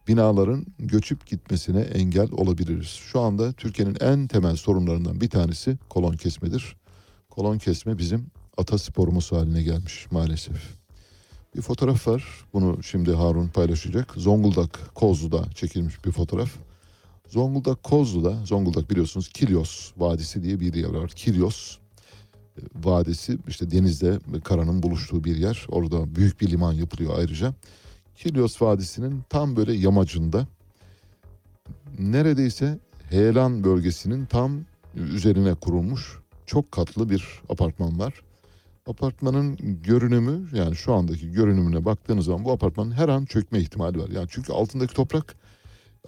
binaların göçüp gitmesine engel olabiliriz. Şu anda Türkiye'nin en temel sorunlarından bir tanesi kolon kesmedir. Kolon kesme bizim atasporumuz haline gelmiş maalesef. Bir fotoğraf var. Bunu şimdi Harun paylaşacak. Zonguldak Kozlu'da çekilmiş bir fotoğraf. Zonguldak Kozlu'da, Zonguldak biliyorsunuz Kilyos Vadisi diye bir yer var. Kilyos Vadisi işte denizde karanın buluştuğu bir yer. Orada büyük bir liman yapılıyor ayrıca. Kilyos Vadisi'nin tam böyle yamacında neredeyse heyelan bölgesinin tam üzerine kurulmuş çok katlı bir apartman var. Apartmanın görünümü yani şu andaki görünümüne baktığınız zaman bu apartmanın her an çökme ihtimali var. Yani çünkü altındaki toprak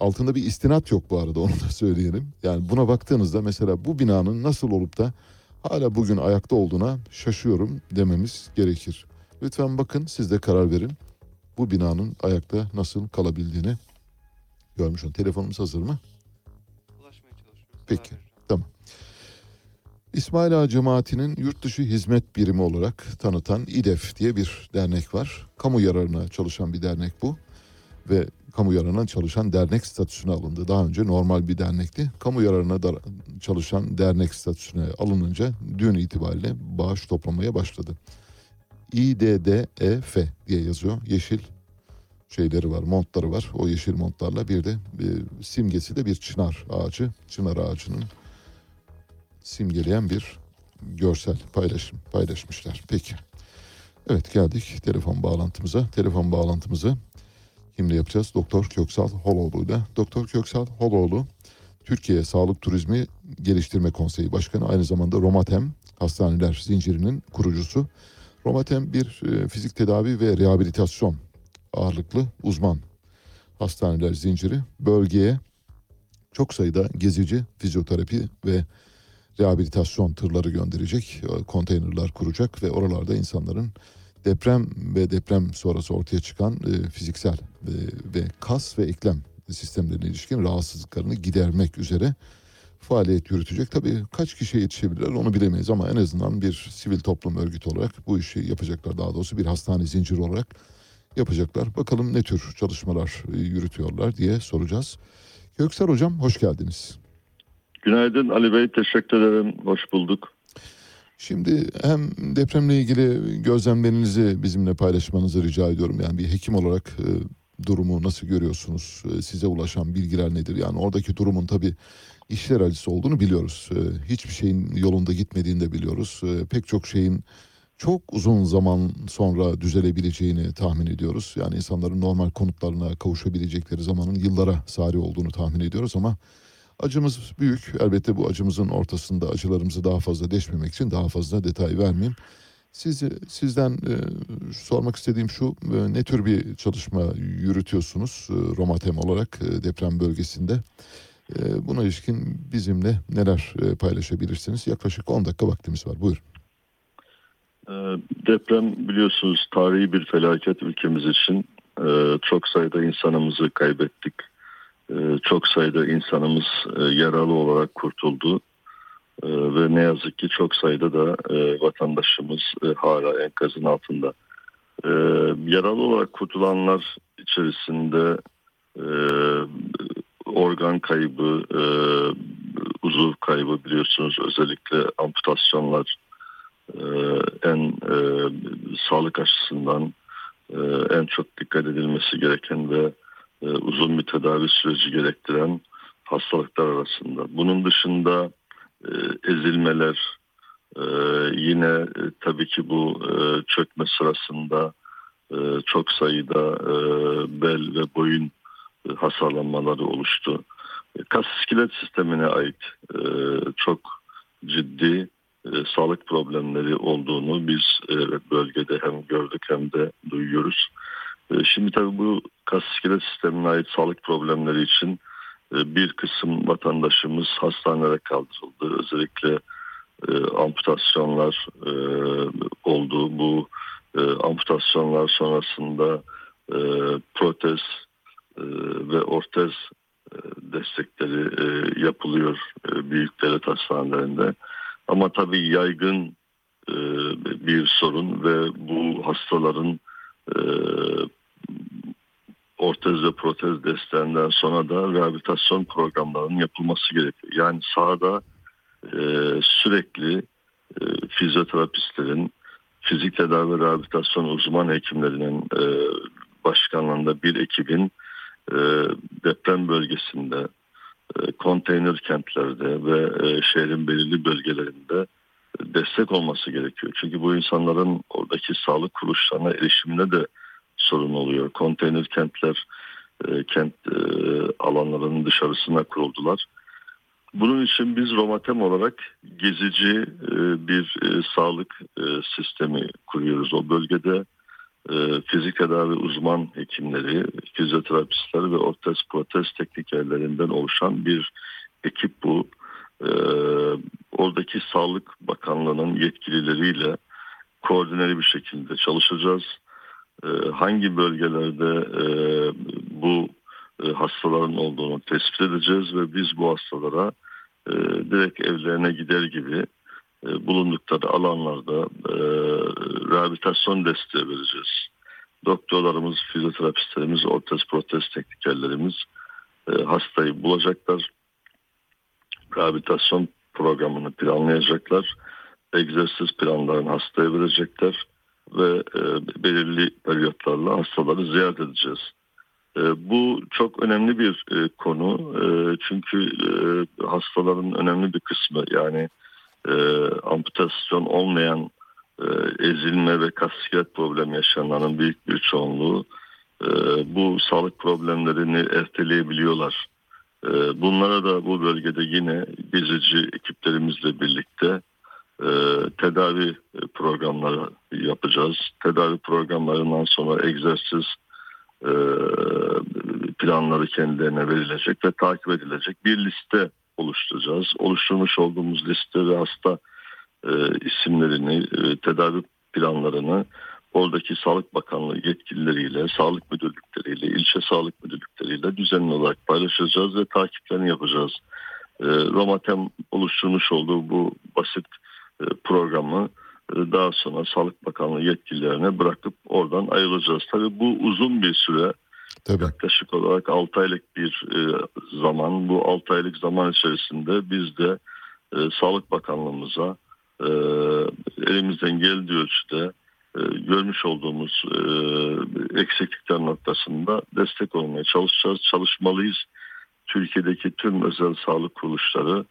altında bir istinat yok bu arada onu da söyleyelim. Yani buna baktığınızda mesela bu binanın nasıl olup da hala bugün ayakta olduğuna şaşıyorum dememiz gerekir. Lütfen bakın siz de karar verin. Bu binanın ayakta nasıl kalabildiğini görmüş olun. Telefonumuz hazır mı? Peki tamam. İsmail Ağa Cemaati'nin yurt dışı hizmet birimi olarak tanıtan İDEF diye bir dernek var. Kamu yararına çalışan bir dernek bu. Ve kamu yararına çalışan dernek statüsüne alındı. Daha önce normal bir dernekti. Kamu yararına da çalışan dernek statüsüne alınınca dün itibariyle bağış toplamaya başladı. İDDEF diye yazıyor. Yeşil şeyleri var, montları var. O yeşil montlarla bir de e, simgesi de bir çınar ağacı. Çınar ağacının simgeleyen bir görsel paylaşım paylaşmışlar. Peki. Evet geldik telefon bağlantımıza. Telefon bağlantımızı kimle yapacağız? Doktor Köksal Holoğlu'yla. Doktor Köksal Holoğlu Türkiye Sağlık Turizmi Geliştirme Konseyi Başkanı aynı zamanda Romatem Hastaneler Zinciri'nin kurucusu. Romatem bir e, fizik tedavi ve rehabilitasyon ağırlıklı uzman hastaneler zinciri. Bölgeye çok sayıda gezici fizyoterapi ve rehabilitasyon tırları gönderecek, e, konteynerler kuracak ve oralarda insanların deprem ve deprem sonrası ortaya çıkan e, fiziksel e, ve kas ve eklem sistemlerine ilişkin rahatsızlıklarını gidermek üzere faaliyet yürütecek. Tabii kaç kişiye yetişebilirler onu bilemeyiz ama en azından bir sivil toplum örgütü olarak bu işi yapacaklar. Daha doğrusu bir hastane zinciri olarak yapacaklar. Bakalım ne tür çalışmalar e, yürütüyorlar diye soracağız. Göksel Hocam hoş geldiniz. Günaydın Ali Bey, teşekkür ederim. Hoş bulduk. Şimdi hem depremle ilgili gözlemlerinizi bizimle paylaşmanızı rica ediyorum. Yani bir hekim olarak e, durumu nasıl görüyorsunuz? E, size ulaşan bilgiler nedir? Yani oradaki durumun tabii işler acısı olduğunu biliyoruz. E, hiçbir şeyin yolunda gitmediğini de biliyoruz. E, pek çok şeyin çok uzun zaman sonra düzelebileceğini tahmin ediyoruz. Yani insanların normal konutlarına kavuşabilecekleri zamanın yıllara sari olduğunu tahmin ediyoruz ama acımız büyük. Elbette bu acımızın ortasında acılarımızı daha fazla deşmemek için daha fazla detay vermeyeyim. Sizi, sizden e, sormak istediğim şu, e, ne tür bir çalışma yürütüyorsunuz e, Romatem olarak e, deprem bölgesinde? E, buna ilişkin bizimle neler e, paylaşabilirsiniz? Yaklaşık 10 dakika vaktimiz var. Buyurun. Ee, Deprem biliyorsunuz tarihi bir felaket ülkemiz için. Ee, Çok sayıda insanımızı kaybettik. Ee, Çok sayıda insanımız e, yaralı olarak kurtuldu. Ee, Ve ne yazık ki çok sayıda da e, vatandaşımız e, hala enkazın altında. Ee, Yaralı olarak kurtulanlar içerisinde e, organ kaybı, e, uzuv kaybı biliyorsunuz özellikle amputasyonlar e, en e, sağlık açısından e, en çok dikkat edilmesi gereken ve e, uzun bir tedavi süreci gerektiren hastalıklar arasında. Bunun dışında e, ezilmeler e, yine e, tabii ki bu çökme sırasında çok sayıda bel ve boyun hasarlanmaları oluştu. Kas iskelet sistemine ait çok ciddi sağlık problemleri olduğunu biz bölgede hem gördük hem de duyuyoruz. Şimdi tabii bu kas iskelet sistemine ait sağlık problemleri için bir kısım vatandaşımız hastanelere kaldırıldı. Özellikle e, amputasyonlar e, oldu. Bu e, amputasyonlar sonrasında e, protez e, ve ortez e, destekleri e, yapılıyor e, büyük devlet hastanelerinde. Ama tabii yaygın e, bir sorun ve bu hastaların e, ortez ve protez desteğinden sonra da rehabilitasyon programlarının yapılması gerekiyor. Yani sahada e, sürekli e, fizyoterapistlerin, fizik tedavi rehabilitasyon uzman hekimlerinin e, başkanlığında bir ekibin e, deprem bölgesinde e, konteyner kentlerde ve e, şehrin belirli bölgelerinde destek olması gerekiyor. Çünkü bu insanların oradaki sağlık kuruluşlarına erişimine de sorun oluyor. Konteyner kentler e, kent e, alanlarının dışarısına kuruldular. Bunun için biz Romatem olarak gezici e, bir e, sağlık e, sistemi kuruyoruz. O bölgede e, fizik tedavi uzman hekimleri, fizyoterapistler ve ortez protez teknikerlerinden oluşan bir ekip bu. E, oradaki Sağlık Bakanlığı'nın yetkilileriyle koordineli bir şekilde çalışacağız. E, hangi bölgelerde e, bu e, hastaların olduğunu tespit edeceğiz ve biz bu hastalara direkt evlerine gider gibi bulundukları alanlarda rehabilitasyon desteği vereceğiz. Doktorlarımız, fizyoterapistlerimiz, ortez protez teknikerlerimiz hastayı bulacaklar. Rehabilitasyon programını planlayacaklar. Egzersiz planlarını hastaya verecekler ve e, belirli periyotlarla hastaları ziyaret edeceğiz. E, bu çok önemli bir e, konu e, çünkü e, hastaların önemli bir kısmı yani e, amputasyon olmayan e, ezilme ve kas iskelet problemi yaşayanların büyük bir çoğunluğu e, bu sağlık problemlerini erteleyebiliyorlar. E, bunlara da bu bölgede yine gezici ekiplerimizle birlikte e, tedavi programları yapacağız. Tedavi programlarından sonra egzersiz e, planları kendilerine verilecek ve takip edilecek bir liste oluşturacağız. Oluşturmuş olduğumuz liste ve hasta e, isimlerini, e, tedavi planlarını oradaki Sağlık Bakanlığı yetkilileriyle, sağlık müdürlükleriyle, ilçe sağlık müdürlükleriyle düzenli olarak paylaşacağız ve takiplerini yapacağız. E, Romatem oluşturmuş olduğu bu basit programı e, daha sonra Sağlık Bakanlığı yetkililerine bırakıp oradan ayrılacağız. Tabii bu uzun bir süre Tabii. yaklaşık olarak 6 aylık bir e, zaman. Bu 6 aylık zaman içerisinde biz de e, Sağlık Bakanlığımıza e, elimizden geldiği ölçüde e, görmüş olduğumuz e, eksiklikler noktasında destek olmaya çalışacağız, çalışmalıyız. Türkiye'deki tüm özel sağlık kuruluşları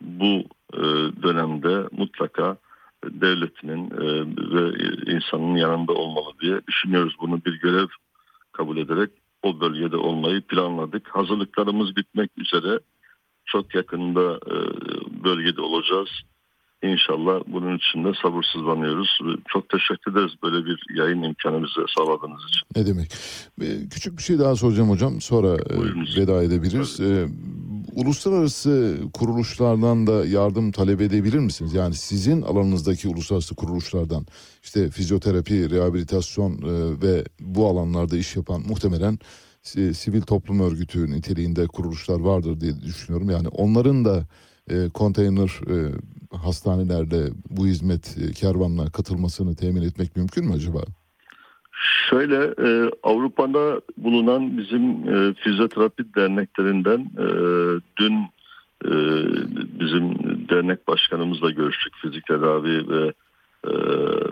bu e, dönemde mutlaka devletinin e, ve insanın yanında olmalı diye düşünüyoruz. Bunu bir görev kabul ederek o bölgede olmayı planladık. Hazırlıklarımız bitmek üzere. Çok yakında e, bölgede olacağız. İnşallah bunun için de sabırsızlanıyoruz. Çok teşekkür ederiz böyle bir yayın imkanı bize sağladığınız için. Ne demek? Küçük bir şey daha soracağım hocam. Sonra e, veda edebiliriz. Ee, uluslararası kuruluşlardan da yardım talep edebilir misiniz? Yani sizin alanınızdaki uluslararası kuruluşlardan işte fizyoterapi, rehabilitasyon e, ve bu alanlarda iş yapan muhtemelen si- sivil toplum örgütü niteliğinde kuruluşlar vardır diye düşünüyorum. Yani onların da e, konteyner e, hastanelerde bu hizmet e, kervanına katılmasını temin etmek mümkün mü acaba? Şöyle e, Avrupa'da bulunan bizim e, fizyoterapi derneklerinden e, dün e, bizim dernek başkanımızla görüştük. Fizik tedavi ve e,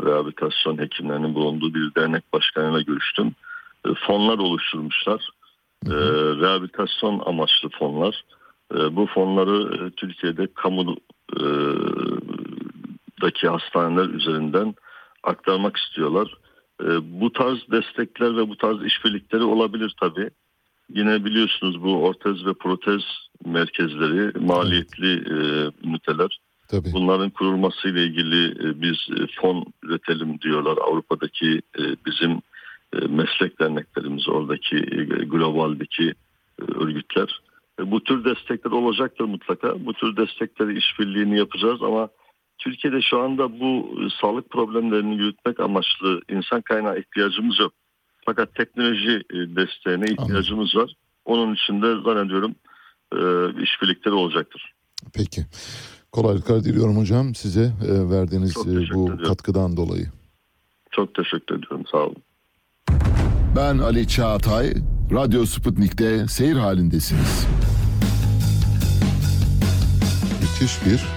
rehabilitasyon hekimlerinin bulunduğu bir dernek başkanıyla görüştüm. E, fonlar oluşturmuşlar. E, rehabilitasyon amaçlı fonlar. E, bu fonları e, Türkiye'de kamu e, daki hastaneler üzerinden aktarmak istiyorlar. E, bu tarz destekler ve bu tarz işbirlikleri olabilir tabii. Yine biliyorsunuz bu ortez ve protez merkezleri maliyetli e, üniteler. Tabii. Bunların kurulması ile ilgili e, biz e, fon üretelim diyorlar. Avrupa'daki e, bizim e, meslek derneklerimiz, oradaki e, globaldeki e, örgütler. E, bu tür destekler olacaktır mutlaka. Bu tür destekleri işbirliğini yapacağız ama Türkiye'de şu anda bu e, sağlık problemlerini yürütmek amaçlı insan kaynağı ihtiyacımız yok. Fakat teknoloji e, desteğine ihtiyacımız var. Onun için de zannediyorum e, işbirlikleri olacaktır. Peki. Kolaylıklar diliyorum hocam size verdiğiniz bu ediyorum. katkıdan dolayı. Çok teşekkür ediyorum. Sağ olun. Ben Ali Çağatay, Radyo Sputnik'te seyir halindesiniz. Müthiş bir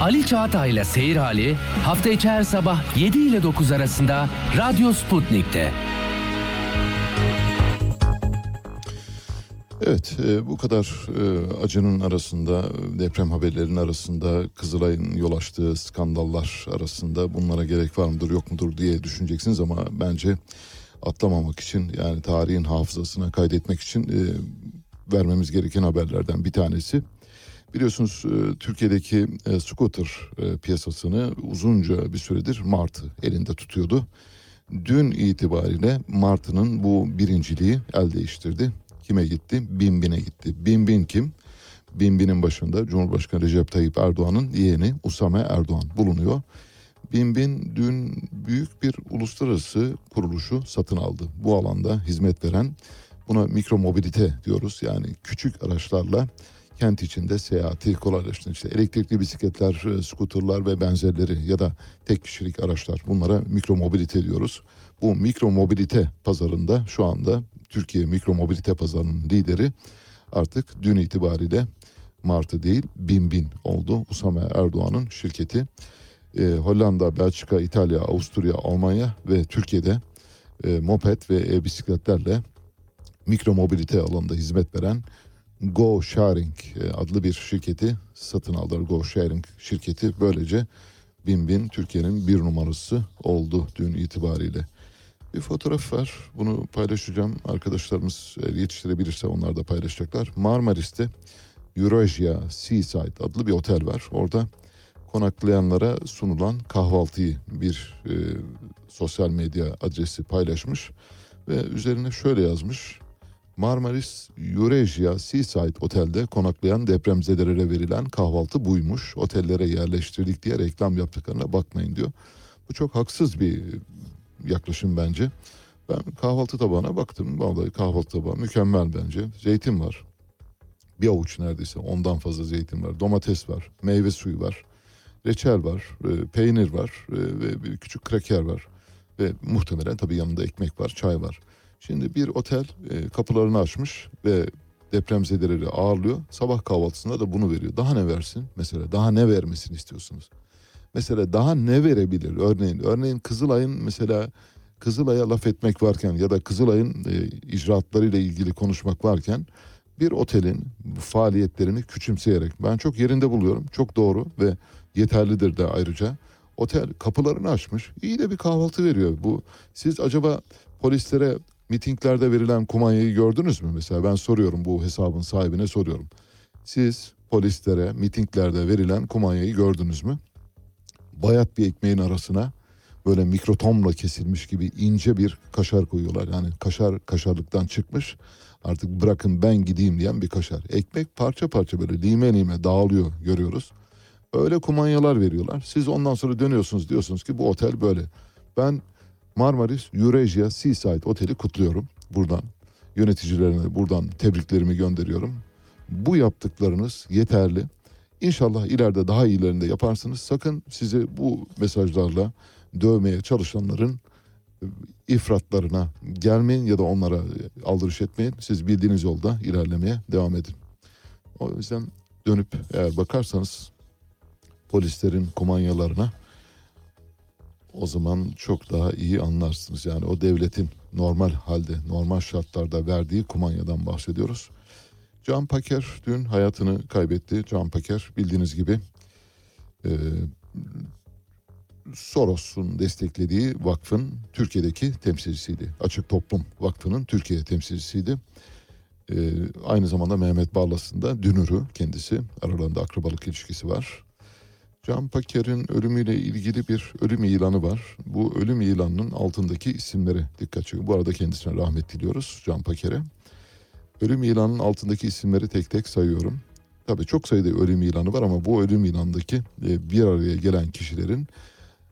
Ali Çağatay'la Seyir Hali hafta içi her sabah 7 ile 9 arasında Radyo Sputnik'te. Evet e, bu kadar e, acının arasında deprem haberlerinin arasında Kızılay'ın yol açtığı skandallar arasında bunlara gerek var mıdır yok mudur diye düşüneceksiniz ama bence atlamamak için yani tarihin hafızasına kaydetmek için e, vermemiz gereken haberlerden bir tanesi. Biliyorsunuz e, Türkiye'deki e, scooter e, piyasasını uzunca bir süredir Martı elinde tutuyordu. Dün itibariyle Martı'nın bu birinciliği el değiştirdi. Kime gitti? Binbin'e gitti. Binbin kim? Binbin'in başında Cumhurbaşkanı Recep Tayyip Erdoğan'ın yeğeni Usame Erdoğan bulunuyor. Binbin dün büyük bir uluslararası kuruluşu satın aldı. Bu alanda hizmet veren buna mikromobilite diyoruz. Yani küçük araçlarla kent içinde seyahati kolaylaştıran işte elektrikli bisikletler, e, skuterlar ve benzerleri ya da tek kişilik araçlar bunlara mikromobilite diyoruz. Bu mikromobilite pazarında şu anda Türkiye mikromobilite pazarının lideri artık dün itibariyle Martı değil Bin Bin oldu. Usame Erdoğan'ın şirketi e, Hollanda, Belçika, İtalya, Avusturya, Almanya ve Türkiye'de e, moped ve e-bisikletlerle mikromobilite alanında hizmet veren Go Sharing e, adlı bir şirketi satın aldılar. Go Sharing şirketi böylece Bin Bin Türkiye'nin bir numarası oldu dün itibariyle. Bir fotoğraf var. Bunu paylaşacağım. Arkadaşlarımız eğer yetiştirebilirse onlar da paylaşacaklar. Marmaris'te Eurasia Seaside adlı bir otel var. Orada konaklayanlara sunulan kahvaltıyı bir e, sosyal medya adresi paylaşmış ve üzerine şöyle yazmış. Marmaris Eurasia Seaside Otel'de konaklayan depremzedelere verilen kahvaltı buymuş. Otellere yerleştirdik diye reklam yaptıklarına bakmayın diyor. Bu çok haksız bir yaklaşım bence. Ben kahvaltı tabağına baktım. Vallahi kahvaltı tabağı mükemmel bence. Zeytin var. Bir avuç neredeyse ondan fazla zeytin var. Domates var. Meyve suyu var. Reçel var. e, Peynir var. e, Ve bir küçük kraker var. Ve muhtemelen tabii yanında ekmek var. Çay var. Şimdi bir otel e, kapılarını açmış ve depremzedeleri ağırlıyor. Sabah kahvaltısında da bunu veriyor. Daha ne versin? Mesela daha ne vermesini istiyorsunuz? Mesela daha ne verebilir? Örneğin örneğin Kızılay'ın mesela Kızılay'a laf etmek varken ya da Kızılay'ın e, icraatlarıyla ilgili konuşmak varken bir otelin faaliyetlerini küçümseyerek ben çok yerinde buluyorum. Çok doğru ve yeterlidir de ayrıca. Otel kapılarını açmış. iyi de bir kahvaltı veriyor. Bu siz acaba polislere mitinglerde verilen kumanyayı gördünüz mü? Mesela ben soruyorum bu hesabın sahibine soruyorum. Siz polislere mitinglerde verilen kumanyayı gördünüz mü? Bayat bir ekmeğin arasına böyle mikrotomla kesilmiş gibi ince bir kaşar koyuyorlar. Yani kaşar kaşarlıktan çıkmış artık bırakın ben gideyim diyen bir kaşar. Ekmek parça parça böyle lime lime dağılıyor görüyoruz. Öyle kumanyalar veriyorlar. Siz ondan sonra dönüyorsunuz diyorsunuz ki bu otel böyle. Ben Marmaris Eurasia Seaside Oteli kutluyorum buradan. Yöneticilerine buradan tebriklerimi gönderiyorum. Bu yaptıklarınız yeterli. İnşallah ileride daha iyilerinde yaparsınız. Sakın sizi bu mesajlarla dövmeye çalışanların e, ifratlarına gelmeyin ya da onlara e, aldırış etmeyin. Siz bildiğiniz yolda ilerlemeye devam edin. O yüzden dönüp eğer bakarsanız polislerin kumanyalarına o zaman çok daha iyi anlarsınız. Yani o devletin normal halde, normal şartlarda verdiği kumanyadan bahsediyoruz. Can Paker dün hayatını kaybetti. Can Paker bildiğiniz gibi e, Soros'un desteklediği vakfın Türkiye'deki temsilcisiydi. Açık Toplum Vakfı'nın Türkiye temsilcisiydi. E, aynı zamanda Mehmet Barlas'ın da dünürü kendisi. Aralarında akrabalık ilişkisi var. Can Paker'in ölümüyle ilgili bir ölüm ilanı var. Bu ölüm ilanının altındaki isimleri dikkat çekiyor. Bu arada kendisine rahmet diliyoruz Can Paker'e. Ölüm ilanının altındaki isimleri tek tek sayıyorum. Tabii çok sayıda ölüm ilanı var ama bu ölüm ilanındaki e, bir araya gelen kişilerin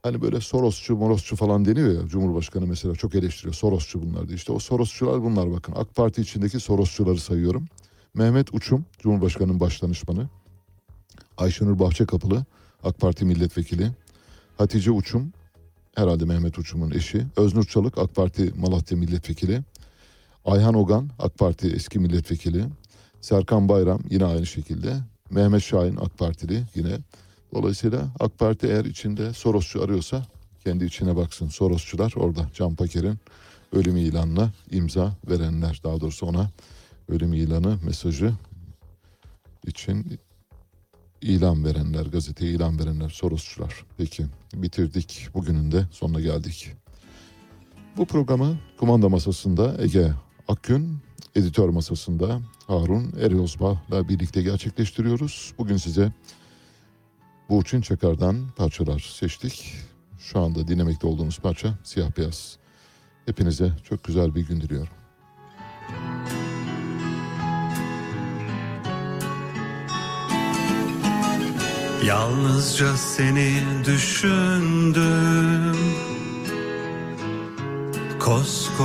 hani böyle Sorosçu, Morosçu falan deniyor ya. Cumhurbaşkanı mesela çok eleştiriyor. Sorosçu bunlar diye. İşte o Sorosçular bunlar bakın. AK Parti içindeki Sorosçuları sayıyorum. Mehmet Uçum, Cumhurbaşkanı'nın başdanışmanı. Ayşenur Bahçekapılı, AK Parti milletvekili. Hatice Uçum, herhalde Mehmet Uçum'un eşi. Öznur Çalık, AK Parti Malatya milletvekili. Ayhan Ogan, AK Parti eski milletvekili. Serkan Bayram yine aynı şekilde. Mehmet Şahin AK Partili yine. Dolayısıyla AK Parti eğer içinde Sorosçu arıyorsa kendi içine baksın. Sorosçular orada. Can Paker'in ölüm ilanına imza verenler. Daha doğrusu ona ölüm ilanı mesajı için ilan verenler, gazeteye ilan verenler, Sorosçular. Peki bitirdik. Bugünün de sonuna geldik. Bu programı kumanda masasında Ege Akgün, editör masasında Harun Eryozba'la birlikte gerçekleştiriyoruz. Bugün size Burçin Çakar'dan parçalar seçtik. Şu anda dinlemekte olduğumuz parça Siyah Beyaz. Hepinize çok güzel bir gün diliyorum. Yalnızca seni düşündüm. Koskoca